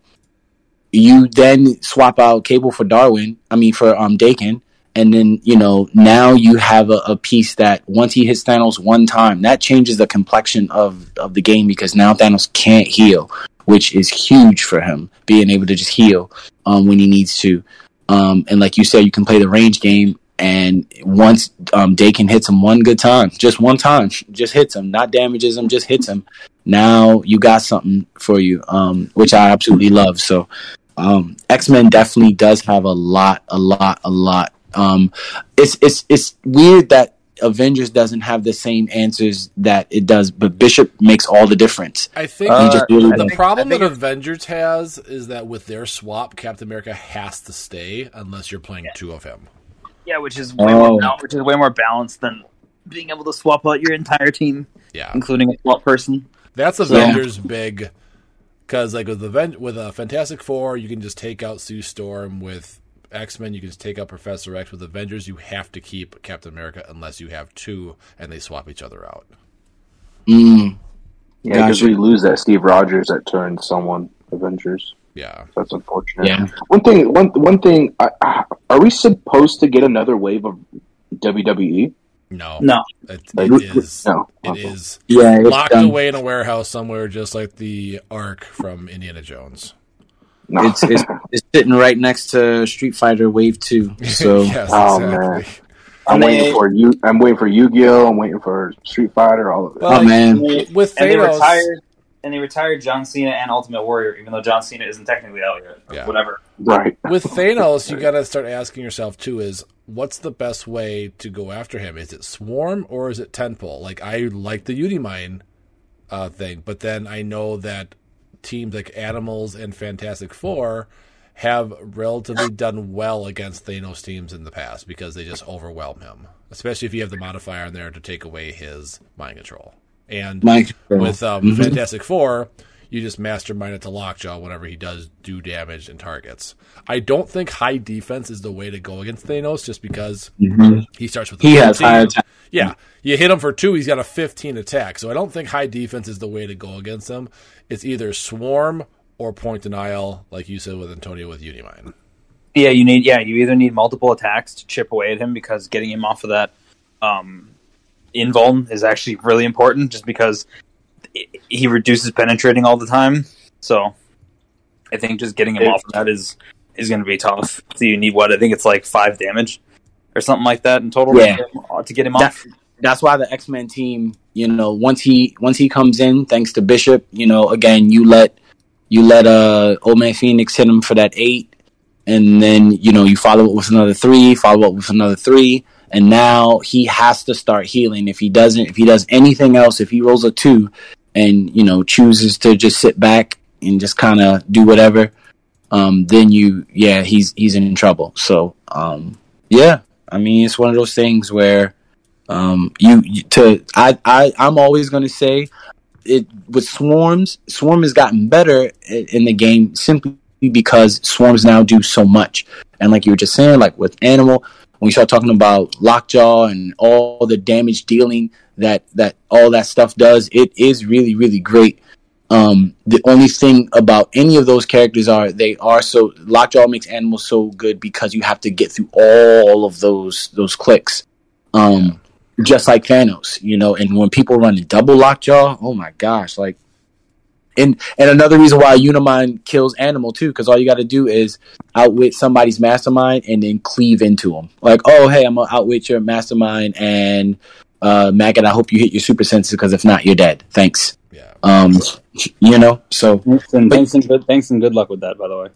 [SPEAKER 2] you then swap out Cable for Darwin. I mean for um Daken. And then, you know, now you have a, a piece that once he hits Thanos one time, that changes the complexion of, of the game because now Thanos can't heal, which is huge for him, being able to just heal um, when he needs to. Um, and like you said, you can play the range game. And once um, Daken hits him one good time, just one time, just hits him, not damages him, just hits him. Now you got something for you, um, which I absolutely love. So um, X Men definitely does have a lot, a lot, a lot. Um, it's it's it's weird that Avengers doesn't have the same answers that it does, but Bishop makes all the difference.
[SPEAKER 1] I think
[SPEAKER 5] Uh,
[SPEAKER 2] just really
[SPEAKER 1] the
[SPEAKER 2] does.
[SPEAKER 1] problem
[SPEAKER 5] think
[SPEAKER 1] that Avengers has is that with their swap, Captain America has to stay unless you're playing two of him.
[SPEAKER 5] Yeah, which is way
[SPEAKER 2] Oh.
[SPEAKER 5] more bal- which is way more balanced than being able to swap out your entire team,
[SPEAKER 1] Yeah,
[SPEAKER 5] including a swap person.
[SPEAKER 1] That's Avengers big because like with Aven- with a Fantastic Four, you can just take out Sue Storm. With X Men, you can just take out Professor X. With Avengers, you have to keep Captain America unless you have two and they swap each other out.
[SPEAKER 2] Mm,
[SPEAKER 3] Yeah, because
[SPEAKER 2] Gotcha.
[SPEAKER 3] we lose that Steve Rogers that turned someone Avengers.
[SPEAKER 1] Yeah,
[SPEAKER 3] That's unfortunate.
[SPEAKER 2] Yeah.
[SPEAKER 3] One thing. One one thing. I, I, are we supposed to get another wave of? WWE?
[SPEAKER 1] no,
[SPEAKER 5] No.
[SPEAKER 1] it,
[SPEAKER 3] Like,
[SPEAKER 1] it is.
[SPEAKER 3] No.
[SPEAKER 1] It
[SPEAKER 3] Okay.
[SPEAKER 1] is
[SPEAKER 2] yeah, it's
[SPEAKER 1] locked
[SPEAKER 2] done.
[SPEAKER 1] away in a warehouse somewhere, just like the Ark from Indiana Jones.
[SPEAKER 3] No.
[SPEAKER 2] It's, it's it's sitting right next to Street Fighter Wave Two. So
[SPEAKER 1] yes,
[SPEAKER 3] Oh,
[SPEAKER 1] exactly.
[SPEAKER 3] man. I'm
[SPEAKER 5] And
[SPEAKER 3] waiting for you. I'm waiting for Yu-Gi-Oh. I'm waiting for Street Fighter. All of it.
[SPEAKER 1] Well,
[SPEAKER 2] oh man,
[SPEAKER 1] With
[SPEAKER 5] and they retired and they retired John Cena and Ultimate Warrior, even though John Cena isn't technically out yet.
[SPEAKER 1] Yeah.
[SPEAKER 5] Whatever.
[SPEAKER 3] right.
[SPEAKER 1] with Thanos, you got to start asking yourself too: is what's the best way to go after him? Is it Swarm or is it Tentpole? Like I like the Unimind uh, thing, but then I know that teams like Animals and Fantastic Four have relatively done well against Thanos teams in the past because they just overwhelm him, especially if you have the modifier in there to take away his mind control. And
[SPEAKER 2] Mike.
[SPEAKER 1] with um,
[SPEAKER 2] Mhm.
[SPEAKER 1] Fantastic Four, you just mastermind it to Lockjaw whenever he does do damage and targets. I don't think high defense is the way to go against Thanos, just because
[SPEAKER 2] Mhm.
[SPEAKER 1] he starts with. a
[SPEAKER 2] He has high attack.
[SPEAKER 1] Yeah, you hit him for two, he's got a 15 attack. So I don't think high defense is the way to go against him. It's either swarm or point denial, like you said with Antonio with Unimind.
[SPEAKER 5] Yeah, you need yeah, you either need multiple attacks to chip away at him because getting him off of that um invuln is actually really important, just because he reduces penetrating all the time. So I think just getting him
[SPEAKER 3] It-
[SPEAKER 5] off of that is is going to be tough. So you need what I think it's like five damage or something like that in total
[SPEAKER 2] Yeah.
[SPEAKER 5] to get him,
[SPEAKER 2] That-
[SPEAKER 5] off.
[SPEAKER 2] that's why the X Men team, you know, once he once he comes in, thanks to Bishop, you know, again, you let you let uh Old Man Phoenix hit him for that eight, and then you know you follow up with another three, follow up with another three, and now he has to start healing. If he doesn't, if he does anything else, if he rolls a two, and you know chooses to just sit back and just kind of do whatever, um, then you, yeah, he's he's in trouble. So, um, yeah, I mean, it's one of those things where um, you, you to I I I'm always going to say it with swarms. Swarm has gotten better in the game simply because swarms now do so much. And like you were just saying, like with animal, when we start talking about lockjaw and all the damage dealing that that all that stuff does, it is really really great. Um, the only thing about any of those characters are they are so lockjaw makes animals so good because you have to get through all of those those clicks. Um, just like Thanos, you know, and when people run a double lockjaw, oh my gosh, like and and another reason why Unimind kills Animal too, because all you got to do is outwit somebody's mastermind and then cleave into them. Like, oh hey, I'm gonna outwit your mastermind and uh Maggott, I hope you hit your super senses because if not, you're dead. Thanks.
[SPEAKER 1] Yeah.
[SPEAKER 2] Um, you know, so
[SPEAKER 6] Thanks and,
[SPEAKER 2] But-
[SPEAKER 6] thanks and good thanks and good luck with that, by the way.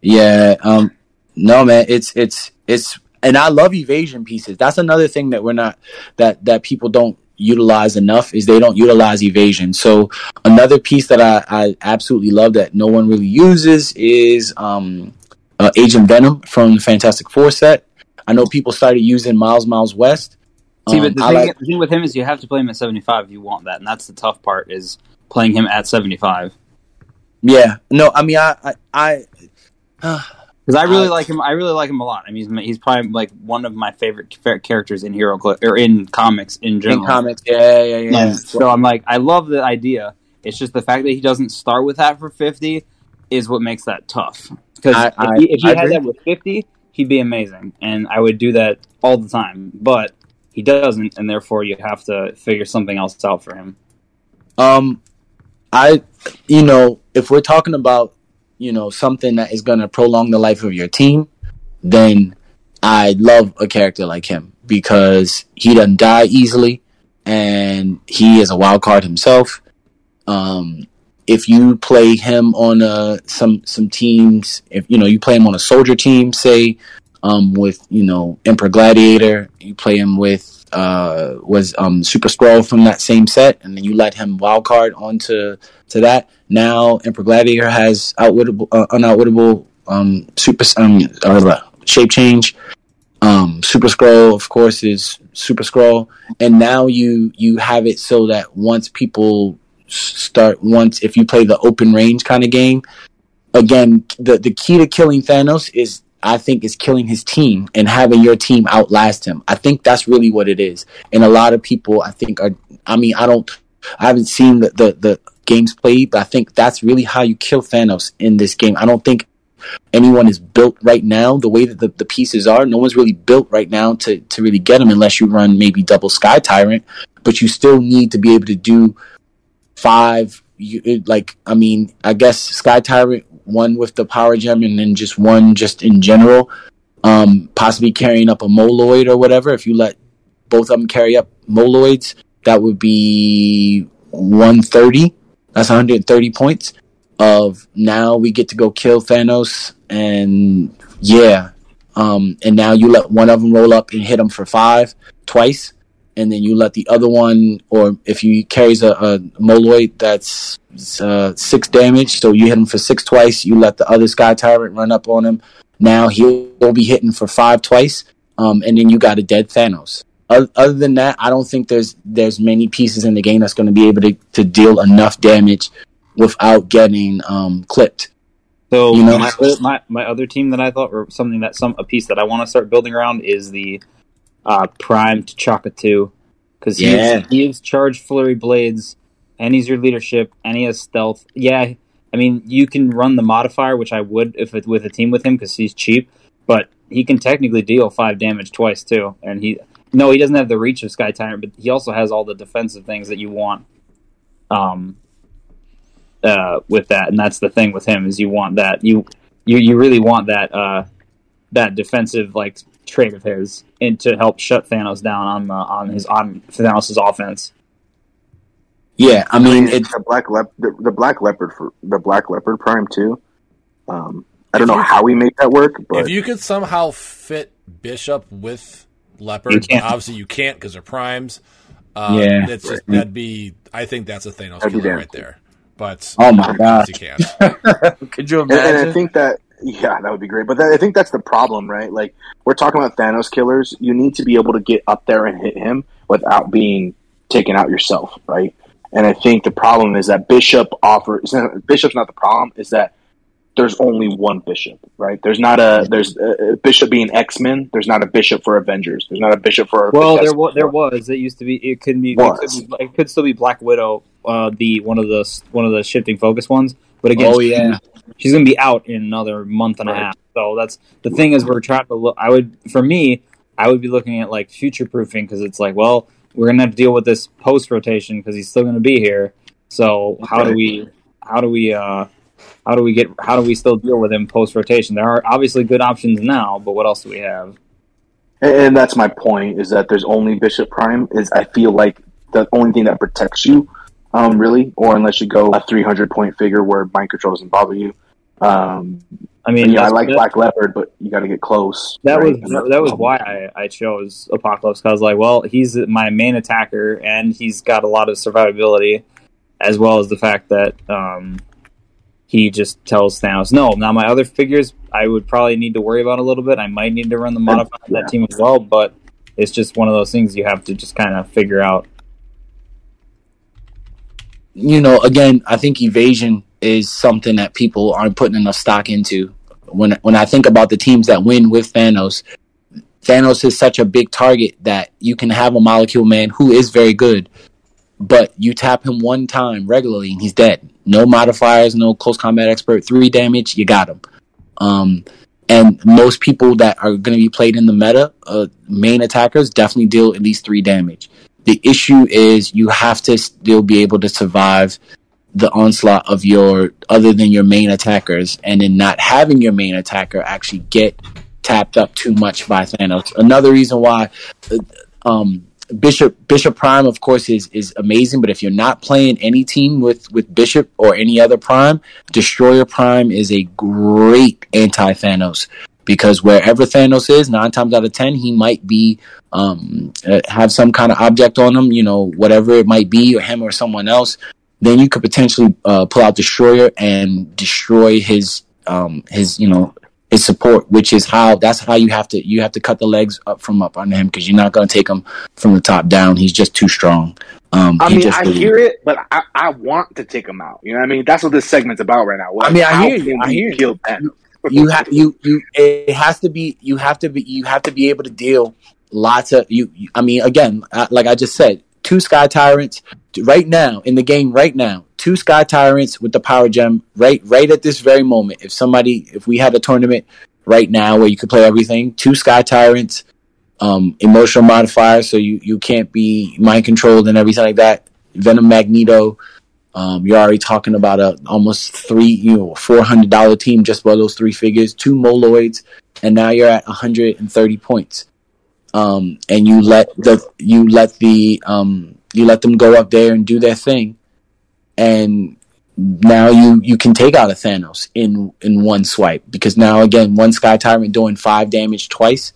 [SPEAKER 2] Yeah, um no man, it's it's it's and I love evasion pieces. That's another thing that we're not that that people don't utilize enough is they don't utilize evasion. So another piece that I, I absolutely love that no one really uses is um uh, Agent Venom from the Fantastic Four set. I know people started using Miles Miles West.
[SPEAKER 5] See,
[SPEAKER 2] Um,
[SPEAKER 5] but the thing,
[SPEAKER 2] like-
[SPEAKER 5] the thing with him is you have to play him at 75 if you want that, and that's the tough part is playing him at 75.
[SPEAKER 2] yeah, no, I mean I I, I
[SPEAKER 5] Because I really
[SPEAKER 2] I-
[SPEAKER 5] like him. I really like him a lot. I mean, he's, he's probably like one of my favorite characters in Hero or in comics in general.
[SPEAKER 2] in comics, yeah, yeah, yeah.
[SPEAKER 5] Yeah. So I'm like, I love the idea. It's just the fact that he doesn't start with that for 50 is what makes that tough. Because if he, if he had
[SPEAKER 2] agree.
[SPEAKER 5] that with 50, he'd be amazing, and I would do that all the time. But he doesn't, and therefore you have to figure something else out for him.
[SPEAKER 2] Um, I, you know, if we're talking about, you know, something that is going to prolong the life of your team, then I love a character like him because he doesn't die easily and he is a wild card himself. Um, if you play him on uh, some some teams, if you know you play him on a soldier team, say um, with you know Emperor Gladiator, you play him with uh, was um, Super Skrull from that same set, and then you let him wild card onto to that. Now Emperor Gladiator has outwittable, uh, unoutwittable um, super um, uh, shape change. Um, super Skrull, of course, is Super Skrull, and now you you have it so that once people start once if you play the open range kind of game, again the the key to killing Thanos is I think is killing his team and having your team outlast him. I think that's really what it is. And a lot of people I think are I mean I don't I haven't seen the the, the games played, but I think that's really how you kill Thanos in this game. I don't think anyone is built right now the way that the, the pieces are. No one's really built right now to, to really get him unless you run maybe double Sky Tyrant, but you still need to be able to do five. You, like, I mean, I guess Sky Tyrant, one with the Power Gem, and then just one just in general. Um, possibly carrying up a Moloid or whatever. If you let both of them carry up Moloids, that would be 130. That's 130 points of now we get to go kill Thanos and yeah. Um, and now you let one of them roll up and hit him for five twice, and then you let the other one, or if he carries a, a Moloid that's uh, six damage, so you hit him for six twice. You let the other Sky Tyrant run up on him. Now he'll, he'll be hitting for five twice, um, and then you got a dead Thanos. Other, other than that, I don't think there's there's many pieces in the game that's going to be able to, to deal enough damage without getting um, clipped.
[SPEAKER 5] So
[SPEAKER 2] You know-
[SPEAKER 5] my, my my other team that I thought or something that some a piece that I want to start building around is the uh, primed Chaka two because he,
[SPEAKER 2] Yeah.
[SPEAKER 5] has, he has charged flurry blades and he's your leadership and he has stealth. Yeah, I mean you can run the modifier, which I would if it, with a team with him because he's cheap, but he can technically deal five damage twice too, and he no, he doesn't have the reach of Sky Tyrant, but he also has all the defensive things that you want. Um, uh, with that, and that's the thing with him is you want that you you you really want that uh that defensive like trait of his and to help shut Thanos down on the on his on Thanos' offense.
[SPEAKER 2] Yeah, I mean, it,
[SPEAKER 3] the black lep- the, the black leopard for the black leopard prime too. Um, I don't know
[SPEAKER 1] you-
[SPEAKER 3] how we make that work, but
[SPEAKER 1] if you could somehow fit Bishop with Leopard,
[SPEAKER 5] You can't.
[SPEAKER 1] obviously you can't because they're primes. Um,
[SPEAKER 2] Yeah.
[SPEAKER 1] that's just, that'd be. I think that's a Thanos
[SPEAKER 3] That'd be
[SPEAKER 1] killer
[SPEAKER 3] damn
[SPEAKER 1] right there. But
[SPEAKER 2] oh my god,
[SPEAKER 1] you can't.
[SPEAKER 6] Could you
[SPEAKER 3] and, and I think that yeah, that would be great. But that, I think that's the problem, right? Like we're talking about Thanos killers. You need to be able to get up there and hit him without being taken out yourself, right? And I think the problem is that Bishop offers Bishop's not the problem. Is that there's only one Bishop, right? There's not a there's a, a Bishop being X Men. There's not a Bishop for Avengers. There's not a Bishop for
[SPEAKER 5] Well, there was there was it used to be it could be it could, be, it could still be Black Widow, uh, the one of the one of the shifting focus ones, but again,
[SPEAKER 2] oh yeah,
[SPEAKER 5] she's gonna be out in another month and a half. So that's the thing is we're trying to look. I would for me, I would be looking at like future proofing because it's like, well, we're gonna have to deal with this post rotation because he's still gonna be here. So how do we how do we uh how do we get how do we still deal with him post rotation? There are obviously good options now, but what else do we have?
[SPEAKER 3] And that's my point is that there's only Bishop Prime. Is I feel like the only thing that protects you, um, really, or unless you go a 300 point figure where mind control doesn't bother you. Um,
[SPEAKER 5] I mean,
[SPEAKER 3] yeah, I like Black Leopard, but you got to get close.
[SPEAKER 5] That
[SPEAKER 3] right?
[SPEAKER 5] was that was why. I, I chose Apocalypse. 'cause I was like, well, he's my main attacker, and he's got a lot of survivability, as well as the fact that um, he just tells Thanos no. Now my other figures, I would probably need to worry about a little bit. I might need to run the modified on
[SPEAKER 3] Yeah.
[SPEAKER 5] that team as well, but it's just one of those things you have to just kind of figure out.
[SPEAKER 2] You know, again, I think evasion is something that people aren't putting enough stock into. When when I think about the teams that win with Thanos, Thanos is such a big target that you can have a molecule man who is very good, but you tap him one time regularly and he's dead. No modifiers, no close combat expert, three damage, you got him. Um, and most people that are going to be played in the meta, uh, main attackers definitely deal at least three damage. The issue is you have to still be able to survive the onslaught of your other than your main attackers, and then not having your main attacker actually get tapped up too much by Thanos. Another reason why uh, um, Bishop Bishop Prime, of course, is is amazing. But if you're not playing any team with with Bishop or any other Prime, Destroyer Prime is a great anti Thanos because wherever Thanos is, nine times out of ten, he might be um, uh, have some kind of object on him. You know, whatever it might be, or him or someone else. Then you could potentially uh, pull out Destroyer and destroy his um, his you know his support, which is how that's how you have to you have to cut the legs up from up on him because you're not going to take him from the top down. He's just too strong. Um,
[SPEAKER 3] I mean, I
[SPEAKER 2] really-
[SPEAKER 3] hear it, but I, I want to take him out. You know what I mean? That's what this segment's about right now.
[SPEAKER 2] I mean, I hear you. I hear you.
[SPEAKER 3] kill Thanos?
[SPEAKER 2] You have you you it has to be you have to be you have to be able to deal lots of you i mean again uh, like i just said two sky tyrants right now in the game right now two sky tyrants with the power gem right right at this very moment. If somebody if we had a tournament right now where you could play everything two sky tyrants um emotional modifiers so you you can't be mind controlled and everything like that. Venom magneto um, you're already talking about a almost three, you know, four hundred dollar team just by those three figures, two moloids, and now you're at 130 points. Um, and you let the you let the um, you let them go up there and do their thing, and now you you can take out a Thanos in in one swipe because now again one Sky Tyrant doing five damage twice,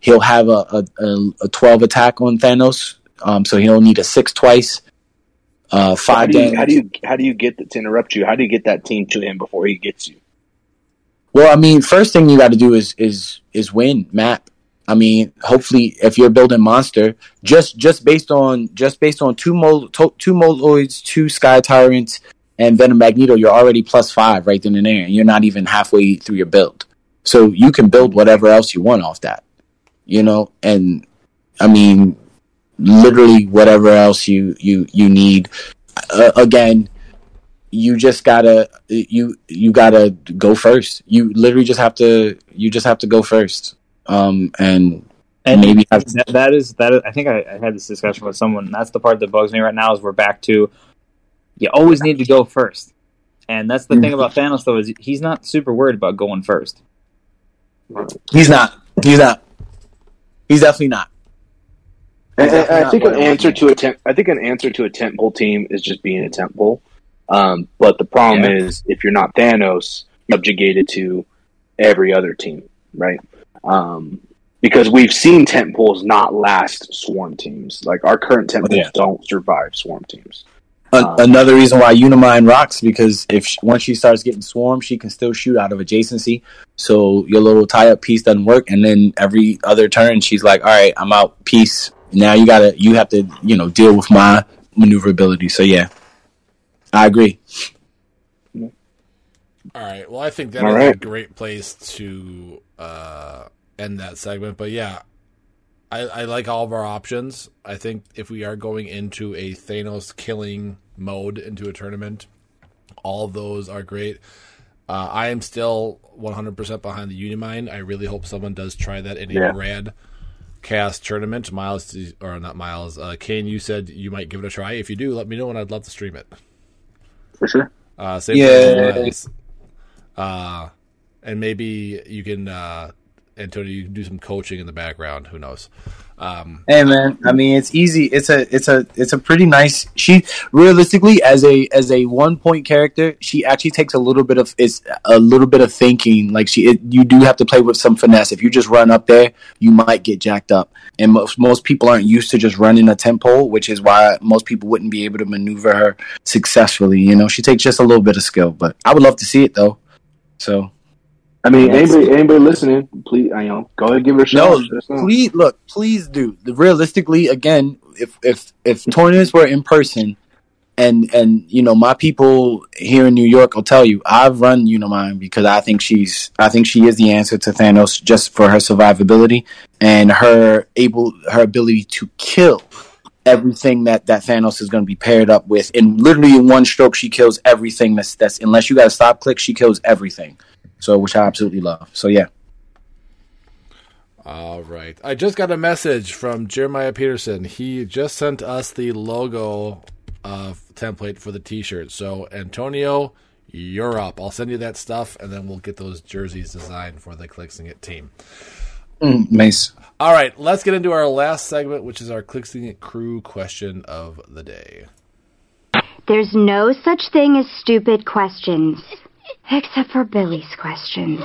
[SPEAKER 2] he'll have a a, a, a 12 attack on Thanos, um, so he'll need a six twice. Uh,
[SPEAKER 3] How
[SPEAKER 2] five
[SPEAKER 3] do, you, how do you how do you get the, to interrupt you? How do you get that team to him before he gets you?
[SPEAKER 2] Well, I mean, first thing you got to do is is is win map. I mean, hopefully, if you're building monster, just just based on just based on two mol to, two moloids, two sky tyrants, and Venom Magneto, you're already plus five right then and there, and you're not even halfway through your build. So you can build whatever else you want off that, you know. And I mean, literally whatever else you you you need. Uh, again, you just gotta you you gotta go first. You literally just have to you just have to go first. Um and
[SPEAKER 5] And
[SPEAKER 9] maybe have
[SPEAKER 5] that, that is that. Is, I think I, I had this discussion with someone. That's the part that bugs me right now. Is we're back to you always need to go first, and that's the thing about Thanos though is he's not super worried about going first.
[SPEAKER 2] He's not. He's not. He's definitely not.
[SPEAKER 3] And, and I think an answer to a temp, I think an answer to a tentpole team is just being a tentpole. Um, but the problem
[SPEAKER 5] Yeah.
[SPEAKER 3] is, if you're not Thanos, you're subjugated to every other team, right? Um, because we've seen tentpoles not last swarm teams. Like our current tentpoles
[SPEAKER 2] Yeah.
[SPEAKER 3] don't survive swarm teams. Um,
[SPEAKER 2] another reason why Unimind rocks because if she, once she starts getting swarmed, she can still shoot out of adjacency. So your little tie up piece doesn't work, and then every other turn she's like, "All right, I'm out. Peace." Now you gotta you have to you know deal with my maneuverability. So yeah, I agree.
[SPEAKER 1] All right. Well, I think that
[SPEAKER 3] All
[SPEAKER 1] is a great place to uh, end that segment. But yeah, I, I like all of our options. I think if we are going into a Thanos killing mode into a tournament, all of those are great. Uh, I am still 100% behind the Unimind. I really hope someone does try that in a
[SPEAKER 3] Yeah.
[SPEAKER 1] rad cast tournament. Miles, or not Miles, uh, Kane, you said you might give it a try. If you do, let me know and I'd love to stream it.
[SPEAKER 3] For sure.
[SPEAKER 1] Uh, same
[SPEAKER 2] Yeah.
[SPEAKER 1] thing Miles. Uh, and maybe you can, uh, Antonio, you can do some coaching in the background. Who knows? Um,
[SPEAKER 2] Hey man, I mean it's easy. It's a it's a it's a pretty nice. She realistically as a as a one point character, she actually takes a little bit of it's a little bit of thinking. Like she, it, you do have to play with some finesse. If you just run up there, you might get jacked up. And most most people aren't used to just running a tempo, which is why most people wouldn't be able to maneuver her successfully. You know, she takes just a little bit of skill, but I would love to see it though. So
[SPEAKER 3] I mean,
[SPEAKER 2] Yes.
[SPEAKER 3] anybody, anybody listening, please, I know, go ahead and give it a shot.
[SPEAKER 2] No,
[SPEAKER 3] Let us know.
[SPEAKER 2] please look, please do. Realistically, again, if if if tournaments were in person, and and you know my people here in New York will tell you I've run Unimind because I think she's I think she is the answer to Thanos just for her survivability and her able her ability to kill everything that that Thanos is going to be paired up with. And literally in one stroke, she kills everything. That's that's unless you got to stop click, she kills everything. So which I absolutely love. So yeah.
[SPEAKER 1] All right. I just got a message from Jeremiah Peterson. He just sent us the logo uh, template for the T-shirt. So Antonio, you're up. I'll send you that stuff, and then we'll get those jerseys designed for the Clixing It team.
[SPEAKER 2] Mm, Mace.
[SPEAKER 1] All right, let's get into our last segment, which is our Clixing It crew question of the day.
[SPEAKER 10] There's no such thing as stupid questions. Except for Billy's questions.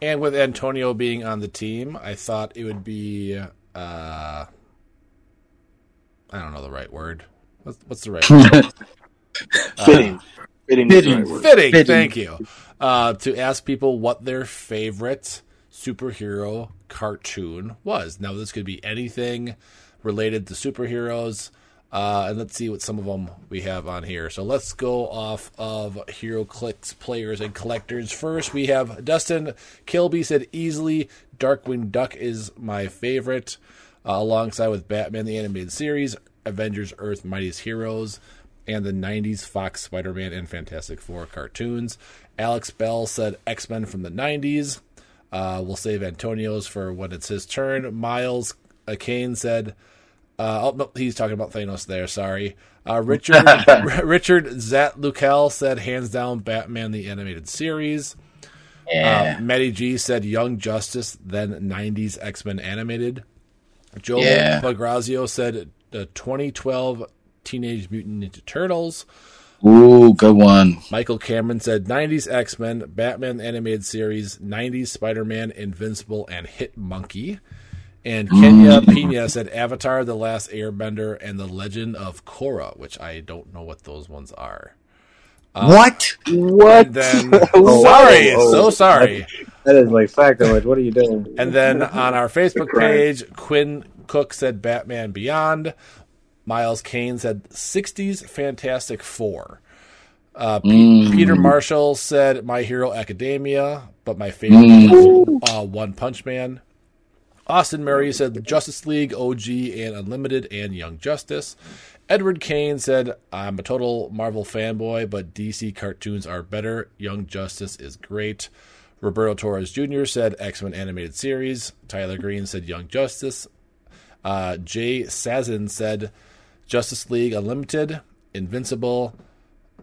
[SPEAKER 1] And with Antonio being on the team, I thought it would be uh, I don't know the right word. What's, what's the right word?
[SPEAKER 3] Fitting. Fitting.
[SPEAKER 2] Fitting.
[SPEAKER 3] right.
[SPEAKER 1] Fitting,
[SPEAKER 2] Fitting.
[SPEAKER 1] thank you. Uh, to ask people what their favorite superhero cartoon was. Now, this could be anything related to superheroes. Uh, and let's see what some of them we have on here. So let's go off of HeroClix players and collectors. First, we have Dustin Kilby said easily Darkwing Duck is my favorite, uh, alongside with Batman the Animated Series, Avengers Earth Mightiest Heroes, and the 90s Fox Spider Man and Fantastic Four cartoons. Alex Bell said X Men from the 90s. Uh, we'll save Antonio's for when it's his turn. Miles Kane said, uh, oh, no, he's talking about Thanos there, sorry. Uh, Richard Richard Zatlukel said, hands down, Batman the Animated Series.
[SPEAKER 2] Yeah.
[SPEAKER 1] Uh, Matty G said Young Justice, then 90s X Men Animated. Joel
[SPEAKER 2] Yeah.
[SPEAKER 1] Bagrazio said the 2012 Teenage Mutant Ninja Turtles.
[SPEAKER 2] Ooh, good one.
[SPEAKER 1] Michael Cameron said 90s X Men, Batman the Animated Series, 90s Spider Man, Invincible, and Hit Monkey. And Kenya Pina said Avatar, The Last Airbender, and The Legend of Korra, which I don't know what those ones are.
[SPEAKER 2] what?
[SPEAKER 3] What?
[SPEAKER 1] Then,
[SPEAKER 5] Oh,
[SPEAKER 1] sorry,
[SPEAKER 5] wow.
[SPEAKER 1] so sorry.
[SPEAKER 5] That is like sacrilege. What are you doing?
[SPEAKER 1] And then on our Facebook page, Quinn Cook said Batman Beyond. Miles Kane said 60s Fantastic Four. Uh, P- Peter Marshall said My Hero Academia, but my favorite is uh, One Punch Man. Austin Murray said Justice League, OG, and Unlimited, and Young Justice. Edward Kane said, I'm a total Marvel fanboy, but DC cartoons are better. Young Justice is great. Roberto Torres Jr. said X Men animated series. Tyler Green said Young Justice. Uh, Jay Sazin said Justice League Unlimited, Invincible,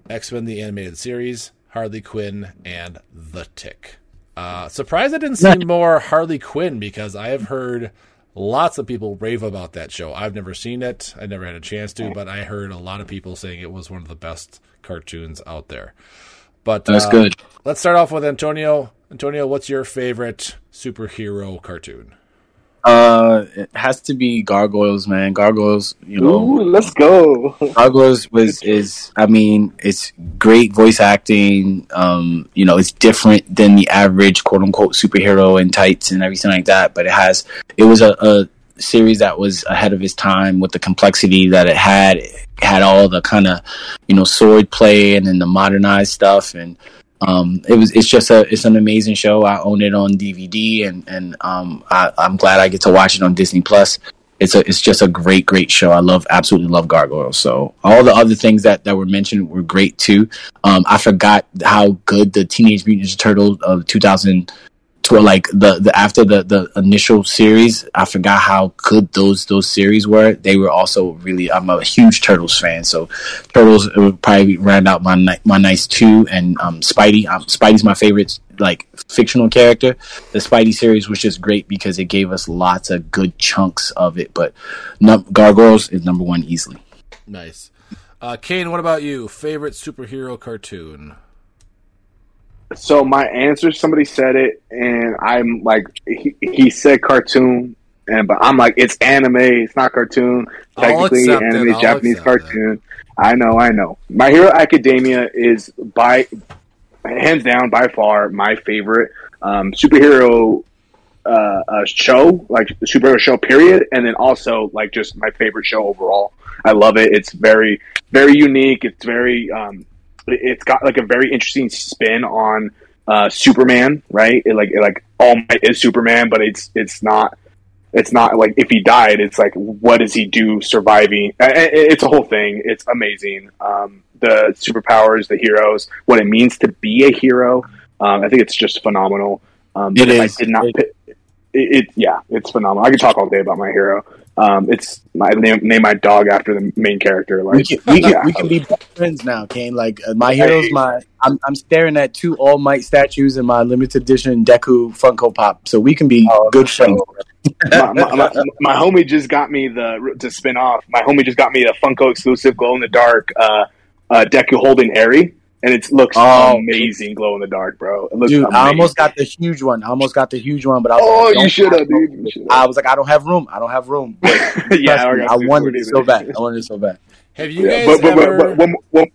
[SPEAKER 1] X Men the animated series, Harley Quinn, and The Tick. Uh, surprised I didn't see more Harley Quinn because I have heard lots of people rave about that show. I've never seen it. I never had a chance to, but I heard a lot of people saying it was one of the best cartoons out there. But
[SPEAKER 2] That's
[SPEAKER 1] uh,
[SPEAKER 2] good.
[SPEAKER 1] Let's start off with Antonio. Antonio, what's your favorite superhero cartoon?
[SPEAKER 2] Uh, it has to be Gargoyles, man. Gargoyles, you know,
[SPEAKER 3] Ooh, let's go.
[SPEAKER 2] Gargoyles was is I mean it's great voice acting. Um, you know it's different than the average quote unquote superhero in tights and everything like that. But it has it was a, a series that was ahead of its time with the complexity that it had. It had all the kind of you know sword play and then the modernized stuff and um, it was it's just a it's an amazing show. I own it on DVD and and um, I, I'm glad I get to watch it on Disney Plus. It's a it's just a great great show. I love absolutely love Gargoyles. So all the other things that that were mentioned were great too. Um, I forgot how good the Teenage Mutant Ninja Turtles of 2000 to like the, the after the the initial series i forgot how good those those series were they were also really i'm a huge turtles fan so turtles would probably round out my my nice two and um spidey um, spidey's my favorite like fictional character the spidey series was just great because it gave us lots of good chunks of it but no, gargoyles is number one easily
[SPEAKER 1] Nice. Uh, Kane, what about you? Favorite superhero cartoon?
[SPEAKER 3] So my answer, somebody said it, and I'm like, he, he said cartoon, and but I'm like, it's anime, it's not cartoon. Technically,
[SPEAKER 1] it,
[SPEAKER 3] anime,
[SPEAKER 1] I'll
[SPEAKER 3] Japanese cartoon. I know, I know. My Hero Academia is by hands down by far my favorite um, superhero uh, uh, show, like the superhero show, period, and then also like just my favorite show overall. I love it. It's very, very unique. It's very, um, it- it's got like a very interesting spin on uh, Superman, right? It, like, it, like All Might is Superman, but it's it's not. It's not like if he died, it's like what does he do surviving? It's a whole thing. It's amazing. Um, the superpowers, the heroes, what it means to be a hero. Um, I think it's just phenomenal. Um,
[SPEAKER 2] It is.
[SPEAKER 3] I did not
[SPEAKER 2] it,
[SPEAKER 3] it, yeah, it's phenomenal. I could talk all day about my hero. Um, it's my name, name my dog after the main character. Like,
[SPEAKER 2] we can we can,
[SPEAKER 3] yeah.
[SPEAKER 2] we can be friends now, Kane. Like uh, my heroes, my I'm I'm staring at two All Might statues in my limited edition Deku Funko Pop, so we can be
[SPEAKER 3] Oh,
[SPEAKER 2] good friends.
[SPEAKER 3] my, my, my, my homie just got me the to spin off. My homie just got me the Funko exclusive glow in the dark uh, uh, Deku holding Eri, and it looks
[SPEAKER 2] Oh.
[SPEAKER 3] amazing glow in the dark, bro. It looks
[SPEAKER 2] Dude,
[SPEAKER 3] amazing.
[SPEAKER 2] I almost got the huge one. I almost got the huge one, but I was
[SPEAKER 3] Oh,
[SPEAKER 2] like,
[SPEAKER 3] you should have,
[SPEAKER 2] have
[SPEAKER 3] dude. Should've.
[SPEAKER 2] I was like, I don't have room. I don't have room.
[SPEAKER 3] Yeah,
[SPEAKER 2] trust me, I wanted it so bad. I wanted it so bad.
[SPEAKER 1] Have you
[SPEAKER 3] Yeah,
[SPEAKER 1] guys
[SPEAKER 3] but, but,
[SPEAKER 1] ever?
[SPEAKER 3] but, but one, one,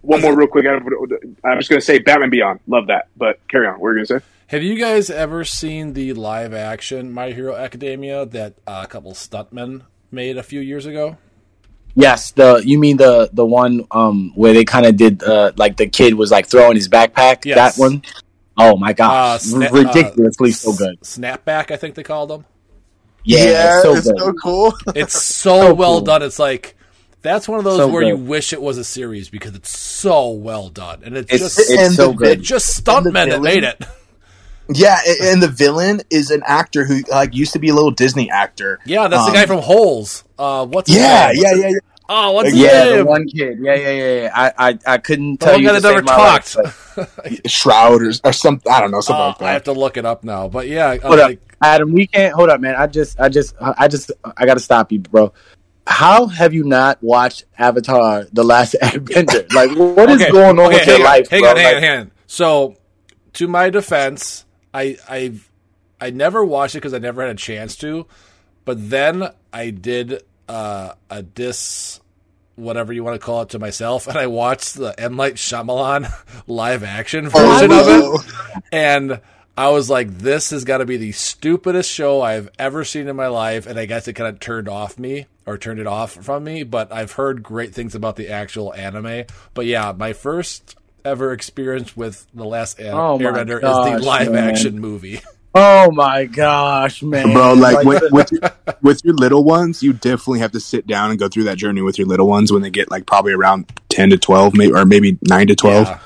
[SPEAKER 3] one more real quick. I I was going to say Batman Beyond. Love that, but carry on. What were you going to say?
[SPEAKER 1] Have you guys ever seen the live action My Hero Academia that uh, a couple stuntmen made a few years ago?
[SPEAKER 2] Yes, the you mean the the one um where they kind of did uh like the kid was like throwing his backpack.
[SPEAKER 1] Yes.
[SPEAKER 2] That one. Oh my
[SPEAKER 1] Uh,
[SPEAKER 2] gosh,
[SPEAKER 1] sna-
[SPEAKER 2] ridiculously
[SPEAKER 1] uh,
[SPEAKER 2] so good.
[SPEAKER 1] Snapback, I think they called them.
[SPEAKER 2] Yeah, it's so
[SPEAKER 11] it's
[SPEAKER 2] good.
[SPEAKER 11] so cool.
[SPEAKER 1] It's so,
[SPEAKER 2] So
[SPEAKER 1] well
[SPEAKER 2] cool.
[SPEAKER 1] done. It's like that's one of those
[SPEAKER 2] So
[SPEAKER 1] where you wish it was a series because it's so well done, and it's,
[SPEAKER 2] It's
[SPEAKER 1] just
[SPEAKER 2] it's
[SPEAKER 11] and
[SPEAKER 2] so
[SPEAKER 11] the
[SPEAKER 2] good.
[SPEAKER 1] it's just stuntmen that made it.
[SPEAKER 11] Yeah, and the villain is an actor who like used to be a little Disney actor.
[SPEAKER 1] Yeah, that's the
[SPEAKER 11] Um,
[SPEAKER 1] guy from Holes. Uh, what's his
[SPEAKER 11] Yeah,
[SPEAKER 1] name?
[SPEAKER 11] yeah, yeah, yeah.
[SPEAKER 1] Oh, what's his
[SPEAKER 2] Yeah, the one kid. Yeah, yeah, yeah. yeah. I, I, I couldn't
[SPEAKER 1] The
[SPEAKER 2] tell
[SPEAKER 1] one
[SPEAKER 2] you
[SPEAKER 1] guy
[SPEAKER 2] to
[SPEAKER 1] that never
[SPEAKER 2] save my life,
[SPEAKER 11] Shroud or, or something. I don't know, something
[SPEAKER 1] Uh,
[SPEAKER 11] like
[SPEAKER 1] I have to look it up now, but yeah, I'm
[SPEAKER 2] Hold up, Adam. We can't. Hold up, man. I just, I just, I just, I got to stop you, bro. How have you not watched Avatar: The Last Airbender? Like, what is
[SPEAKER 1] Okay,
[SPEAKER 2] going on
[SPEAKER 1] okay,
[SPEAKER 2] with your
[SPEAKER 1] hang
[SPEAKER 2] life,
[SPEAKER 1] Hang
[SPEAKER 2] bro?
[SPEAKER 1] on, hang
[SPEAKER 2] Like,
[SPEAKER 1] on, hang on. So, to my defense, I I I never watched it because I never had a chance to. But then I did uh, a dis, whatever you want to call it, to myself, and I watched the M Night Shyamalan live action version of
[SPEAKER 11] Oh,
[SPEAKER 1] it, and. I was like, this has got to be the stupidest show I've ever seen in my life. And I guess it kind of turned off me or turned it off from me. But I've heard great things about the actual anime. But yeah, my first ever experienced with The Last An-
[SPEAKER 2] Oh my
[SPEAKER 1] Airbender is
[SPEAKER 2] gosh,
[SPEAKER 1] the live
[SPEAKER 2] man.
[SPEAKER 1] action movie.
[SPEAKER 2] oh my gosh, man,
[SPEAKER 12] Bro, like with, with your, with your little ones, you definitely have to sit down and go through that journey with your little ones when they get like probably around ten to twelve, maybe or maybe nine to twelve.
[SPEAKER 1] Yeah.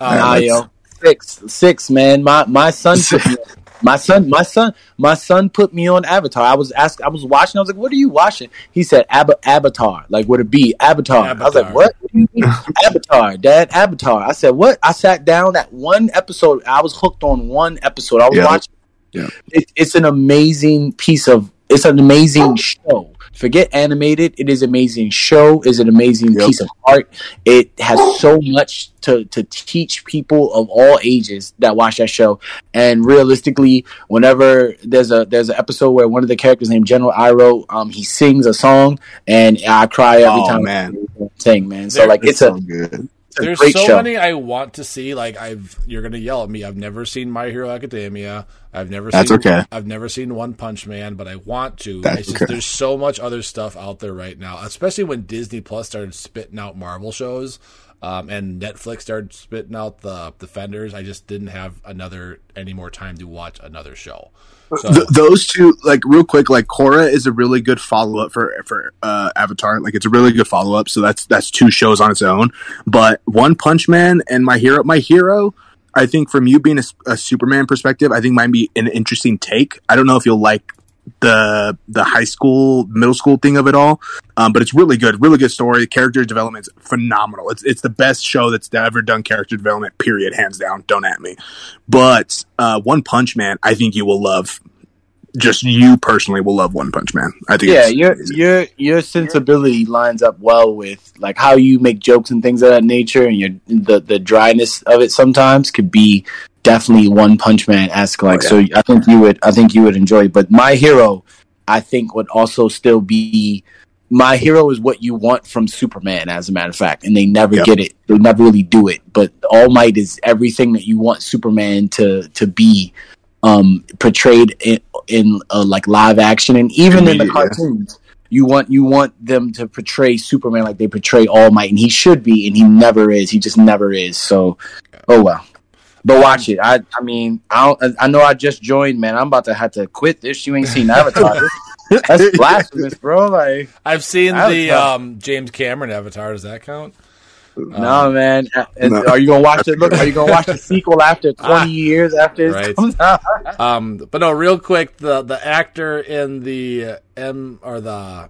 [SPEAKER 12] Yeah,
[SPEAKER 1] Um,
[SPEAKER 2] Nah, yo. six, six, man. My my son put me. My son, my son, my son put me on Avatar. I was asked, I was watching. I was like, "What are you watching?" He said, Ab- "Avatar." Like, would it be Avatar? I was like, "What? What do you mean? Avatar, Dad? Avatar?" I said, "What?" I sat down that one episode. I was hooked on one episode. I was
[SPEAKER 3] Yeah.
[SPEAKER 2] watching.
[SPEAKER 3] Yeah.
[SPEAKER 2] It, it's an amazing piece of. It's an amazing oh. show. Forget animated. It is amazing show. Is an amazing
[SPEAKER 3] Yep.
[SPEAKER 2] piece of art. It has so much to to teach people of all ages that watch that show. And realistically, whenever there's a there's an episode where one of the characters named General Iroh, um, he sings a song, and I cry every
[SPEAKER 3] Oh,
[SPEAKER 2] time
[SPEAKER 3] man.
[SPEAKER 2] I sing. Man, so
[SPEAKER 1] There-
[SPEAKER 2] like it's,
[SPEAKER 3] so
[SPEAKER 2] a,
[SPEAKER 3] good.
[SPEAKER 1] There's so
[SPEAKER 2] show.
[SPEAKER 1] many I want to see. Like I've, you're gonna yell at me. I've never seen My Hero Academia. I've never.
[SPEAKER 3] That's
[SPEAKER 1] seen,
[SPEAKER 3] okay.
[SPEAKER 1] I've never seen One Punch Man, but I want to.
[SPEAKER 3] That's
[SPEAKER 1] just,
[SPEAKER 3] okay.
[SPEAKER 1] There's so much other stuff out there right now, especially when Disney Plus started spitting out Marvel shows, um, and Netflix started spitting out the Defenders. I just didn't have another any more time to watch another show. So
[SPEAKER 3] Th- those two, like real quick, like Korra is a really good follow up for for uh, Avatar. Like it's a really good follow up. So that's that's two shows on its own. But One Punch Man and My Hero, My Hero, I think from you being a Superman perspective, I think might be an interesting take. I don't know if you'll like the the high school middle school thing of it all. Um, but it's really good really good story. Character development's phenomenal. It's it's the best show that's ever done character development period hands down. Don't at me. But uh, one punch man i think you will love just you personally will love one punch man i think
[SPEAKER 2] yeah,
[SPEAKER 3] it's,
[SPEAKER 2] your your your sensibility lines up well with like how you make jokes and things of that nature, and your the the dryness of it sometimes could be definitely One Punch Man esque. Like,
[SPEAKER 3] Oh, yeah.
[SPEAKER 2] so I think you would I think you would enjoy. it. But My Hero, I think would also still be. My hero is what you want from Superman, as a matter of fact, and they never
[SPEAKER 3] Yep.
[SPEAKER 2] get it. They never really do it. But All Might is everything that you want Superman to to be um, portrayed in, in uh, like live action and even in the cartoons. You want you want them to portray Superman like they portray All Might, and he should be, and he never is. He just never is. So, oh well. But watch it. I I mean I don't, I know I just joined, man. I'm about to have to quit this. You ain't seen Avatar. That's blasphemous, bro. Like
[SPEAKER 1] I've seen
[SPEAKER 2] was
[SPEAKER 1] the um, James Cameron Avatar. Does that count?
[SPEAKER 2] No, man. Uh,
[SPEAKER 3] No.
[SPEAKER 2] Are you gonna watch it? Look, are you gonna watch the sequel after 20
[SPEAKER 1] Ah.
[SPEAKER 2] years after it
[SPEAKER 1] Right.
[SPEAKER 2] comes out?
[SPEAKER 1] Um, but no, real quick, the the actor in the uh, M or the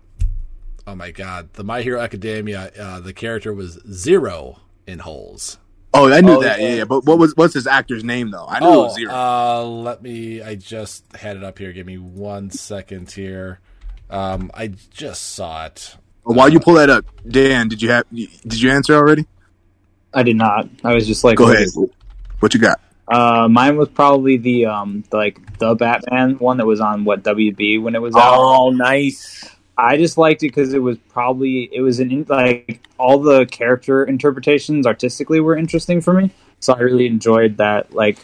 [SPEAKER 1] oh my god, the My Hero Academia, uh, the character was Zero in Holes.
[SPEAKER 3] oh i knew
[SPEAKER 2] Oh,
[SPEAKER 3] that yeah.
[SPEAKER 2] yeah.
[SPEAKER 3] yeah but what was what's his actor's name though i knew it
[SPEAKER 1] Oh,
[SPEAKER 3] was zero
[SPEAKER 1] uh, let me. I just had it up here. Give me one second here. Um, I just saw it.
[SPEAKER 3] While you pull that up dan did you have did you answer already
[SPEAKER 5] I did not. I was just like,
[SPEAKER 3] go
[SPEAKER 5] what
[SPEAKER 3] ahead what you got
[SPEAKER 5] Uh, mine was probably the um, like the Batman one that was on what WB when it was out.
[SPEAKER 2] Oh, nice.
[SPEAKER 5] I just liked it because it was probably it was an in, like all the character interpretations artistically were interesting for me. So I really enjoyed that like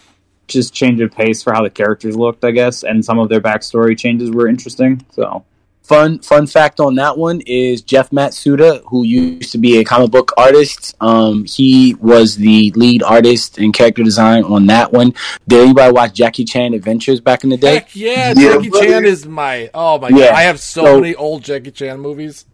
[SPEAKER 5] just change of pace for how the characters looked, I guess, and some of their backstory changes were interesting. So
[SPEAKER 2] Fun fun fact on that one is Jeff Matsuda, who used to be a comic book artist. Um, he was the lead artist and character design on that one. Did anybody watch Jackie Chan Adventures back in the day?
[SPEAKER 1] Heck yeah,
[SPEAKER 3] Yeah,
[SPEAKER 1] Jackie
[SPEAKER 3] buddy.
[SPEAKER 1] Chan is my oh my
[SPEAKER 2] Yeah,
[SPEAKER 1] god. I have so,
[SPEAKER 2] so-
[SPEAKER 1] many old Jackie Chan movies.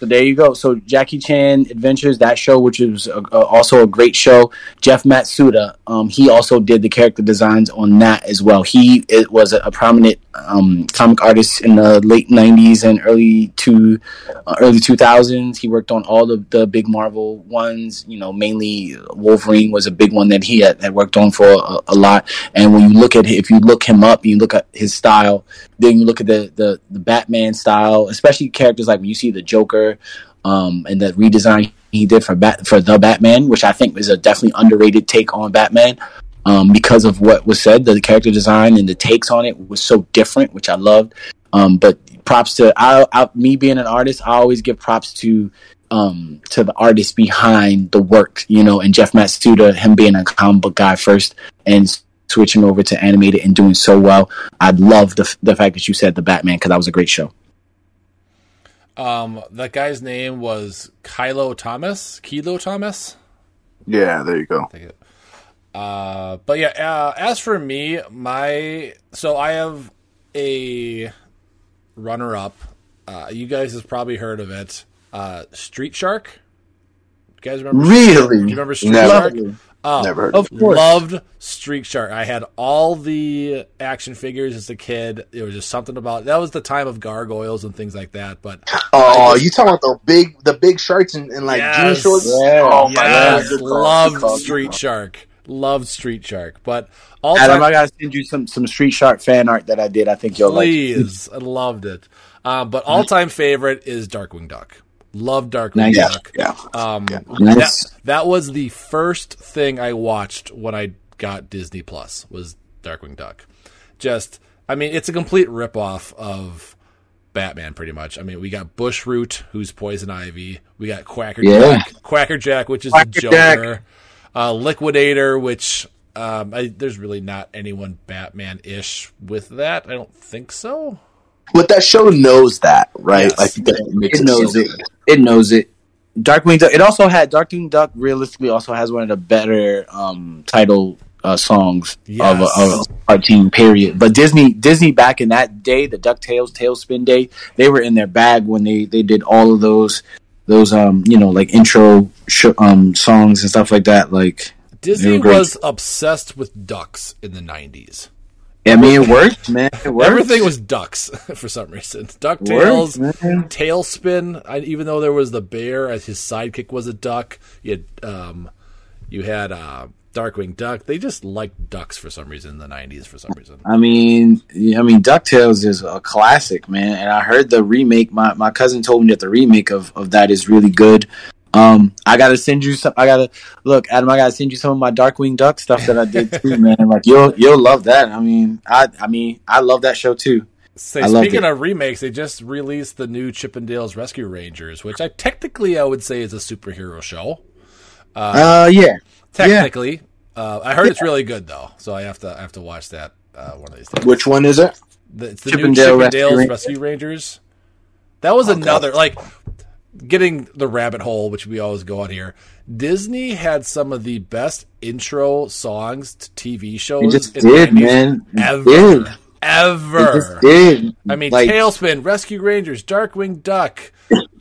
[SPEAKER 2] So there you go. So Jackie Chan Adventures, that show, which is a, a, also a great show. Jeff Matsuda, um, he also did the character designs on that as well. He it was a, a prominent um, comic artist in the late '90s and early to uh, early 2000s. He worked on all of the big Marvel ones. You know, mainly Wolverine was a big one that he had, had worked on for a, a lot. And when you look at if you look him up, you look at his style. Then you look at the the, the Batman style, especially characters like when you see the Joker, um, and the redesign he did for Bat for the Batman, which I think is a definitely underrated take on Batman. Um, because of what was said, the character design and the takes on it was so different, which I loved. Um, but props to I, I, me being an artist, I always give props to um, to the artist behind the work, you know, and Jeff Matsuda, him being a comic book guy first and switching over to animated and doing so well. I love the the fact that you said the Batman because that was a great show.
[SPEAKER 1] Um, that guy's name was Kylo Thomas. Kilo Thomas.
[SPEAKER 3] yeah there you go
[SPEAKER 1] Take it. Uh, but yeah, uh, as for me, my so I have a runner up. Uh, you guys have probably heard of it. Uh, Street Shark. You guys remember?
[SPEAKER 2] Really?
[SPEAKER 1] Do you remember Street
[SPEAKER 13] Never.
[SPEAKER 1] Shark? Oh,
[SPEAKER 3] Never heard
[SPEAKER 2] Of
[SPEAKER 3] of.
[SPEAKER 2] course.
[SPEAKER 1] Loved Street Shark. I had all the action figures as a kid. It was just something about that was the time of gargoyles and things like that. But
[SPEAKER 3] Oh, you talking about the big, the big sharks and, and like jean shorts?
[SPEAKER 2] Yeah.
[SPEAKER 3] Oh my god,
[SPEAKER 1] yes,
[SPEAKER 3] good
[SPEAKER 1] loved Street
[SPEAKER 3] call.
[SPEAKER 1] Shark. Loved Street Shark. But all
[SPEAKER 2] Adam,
[SPEAKER 1] time,
[SPEAKER 2] I gotta send you some some Street Shark fan art that I did. I think you'll like.
[SPEAKER 1] please, I loved it. Um, but all time favorite is Darkwing Duck. Love Darkwing
[SPEAKER 2] Nice.
[SPEAKER 3] Yeah,
[SPEAKER 1] Duck.
[SPEAKER 3] yeah.
[SPEAKER 1] Um,
[SPEAKER 2] Nice.
[SPEAKER 1] that, that was the first thing I watched when I got Disney Plus was Darkwing Duck. Just, I mean, it's a complete ripoff of Batman, pretty much. I mean, we got Bushroot, who's Poison Ivy. We got Quacker
[SPEAKER 2] Yeah.
[SPEAKER 1] Jack, Quacker Jack, which is
[SPEAKER 2] Quacker
[SPEAKER 1] the
[SPEAKER 2] Jack.
[SPEAKER 1] Joker. Uh, Liquidator, which um, I, there's really not anyone Batman-ish with that. I don't think so.
[SPEAKER 3] But that show knows that, right?
[SPEAKER 1] Yes.
[SPEAKER 3] Like that makes
[SPEAKER 2] It knows
[SPEAKER 3] so
[SPEAKER 2] it.
[SPEAKER 3] good.
[SPEAKER 2] It knows it. Darkwing Duck. It also had Darkwing Duck. Realistically, also has one of the better um, title uh, songs of, a, of a cartoon. Period. But Disney, Disney back in that day, the Ducktales, TaleSpin Day, they were in their bag when they they did all of those those um you know like intro sh- um songs and stuff like that. Like
[SPEAKER 1] Disney was obsessed with ducks in the 90s.
[SPEAKER 2] I mean, it worked, man. It worked.
[SPEAKER 1] Everything was ducks for some reason. DuckTales,
[SPEAKER 2] Worked.
[SPEAKER 1] TaleSpin. I, even though there was the bear, as his sidekick was a duck. You had um, you had uh, Darkwing Duck. They just liked ducks for some reason in the '90s. For some reason,
[SPEAKER 2] I mean, I mean, Ducktales is a classic, man. And I heard the remake. My my cousin told me that the remake of, of that is really good. Um, I gotta send you some. I gotta look, Adam. I gotta send you some of my Darkwing Duck stuff that I did too, man. Like you'll you'll love that. I mean, I I mean, I love that show too.
[SPEAKER 1] Say,
[SPEAKER 2] I
[SPEAKER 1] speaking of remakes, they just released the new Chippendales Rescue Rangers, which I technically I would say is a superhero show.
[SPEAKER 2] Uh, yeah,
[SPEAKER 1] Technically, uh, I heard it's really good though, so I have to I have to watch that uh, one of these days.
[SPEAKER 3] Which one is it?
[SPEAKER 1] The, it's the
[SPEAKER 2] Chippendale
[SPEAKER 1] new
[SPEAKER 2] Rescue
[SPEAKER 1] Chippendales
[SPEAKER 2] Ran-
[SPEAKER 1] Rescue Rangers. That was another like getting the rabbit hole, which we always go on here. Disney had some of the best intro songs to TV shows.
[SPEAKER 2] it just
[SPEAKER 1] in
[SPEAKER 2] did,
[SPEAKER 1] 90s
[SPEAKER 2] man. It
[SPEAKER 1] Ever,
[SPEAKER 2] did. It
[SPEAKER 1] ever.
[SPEAKER 2] did.
[SPEAKER 1] I mean,
[SPEAKER 2] like,
[SPEAKER 1] TaleSpin, Rescue Rangers, Darkwing Duck.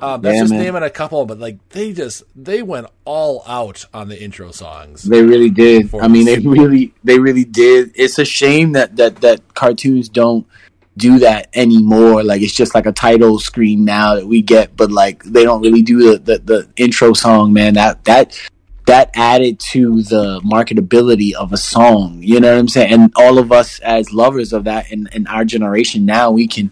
[SPEAKER 1] Um, that's
[SPEAKER 2] Yeah,
[SPEAKER 1] just
[SPEAKER 2] man.
[SPEAKER 1] naming a couple, but like they just they went all out on the intro songs.
[SPEAKER 2] They really did. I mean, they really, they really did. It's a shame that that that cartoons don't do that anymore. Like it's just like a title screen now that we get, but like they don't really do the the, the intro song. Man, that that that added to the marketability of a song. You know what I'm saying? And all of us as lovers of that in in our generation now, we can.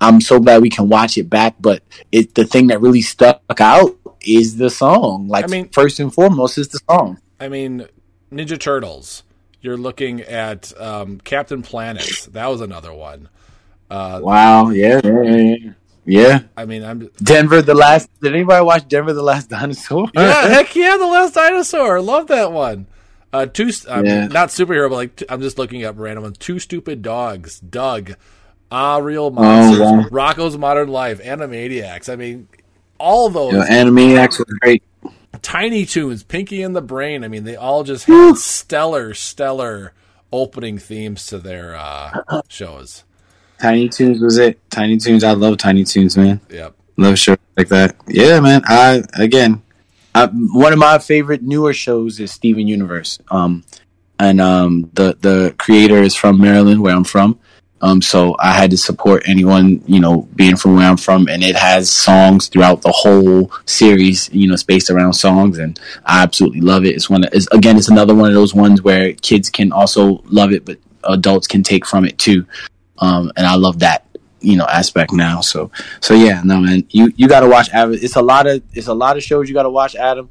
[SPEAKER 2] I'm so glad we can watch it back, but it the thing that really stuck out is the song. Like
[SPEAKER 1] I mean-
[SPEAKER 2] first and foremost is the song.
[SPEAKER 1] I mean, Ninja Turtles. You're looking at um, Captain Planet. That was another one. Uh,
[SPEAKER 2] Wow, yeah, yeah, yeah, yeah.
[SPEAKER 1] I mean, I'm
[SPEAKER 2] Denver the last. Did anybody watch Denver the Last Dinosaur?
[SPEAKER 1] yeah, heck yeah, the Last Dinosaur. Love that one. Uh, two, um,
[SPEAKER 2] Yeah.
[SPEAKER 1] not superhero, but like i I'm just looking up random ones. Two stupid dogs. Doug. Ah, real
[SPEAKER 2] Oh,
[SPEAKER 1] monsters.
[SPEAKER 2] wow.
[SPEAKER 1] Rocko's Modern Life. Animaniacs. I mean, all those.
[SPEAKER 2] Yo, Animaniacs was great.
[SPEAKER 1] Tiny Toons, Pinky and the Brain. I mean, they all just had stellar, stellar opening themes to their uh, shows.
[SPEAKER 2] Tiny Toons was it. Tiny Toons. I love Tiny Toons, man.
[SPEAKER 1] Yep.
[SPEAKER 2] Love shows like that. Yeah, man. I again, I, one of my favorite newer shows is Steven Universe. Um, and um, the the creator is from Maryland, where I'm from. Um, so I had to support anyone, you know, being from where I'm from, and it has songs throughout the whole series. You know, it's based around songs, and I absolutely love it. It's one. It's, again, it's another one of those ones where kids can also love it, but adults can take from it too. Um, and I love that you know aspect now. So so yeah, no man, you you got to watch. It's a lot of it's a lot of shows you got to watch, Adam.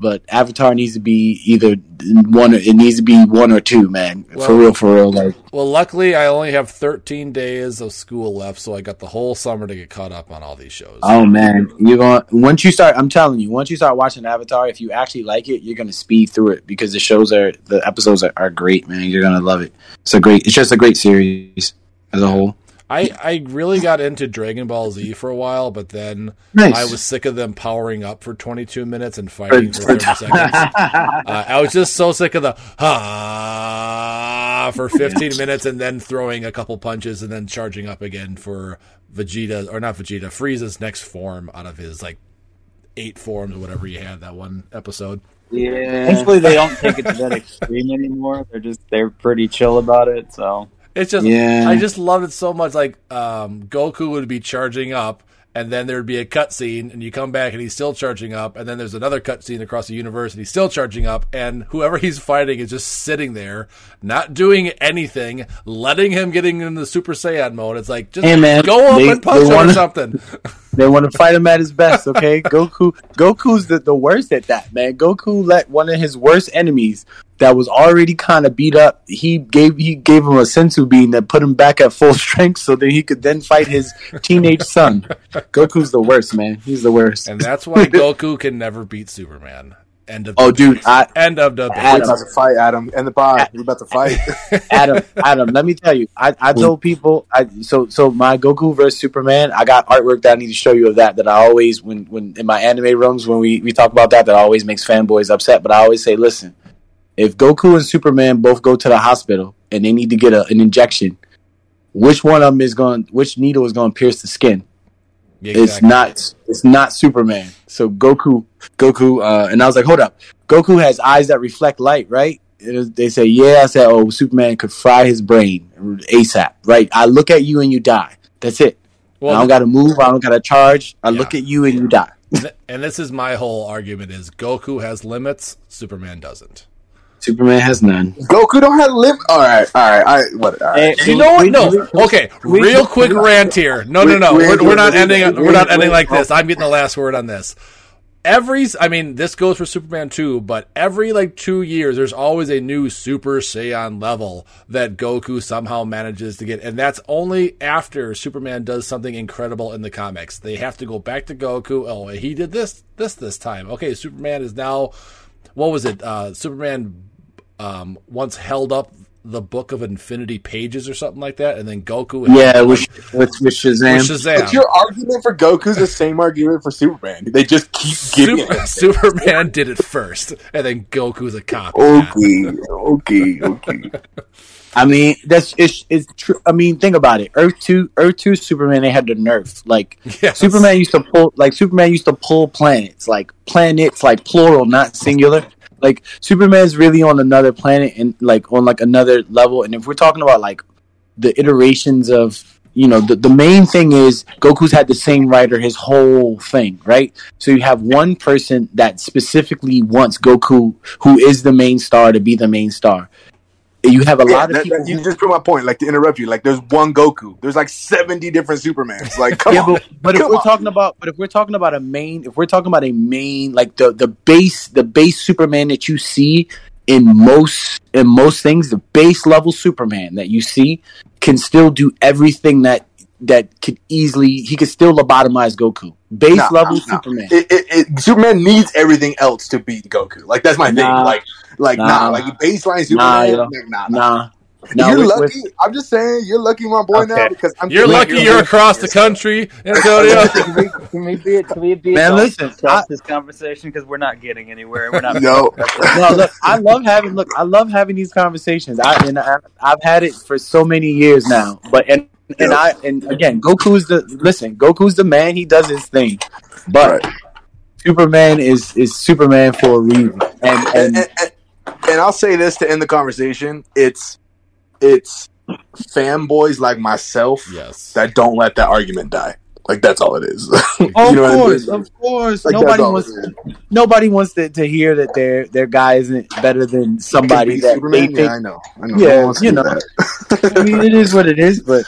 [SPEAKER 2] But Avatar needs to be either one. Or, it needs to be one or two, man. for real, for real. Like
[SPEAKER 1] Well, luckily, I only have 13 days of school left, so I got the whole summer to get caught up on all these shows.
[SPEAKER 2] Oh man, you're going once you start. I'm telling you, once you start watching Avatar, if you actually like it, you're gonna speed through it because the shows are the episodes are, are great, man. You're gonna love it. It's a great. It's just a great series as a whole.
[SPEAKER 1] I, I really got into Dragon Ball Z for a while, but then
[SPEAKER 2] Nice.
[SPEAKER 1] I was sick of them powering up for 22 minutes and fighting for 30 seconds. Uh, I was just so sick of the ah for 15 minutes and then throwing a couple punches and then charging up again for Vegeta or not Vegeta, Frieza's next form out of his like eight forms or whatever he had that one episode.
[SPEAKER 14] Yeah.
[SPEAKER 5] Thankfully, they don't take it to that extreme anymore. They're just they're pretty chill about it. So
[SPEAKER 1] It's just
[SPEAKER 2] Yeah.
[SPEAKER 1] I just loved it so much. Like um, Goku would be charging up, and then there'd be a cutscene, and you come back and he's still charging up, and then there's another cutscene across the universe, and he's still charging up, and whoever he's fighting is just sitting there, not doing anything, letting him getting in the Super Saiyan mode. It's like just
[SPEAKER 2] Hey, man,
[SPEAKER 1] go up
[SPEAKER 2] they-
[SPEAKER 1] and punch him or
[SPEAKER 2] wanna-
[SPEAKER 1] something.
[SPEAKER 2] They want to fight him at his best, okay? Goku Goku's the, the worst at that, man. Goku let one of his worst enemies that was already kind of beat up, he gave he gave him a senzu bean that put him back at full strength so that he could then fight his teenage son. Goku's the worst, man. He's the worst.
[SPEAKER 1] And that's why Goku can never beat Superman. End of
[SPEAKER 2] Oh, dude, I,
[SPEAKER 1] end of the
[SPEAKER 3] We're
[SPEAKER 2] Adam,
[SPEAKER 3] about to fight, Adam. End the pod. We're about to fight.
[SPEAKER 2] Adam, Adam, let me tell you. I, I told people I so so my Goku versus Superman, I got artwork that I need to show you of that that I always when when in my anime rooms when we, we talk about that that always makes fanboys upset, but I always say, listen, if Goku and Superman both go to the hospital and they need to get a, an injection, which one of them is going which needle is going to pierce the skin?
[SPEAKER 1] Yeah,
[SPEAKER 2] It's not. It's not Superman. So Goku, Goku, uh, and I was like, hold up. Goku has eyes that reflect light, right? Was- they say, yeah. I said, oh, Superman could fry his brain ASAP, right? I look at you and you die. That's it.
[SPEAKER 1] Well,
[SPEAKER 2] I don't got to move. I don't got to charge. I look at you and you die.
[SPEAKER 1] And this is my whole argument is Goku has limits, Superman doesn't.
[SPEAKER 2] Superman has none.
[SPEAKER 3] Goku don't have live. All right, all right, all right. What? All right.
[SPEAKER 1] You know what? No. Okay. Real quick rant here. No, no, no.
[SPEAKER 3] we-
[SPEAKER 1] We're,
[SPEAKER 3] we-
[SPEAKER 1] we're not ending.
[SPEAKER 3] we-
[SPEAKER 1] We're not ending like this. I'm getting the last word on this. Every, I mean, this goes for Superman 2, but every like two years, there's always a new Super Saiyan level that Goku somehow manages to get. And that's only after Superman does something incredible in the comics. They have to go back to Goku. Oh, he did this, this, this time. Okay, Superman is now, what was it? Uh, Superman um, once held up the book of infinity pages or something like that, and then Goku.
[SPEAKER 2] Yeah, with, with, with Shazam.
[SPEAKER 1] with Shazam.
[SPEAKER 3] But your argument for Goku's the same argument for Superman. They just keep giving
[SPEAKER 1] Super,
[SPEAKER 3] it.
[SPEAKER 1] Superman did it first, and then Goku's a cop.
[SPEAKER 3] Okay, okay, okay.
[SPEAKER 2] I mean, that's it's, it's true. I mean, think about it. Earth two, Earth two, Superman. They had the nerf. Like
[SPEAKER 1] Yes.
[SPEAKER 2] Superman used to pull, like Superman used to pull planets, like planets, like plural, not singular. Like Superman's really on another planet and like on like another level. And if we're talking about like the iterations of you know the, the main thing is goku's had the same writer his whole thing right so you have one person that specifically wants goku who is the main star to be the main star you have a
[SPEAKER 3] Yeah,
[SPEAKER 2] lot of
[SPEAKER 3] that-
[SPEAKER 2] people
[SPEAKER 3] that- you just put my point. Like to interrupt you, like there's one Goku. There's like seventy different Supermans. Like, come
[SPEAKER 2] yeah,
[SPEAKER 3] on.
[SPEAKER 2] but, but if we're
[SPEAKER 3] on.
[SPEAKER 2] talking about, but if we're talking about a main, if we're talking about a main, like the the base, the base Superman that you see in most in most things, the base level Superman that you see can still do everything that that could easily he could still lobotomize Goku. Base
[SPEAKER 3] Nah,
[SPEAKER 2] level
[SPEAKER 3] nah, nah.
[SPEAKER 2] Superman.
[SPEAKER 3] It, it, it, Superman needs everything else to beat Goku. Like that's my thing. Like, like nah,
[SPEAKER 2] Nah.
[SPEAKER 3] like baseline
[SPEAKER 2] Nah,
[SPEAKER 3] Superman.
[SPEAKER 2] yo.
[SPEAKER 3] like, nah, nah.
[SPEAKER 2] Nah, nah.
[SPEAKER 3] you're
[SPEAKER 2] with-
[SPEAKER 3] lucky.
[SPEAKER 2] with-
[SPEAKER 3] I'm just saying, you're lucky, my boy. Now because I'm
[SPEAKER 1] You're lucky
[SPEAKER 3] you-
[SPEAKER 1] you're across the country, Antonio.
[SPEAKER 5] can we can we be it can we be
[SPEAKER 2] Man, listen,
[SPEAKER 5] and
[SPEAKER 2] I-
[SPEAKER 5] this conversation because we're not getting anywhere. We're not.
[SPEAKER 3] Yo.
[SPEAKER 2] no, look, I love having look, I love having these conversations. I and I, I've had it for so many years now. But and and I and again, Goku's the listen. Goku's the man. He does his thing, but
[SPEAKER 3] Right.
[SPEAKER 2] Superman is is Superman for a reason. And
[SPEAKER 3] and,
[SPEAKER 2] and,
[SPEAKER 3] and, and, and I'll say this to end the conversation: it's it's fanboys like myself
[SPEAKER 1] yes.
[SPEAKER 3] that don't let that argument die. Like that's all it is. You
[SPEAKER 2] of
[SPEAKER 3] know what I mean?
[SPEAKER 2] course, of course,
[SPEAKER 3] Like, that's
[SPEAKER 2] nobody wants nobody wants to, to hear that their their guy isn't better than somebody
[SPEAKER 3] be
[SPEAKER 2] that
[SPEAKER 3] Superman?
[SPEAKER 2] they
[SPEAKER 3] Yeah. I know. I know.
[SPEAKER 2] Yeah,
[SPEAKER 3] No one wants to
[SPEAKER 2] you know. I mean, it is what it is, but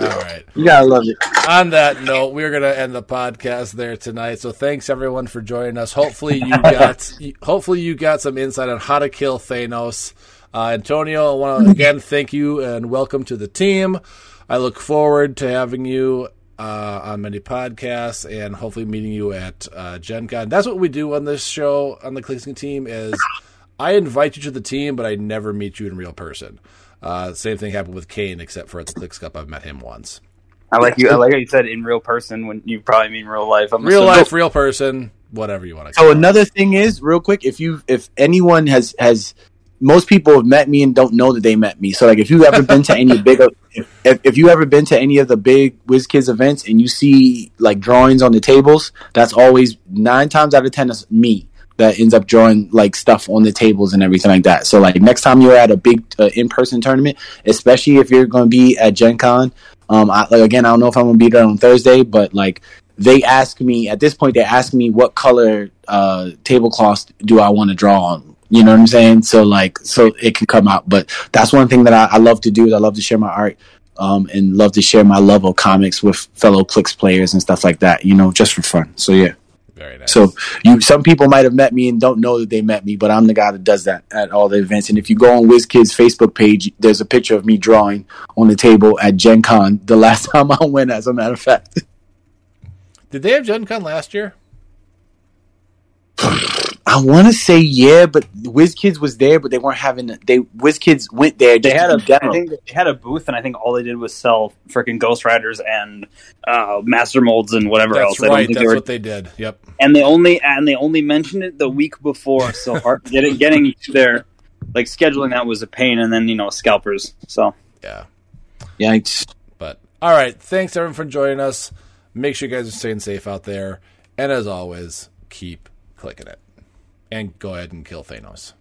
[SPEAKER 1] All right.
[SPEAKER 2] you gotta love it.
[SPEAKER 1] On that note, we're going to end the podcast there tonight. So thanks everyone for joining us. Hopefully you got hopefully you got some insight on how to kill Thanos. Uh, Antonio, I want to again thank you and welcome to the team. I look forward to having you uh, on many podcasts and hopefully meeting you at uh, Gen Con. That's what we do on this show on the Clixing team is I invite you to the team, but I never meet you in real person. Uh, same thing happened with Kane, except for at the Clix Cup, I've met him once.
[SPEAKER 14] I like you. I like how you said in real person when you probably mean real life. I'm
[SPEAKER 1] real
[SPEAKER 14] assuming-
[SPEAKER 1] life, real person, whatever you want to.
[SPEAKER 2] Call So another thing is, real quick, if you if anyone has has most people have met me and don't know that they met me. So like if you've ever been to any big if, if you ever been to any of the big WizKids events and you see like drawings on the tables, that's always nine times out of ten is me. That ends up drawing like stuff on the tables and everything like that. So like next time you're at a big uh, in person tournament, especially if you're going to be at Gen Con, um, I, like again, I don't know if I'm going to be there on Thursday, but like they ask me at this point, they ask me what color uh, tablecloths do I want to draw on. You know what I'm saying? So like, so it can come out. But that's one thing that I, I love to do. Is I love to share my art um, and love to share my love of comics with fellow Clix players and stuff like that. You know, just for fun. So yeah.
[SPEAKER 1] Very nice.
[SPEAKER 2] So you, some people might have met me and don't know that they met me, but I'm the guy that does that at all the events. And if you go on WizKids Facebook page, there's a picture of me drawing on the table at Gen Con the last time I went, as a matter of fact.
[SPEAKER 1] Did they have Gen Con last year?
[SPEAKER 2] I want to say yeah, but WizKids was there, but they weren't having. They WizKids went there.
[SPEAKER 5] They had
[SPEAKER 2] to
[SPEAKER 5] a,
[SPEAKER 2] demo.
[SPEAKER 5] I think they had a booth, and I think all they did was sell freaking Ghost Riders and uh, Master Molds and whatever
[SPEAKER 1] That's
[SPEAKER 5] else. I don't
[SPEAKER 1] right.
[SPEAKER 5] think
[SPEAKER 1] That's
[SPEAKER 5] they were,
[SPEAKER 1] what they did. Yep.
[SPEAKER 5] and they only and they only mentioned it the week before, so hard, getting getting their like scheduling that was a pain, and then you know scalpers. So
[SPEAKER 1] Yeah.
[SPEAKER 2] Yikes!
[SPEAKER 1] But all right, thanks everyone for joining us. Make sure you guys are staying safe out there, and as always, keep clicking it, and go ahead and kill Thanos.